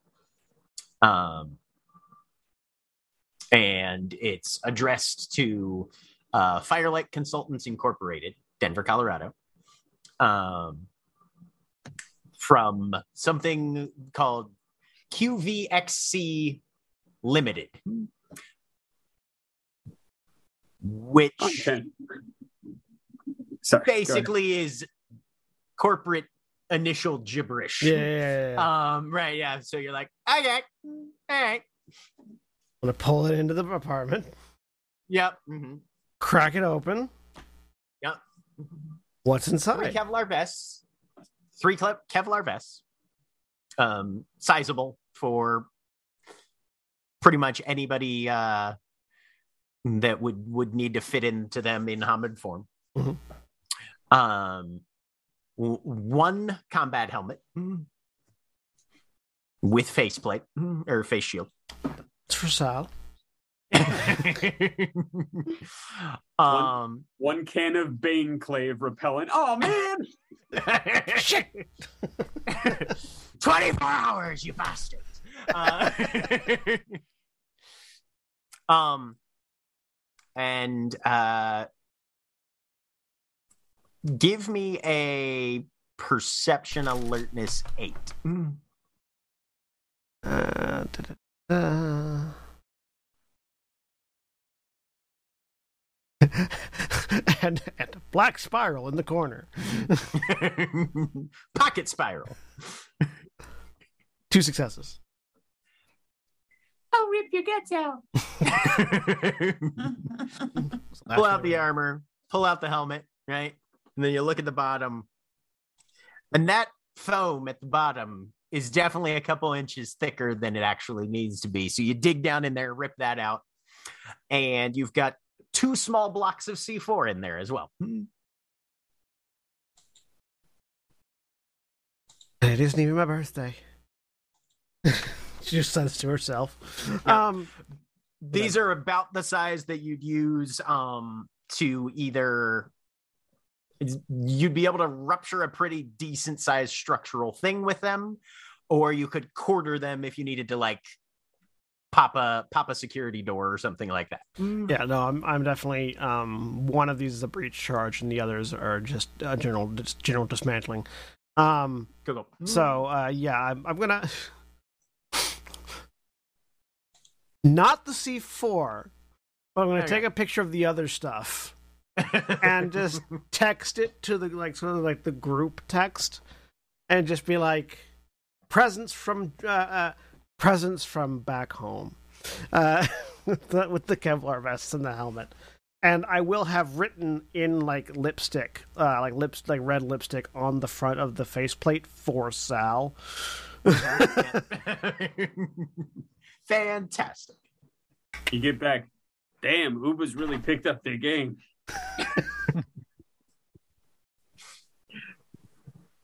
Um and it's addressed to uh, firelight consultants incorporated denver colorado. Um from something called QVXC Limited, which Okay. Sorry. basically is corporate initial gibberish. Yeah, yeah, yeah, yeah. Um, right, yeah. So you're like, okay, all right. I'm gonna pull it into the apartment, Yep. hmm crack it open. Yep. What's Three inside? Kevlar vests. Three Kevlar vests. Um, sizable for pretty much anybody uh, that would would need to fit into them in Homid form. Mhm. Um, w- one combat helmet with faceplate or face shield. It's for Sal. um, One can of Bane Clave repellent. Oh man! Shit. 24 hours, you bastards. Uh, um, and uh, give me a perception alertness eight. Uh, da-da-da. and, and a black spiral in the corner. Pocket spiral. Two successes. I'll rip your guts out. pull out the armor, pull out the helmet, right? And then you look at the bottom. And that foam at the bottom is definitely a couple inches thicker than it actually needs to be. So you dig down in there, rip that out, and you've got two small blocks of C4 in there as well. It isn't even my birthday. she just says to herself. Yeah. Um, These are about the size that you'd use um, to either you'd be able to rupture a pretty decent sized structural thing with them, or you could quarter them if you needed to like pop a pop a security door or something like that. yeah, no, I'm I'm definitely um one of these is a breach charge, and the others are just uh, general just general dismantling. Um, Go go. so uh, yeah, I'm I'm gonna not the C4, but I'm gonna Okay. take a picture of the other stuff and just text it to the like sort of like the group text, and just be like, presents from uh, uh presents from back home, uh, with the, with the Kevlar vests and the helmet. And I will have written in like lipstick, uh, like lips, like red lipstick on the front of the faceplate for Sal. Fantastic. You get back. Damn, Uber's really picked up their game.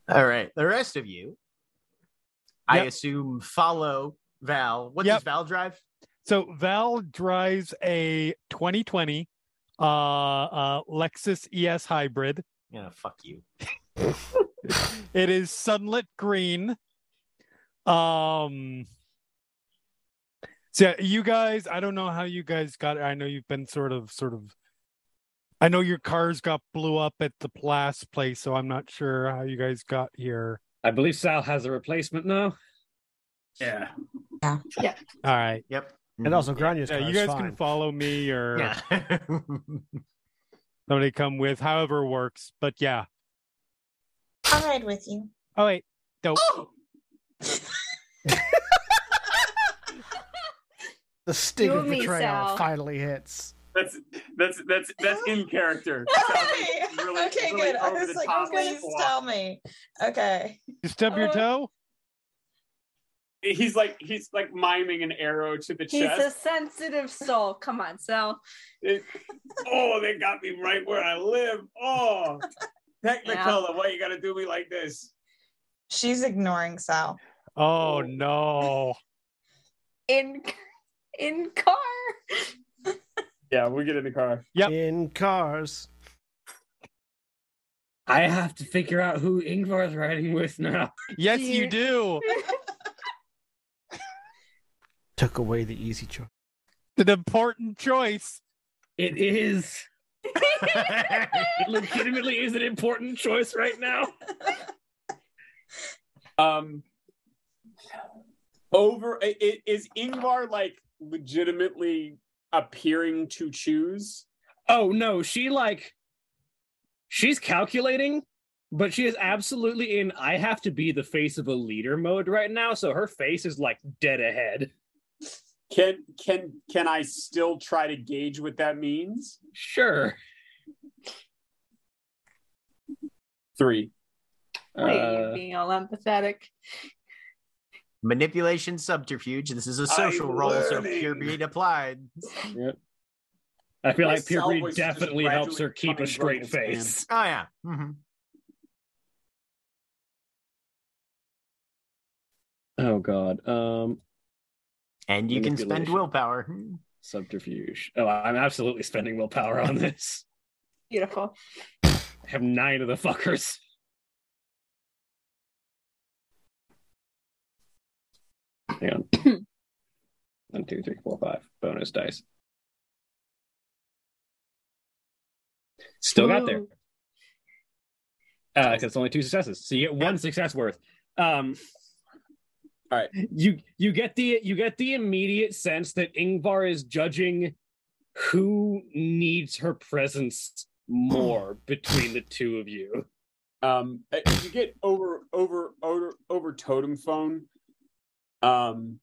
All right, the rest of you, I assume, follow Val. What Yep. does Val drive? So Val drives a 2020 uh, uh, Lexus ES hybrid. Yeah, fuck you. It is sunlit green. Um. So yeah, you guys, I don't know how you guys got. I know you've been sort of, sort of. I know your cars got blew up at the last place, so I'm not sure how you guys got here. I believe Sal has a replacement now. Yeah. All right, Yep. And also, Grainne's yeah, car you is guys fine. can follow me or yeah. somebody come with, however works. But yeah. I'll ride with you. Oh wait, dope. the sting You of and me, betrayal Sal. finally hits. That's that's that's that's in character. Sounds really- okay, really good. I over was the like, top please swap. tell me. Okay. You stub your Uh, toe. He's like he's like miming an arrow to the chest. He's a sensitive soul. Come on, Sal. It- oh, they got me right where I live. Oh, Technicolor, why you gotta do me like this? She's ignoring Sal. Oh no. In in car. Yeah, we get in the car. Yep. In cars. I have to figure out who Yngvar's riding with now. Yes, you You- do. Took away the easy choice. An important choice. It is. It legitimately is an important choice right now. Um, over i- i- is Yngvar like legitimately appearing to choose? Oh no, she like she's calculating, but she is absolutely in I have to be the face of a leader mode right now, so her face is like dead ahead. Can can can I still try to gauge what that means? Sure. Three. Look Uh, being all empathetic. Manipulation subterfuge. This is a social I'm role, so learning. pure breed applied. Yep. I feel My like pure cell breed voice is just definitely helps her keep a straight face. Oh yeah. Mm-hmm. Oh god. Um And you can spend willpower. subterfuge. Oh, I'm absolutely spending willpower on this. Beautiful. I have nine of the fuckers. Hang on. One, two, three, four, five. Bonus dice. Still got there. Ooh. Uh, 'cause it's only two successes, so you get one success worth. Um, All right. You you get the you get the immediate sense that Yngvar is judging who needs her presence more between the two of you. Um, you get over over over over totem phone. Um.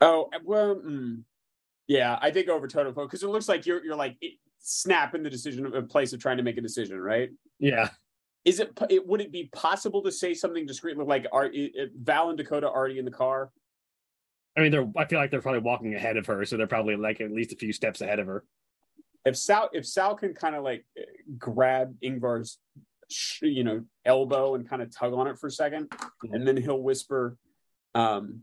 Oh well, mm, yeah, I think over totem phone because it looks like you're you're like it, snap in the decision of a place of trying to make a decision, right? Yeah. Is it, it would it be possible to say something discreetly like are Val and Dakota already in the car? I mean, they're. I feel like they're probably walking ahead of her, so they're probably like at least a few steps ahead of her. If Sal if Sal can kind of like grab Yngvar's you know elbow and kind of tug on it for a second, and then he'll whisper, um,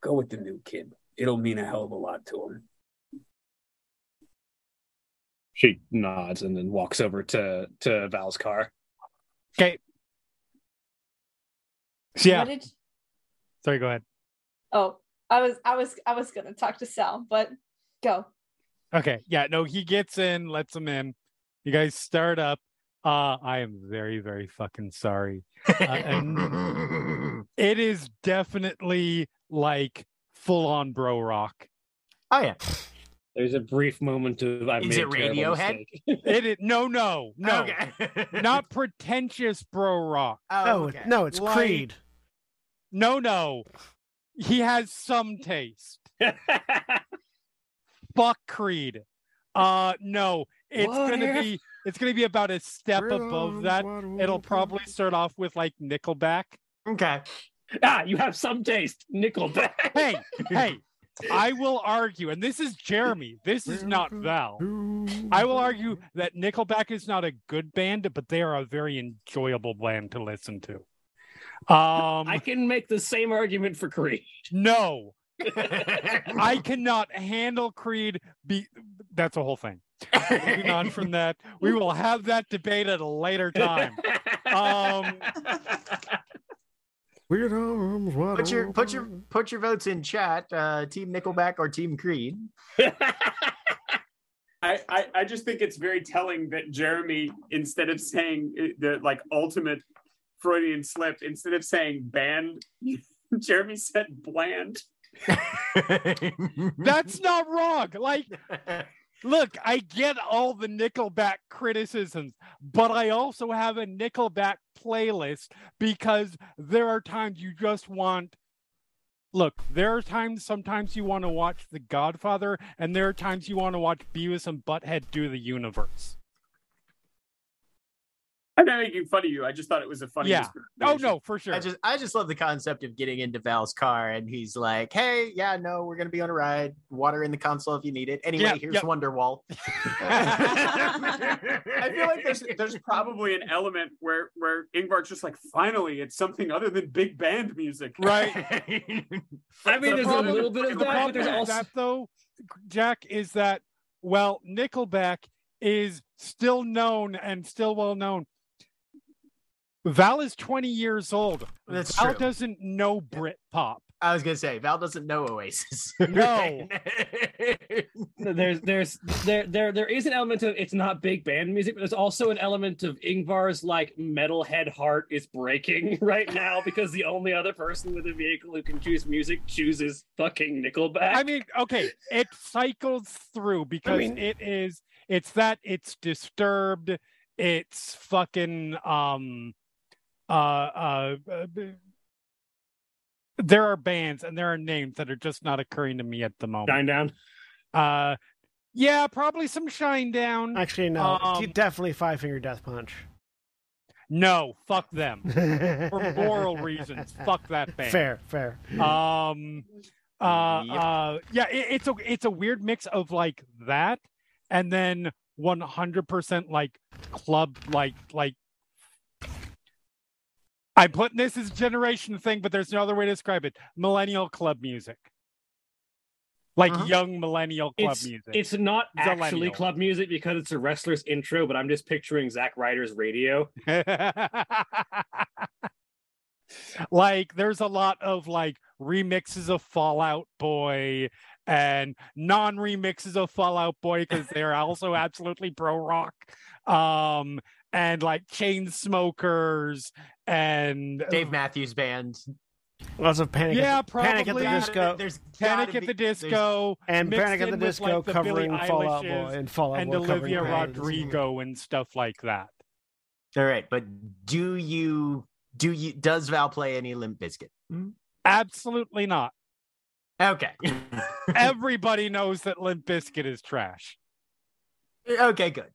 "Go with the new kid. It'll mean a hell of a lot to him." She nods and then walks over to to Val's car. Okay. So, yeah. Did- Sorry, go ahead. Oh, I was I was I was gonna talk to Sal, but go. Okay. Yeah. No, he gets in, lets him in. You guys start up. Uh, I am very, very fucking sorry. Uh, and it is definitely like full on bro rock. Oh yeah. There's a brief moment of I Is made it a terrible Radiohead? It is no, no, no, Okay. not pretentious bro rock. Oh, no, okay. no, it's Like- Creed. No, no. He has some taste. Fuck Creed. Uh, no, it's gonna be it's gonna be about a step above that. It'll probably start off with like Nickelback. Okay. ah, you have some taste, Nickelback. Hey, hey, I will argue, and this is Jeremy. This is not Val. I will argue that Nickelback is not a good band, but they are a very enjoyable band to listen to. Um, I can make the same argument for Creed. no, I cannot handle Creed. Be that's a whole thing. Moving on from that, we will have that debate at a later time. Um, Weird arms wide Put your put your put your votes in chat. Uh, team Nickelback or Team Creed. I, I I just think it's very telling that Jeremy, instead of saying uh, the like ultimate Freudian slip, instead of saying band, Jeremy said bland. that's not wrong. Like, look, I get all the Nickelback criticisms, but I also have a Nickelback playlist because there are times you just want. Look, there are times sometimes you want to watch The Godfather, and there are times you want to watch Beavis and Butthead do the universe. I'm not making fun of you. I just thought it was a funny. Yeah. Oh no, for sure. I just I just love the concept of getting into Val's car and he's like, "Hey, yeah, no, we're gonna be on a ride. Water in the console if you need it. Anyway, Yeah, here's yep. Wonderwall." I feel like there's there's probably an element where where Yngvar's just like, finally, it's something other than big band music. right. I mean, The there's a little bit of the that, but problem there's also that though, Jack, is that well, Nickelback is still known and still well known. Val is 20 years old. That's Val true. doesn't know Brit pop. I was gonna say Val doesn't know Oasis. No. there's there's there there there is an element of it's not big band music, but there's also an element of Yngvar's like metalhead heart is breaking right now because the only other person with a vehicle who can choose music chooses fucking Nickelback. I mean, okay, it cycles through because mean- it is it's that it's disturbed, it's fucking um uh uh, uh there are bands and there are names that are just not occurring to me at the moment. Shinedown. Uh, yeah, probably some Shinedown. Actually, no. Um, definitely Five Finger Death Punch. No, fuck them for For moral reasons. Fuck that band. Fair, fair. Um, uh, Yep. uh, yeah, it, it's a it's a weird mix of like that, and then one hundred percent like club like like. I'm putting this as a generation thing, but there's no other way to describe it. Millennial club music, like Uh-huh. young millennial club It's music. it's not actually club music because it's a wrestler's intro, but I'm just picturing Zack Ryder's radio. like there's a lot of like remixes of Fall Out Boy and non-remixes of Fall Out Boy because they're also absolutely pro rock. Um and like Chainsmokers and Dave Matthews Band. Lots of panic. Yeah, at the, Panic at the probably. Disco There's Panic at the Disco and Panic at the Disco like, the covering Fall Out Boy and Fallout and Boy Olivia Panic at. Rodrigo and stuff like that. All right, but do you do you does Val play any Limp Bizkit? Absolutely not. Okay. Everybody knows that Limp Bizkit is trash. okay, good.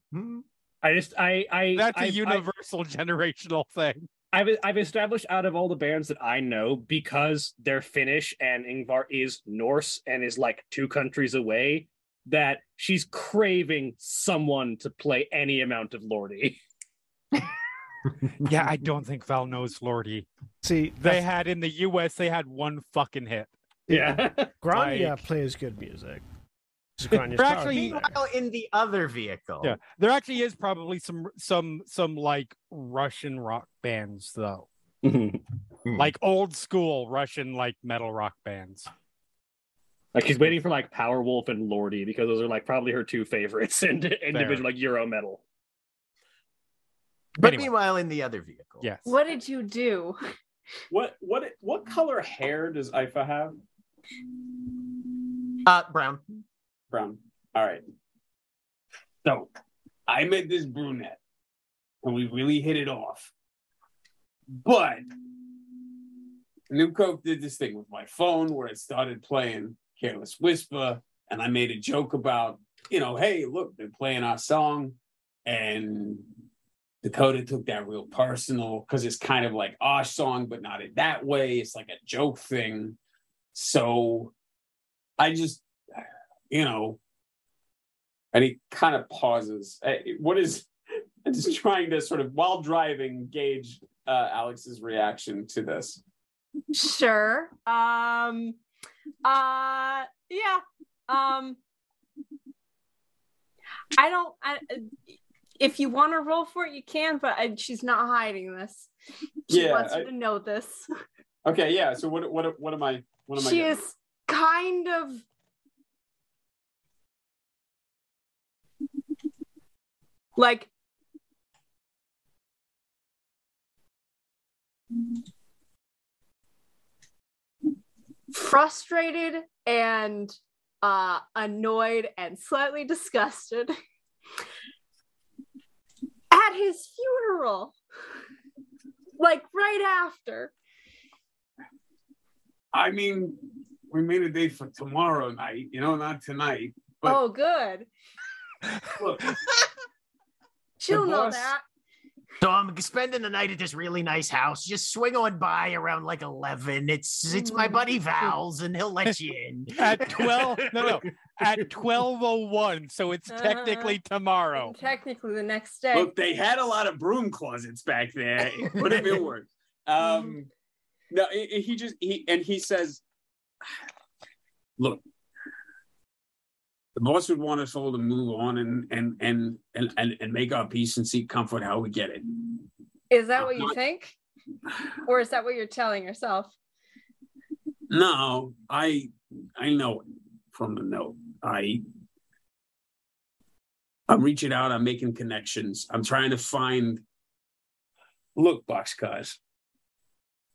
I just I I That's a I- I- universal generational thing. I've I've established out of all the bands that I know because they're Finnish and Yngvar is Norse and is like two countries away that she's craving someone to play any amount of Lordi. Yeah, I don't think Val knows Lordi. See, They had in the US, they had one fucking hit. Yeah. Grainne like- plays good music. It's Grainne's They're actually- Meanwhile, in the other vehicle, Yeah, there actually is probably some some some like Russian rock bands though, like like old school Russian like metal rock bands. Like she's waiting for like Powerwolf and Lordi because those are like probably her two favorites in individual like Euro metal. but Anyway. meanwhile, in the other vehicle, Yes. What did you do? What what what color hair does Aoife have? uh, Brown. Brown. All right. So I met this brunette and we really hit it off. But New Coke did this thing with my phone where it started playing Careless Whisper, and I made a joke about, you know, hey, look, they're playing our song. And Dakota took that real personal because it's kind of like our song, but not in that way. It's like a joke thing. So I just, you know, and he kind of pauses. Uh, What is, I'm just trying to sort of, while driving, gauge uh, Alex's reaction to this. Sure. Um uh yeah. Um I don't I if you want to roll for it you can but I, she's not hiding this. She Yeah, wants I- you to know this. Okay, yeah. So what, what, what am I, what am I? She is kind of like frustrated and uh annoyed and slightly disgusted at his funeral like right after I mean, we made a date for tomorrow night. You know, not tonight. But oh good look, she'll know that So I'm spending the night at this really nice house. Just swing on by around like eleven. It's it's my buddy Val's, and he'll let you in. At 12 no no at 1201 so it's Uh-huh. technically tomorrow. Technically the next day look, they had a lot of broom closets back there. It would have been worse. Um, no, he he just he and he says, "Look, the boss would want us all to move on and and and and and, and make our peace and seek comfort how we get it." Is that what you think? Or is that what you're telling yourself? No, I I know it from the note. I I'm reaching out. I'm making connections. I'm trying to find. Look, boxcars.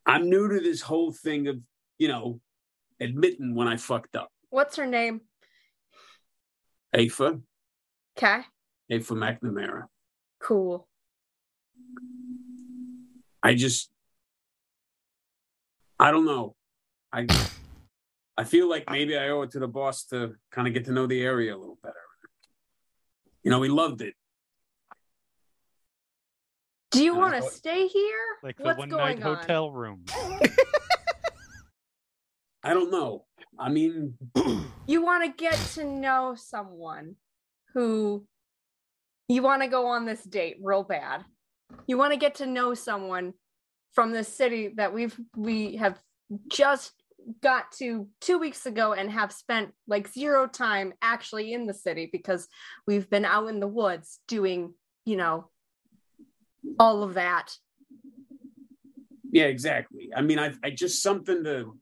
I'm new to this whole thing of you know admitting when I fucked up. What's her name? Aoife, Okay, Aoife McNamara. cool. I just I don't know. I I feel like maybe I owe it to the boss to kind of get to know the area a little better. You know, we loved it. Do you want to thought- stay here? Like the What's one going night on? hotel room. I don't know. I mean, You want to get to know someone who you want to go on this date real bad. You want to get to know someone from the city that we've we have just got to two weeks ago and have spent like zero time actually in the city because we've been out in the woods doing, you know, all of that. Yeah, exactly. I mean, I, I just something to.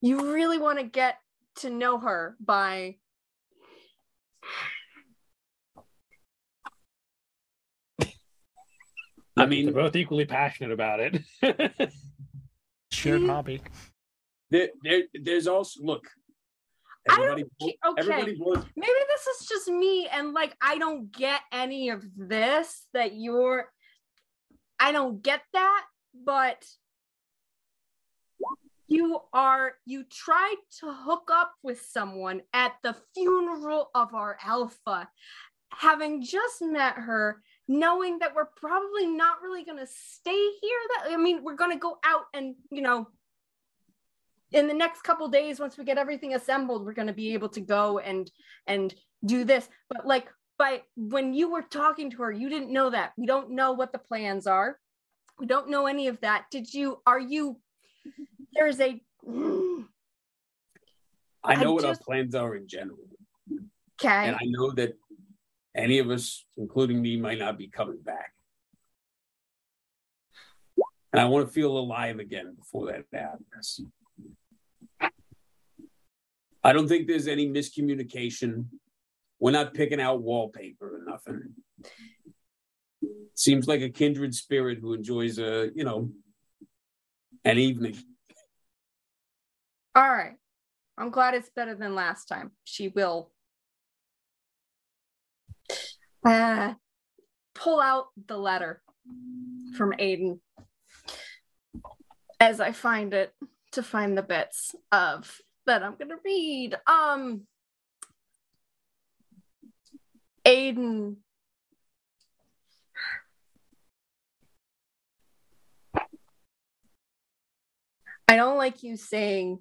You really want to get to know her by I mean, They're both equally passionate about it. Shared Mm. hobby. there, there, there's also look. I don't okay. everybody blows. maybe this is just me and like I don't get any of this that you're I don't get that, but you are you tried to hook up with someone at the funeral of our alpha. Having just met her knowing that we're probably not really going to stay here that i mean we're going to go out and you know in the next couple days once we get everything assembled we're going to be able to go and and do this. But like by when you were talking to her you didn't know that. We don't know what the plans are. We don't know any of that. Did you are you there's a I know I what just- our plans are in general, okay and I know that any of us, including me, might not be coming back. And I want to feel alive again before that happens. I don't think there's any miscommunication. We're not picking out wallpaper or nothing. Seems like a kindred spirit who enjoys a, you know, an evening. All right. I'm glad it's better than last time. She will uh, pull out the letter from aiden as i find it to find the bits of that i'm gonna read. Um aiden I don't like you saying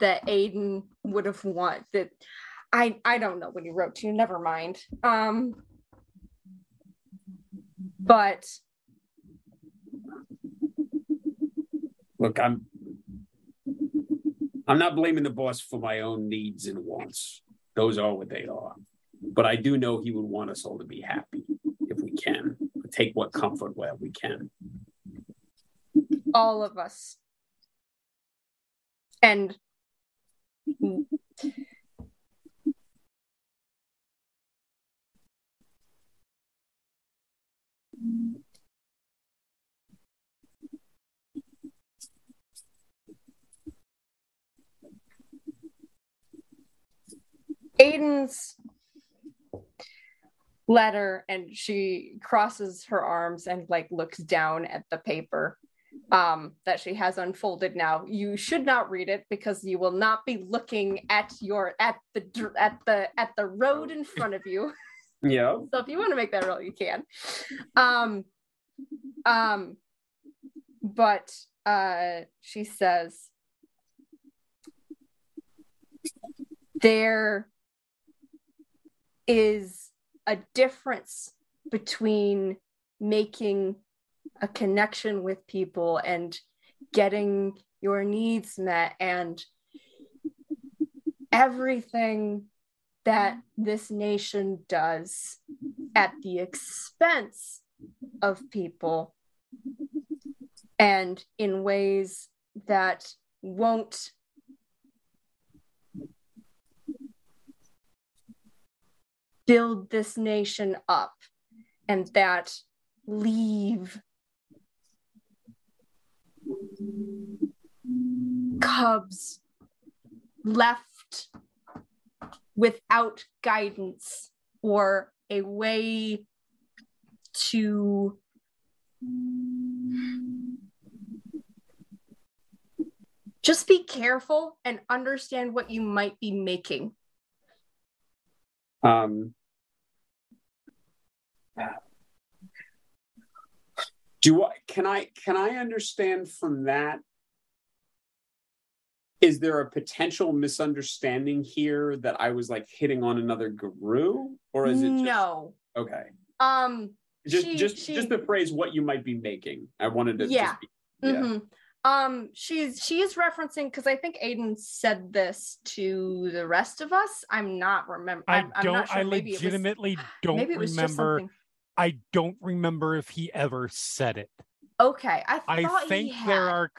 that Aiden would have want that. I I don't know what he wrote to you. Never mind. Um, but Look, I'm I'm not blaming the boss for my own needs and wants. Those are what they are. But I do know he would want us all to be happy if we can. Take what comfort where we can. all of us, and Aiden's letter and she crosses her arms and like looks down at the paper um that she has unfolded now. You should not read it because you will not be looking at your at the at the at the road in front of you. Yeah. so if you want to make that roll you can. Um um but uh she says there is a difference between making a connection with people and getting your needs met and everything that this nation does at the expense of people and in ways that won't build this nation up and that leave cubs left without guidance or a way to just be careful and understand what you might be making. Um, do I can I can I understand from that? Is there a potential misunderstanding here that I was like hitting on another Garou, or is it just, no okay? um Just She- just she- just the phrase "what you might be making." I wanted to Yeah. just be, yeah. mhm. um she's she is referencing because i think aiden said this to the rest of us i'm not remember I I'm, I'm don't. sure. I maybe it was- legitimately don't maybe it was just remember. Something I don't remember if he ever said it. Okay, I I think he there had. are.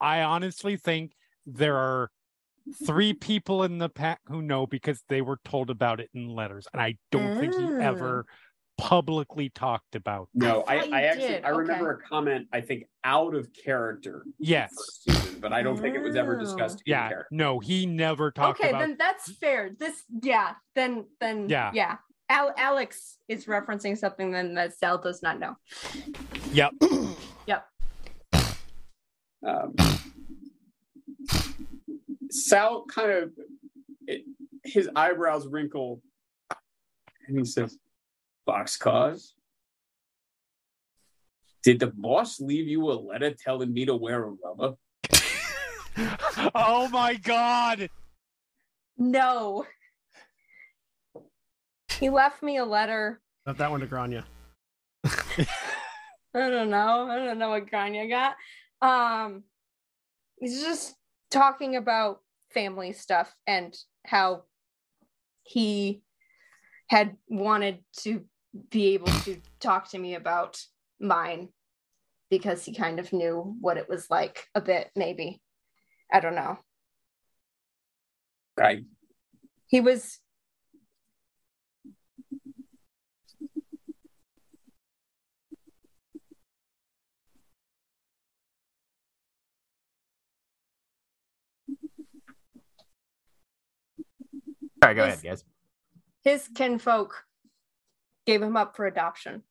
I honestly think there are three people in the pack who know because they were told about it in letters, and I don't think he Oh. ever publicly talked about. No, I, thought you I, actually did. I remember Okay. a comment I think out of character Yes. season, but I don't think it was ever Oh. discussed in Yeah, character. no, he never talked okay, about. then that's fair. This, yeah, then, then, Yeah. yeah. Al- Alex is referencing something then that Sal does not know. Yep. Yep. Um, Sal kind of it, his eyebrows wrinkle, and he says, "Boxcars." Did the boss leave you a letter telling me to wear a rubber? oh my god! No. He left me a letter. Left that one to Grainne. I don't know. I don't know what Grainne got. Um, he's just talking about family stuff and how he had wanted to be able to talk to me about mine because he kind of knew what it was like a bit, maybe. I don't know. I He was All right, go Yes. ahead, guys. his kinfolk gave him up for adoption.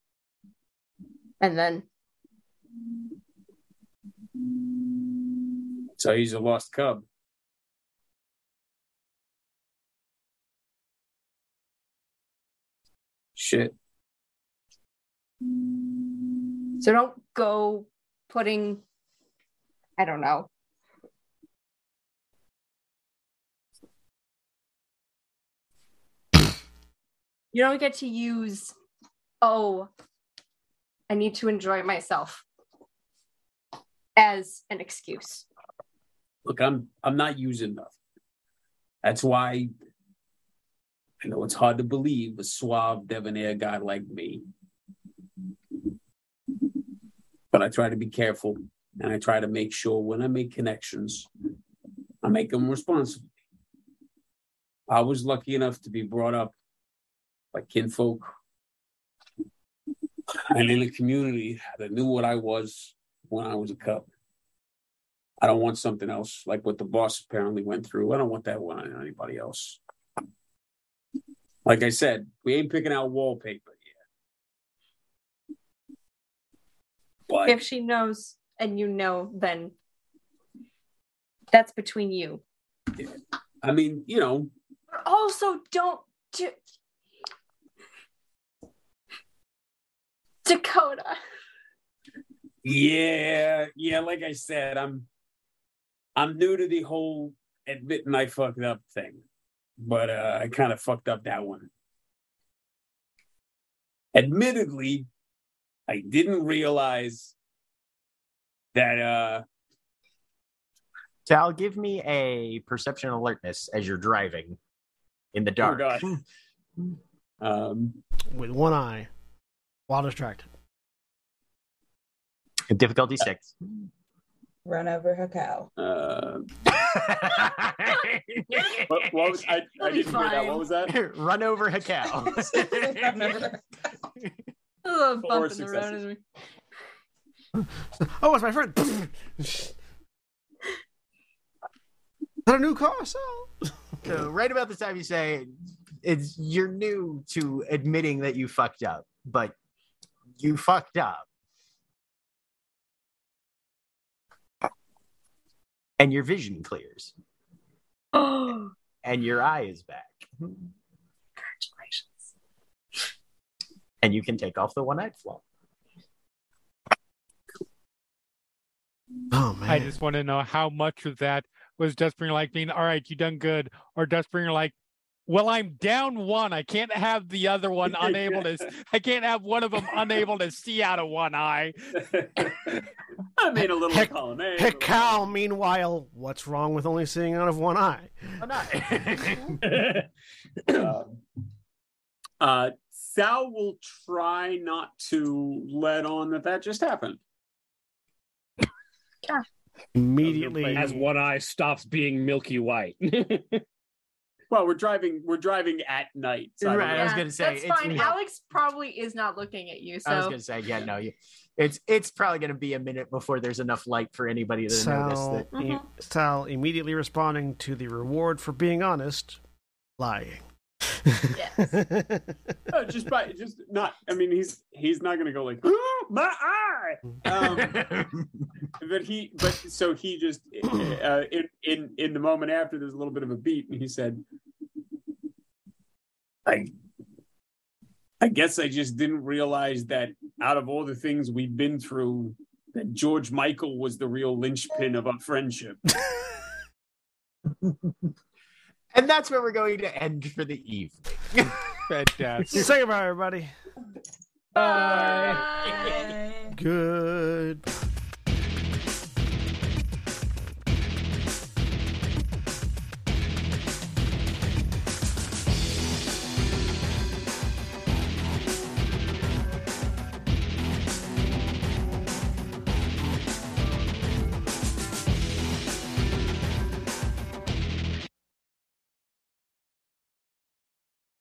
And then so he's a lost cub. Shit. So don't go putting, I don't know. You don't get to use, oh, I need to enjoy myself as an excuse. Look, I'm I'm not using nothing. That's why I know it's hard to believe a suave debonair guy like me. But I try to be careful and I try to make sure when I make connections, I make them responsibly. I was lucky enough to be brought up by kinfolk and in a community that knew what I was when I was a cub. I don't want something else like what the boss apparently went through. I don't want that one on anybody else. Like I said, we ain't picking out wallpaper yet. But If she knows and you know, then that's between you. I mean, you know, But also don't do Dakota. yeah, yeah, like I said, I'm I'm new to the whole admitting I fucked up thing. But uh I kind of fucked up that one. Admittedly, I didn't realize that uh Sal, give me a perception alertness as you're driving in the dark. God. um With one eye. While distracted. Difficulty six. Run over her cow. uh what, what was I, I didn't hear that. What was that? Run over a cow. Run over- A little Four in the road. successes. isn't Oh, it's my friend. Is that a new car, Sal? so right about the time you say it's you're new to admitting that you fucked up, but you fucked up. And your vision clears. And your eye is back. Congratulations. And you can take off the one-eyed flaw. Oh man. I just want to know how much of that was Dustbringer like being all right, you done good, or Dustbringer like, well, I'm down one. I can't have the other one unable to. I can't have one of them unable to see out of one eye. I made a little Heck- column. Hey, Cal, meanwhile, what's wrong with only seeing out of one eye? Um, uh, Sal will try not to let on that that just happened. Immediately, As one eye stops being milky white. Well, we're driving. We're driving at night. So I don't Right, I was gonna say, that's it's- fine. it's- Alex probably is not looking at you, So I was gonna say, yeah, no, you, it's it's probably gonna be a minute before there's enough light for anybody to notice Sal, that. Mhm. i- Sal immediately responding to the reward for being honest, lying. Yes. Oh, just by just not. I mean, he's he's not gonna go like "Ooh, my eye. Um, but he, but so he just uh, in in in the moment after, there's a little bit of a beat, and he said, "I, I guess I just didn't realize that out of all the things we've been through, that George Michael was the real linchpin of our friendship." and that's where we're going to end for the evening. Fantastic. Say goodbye, everybody. Bye. Good.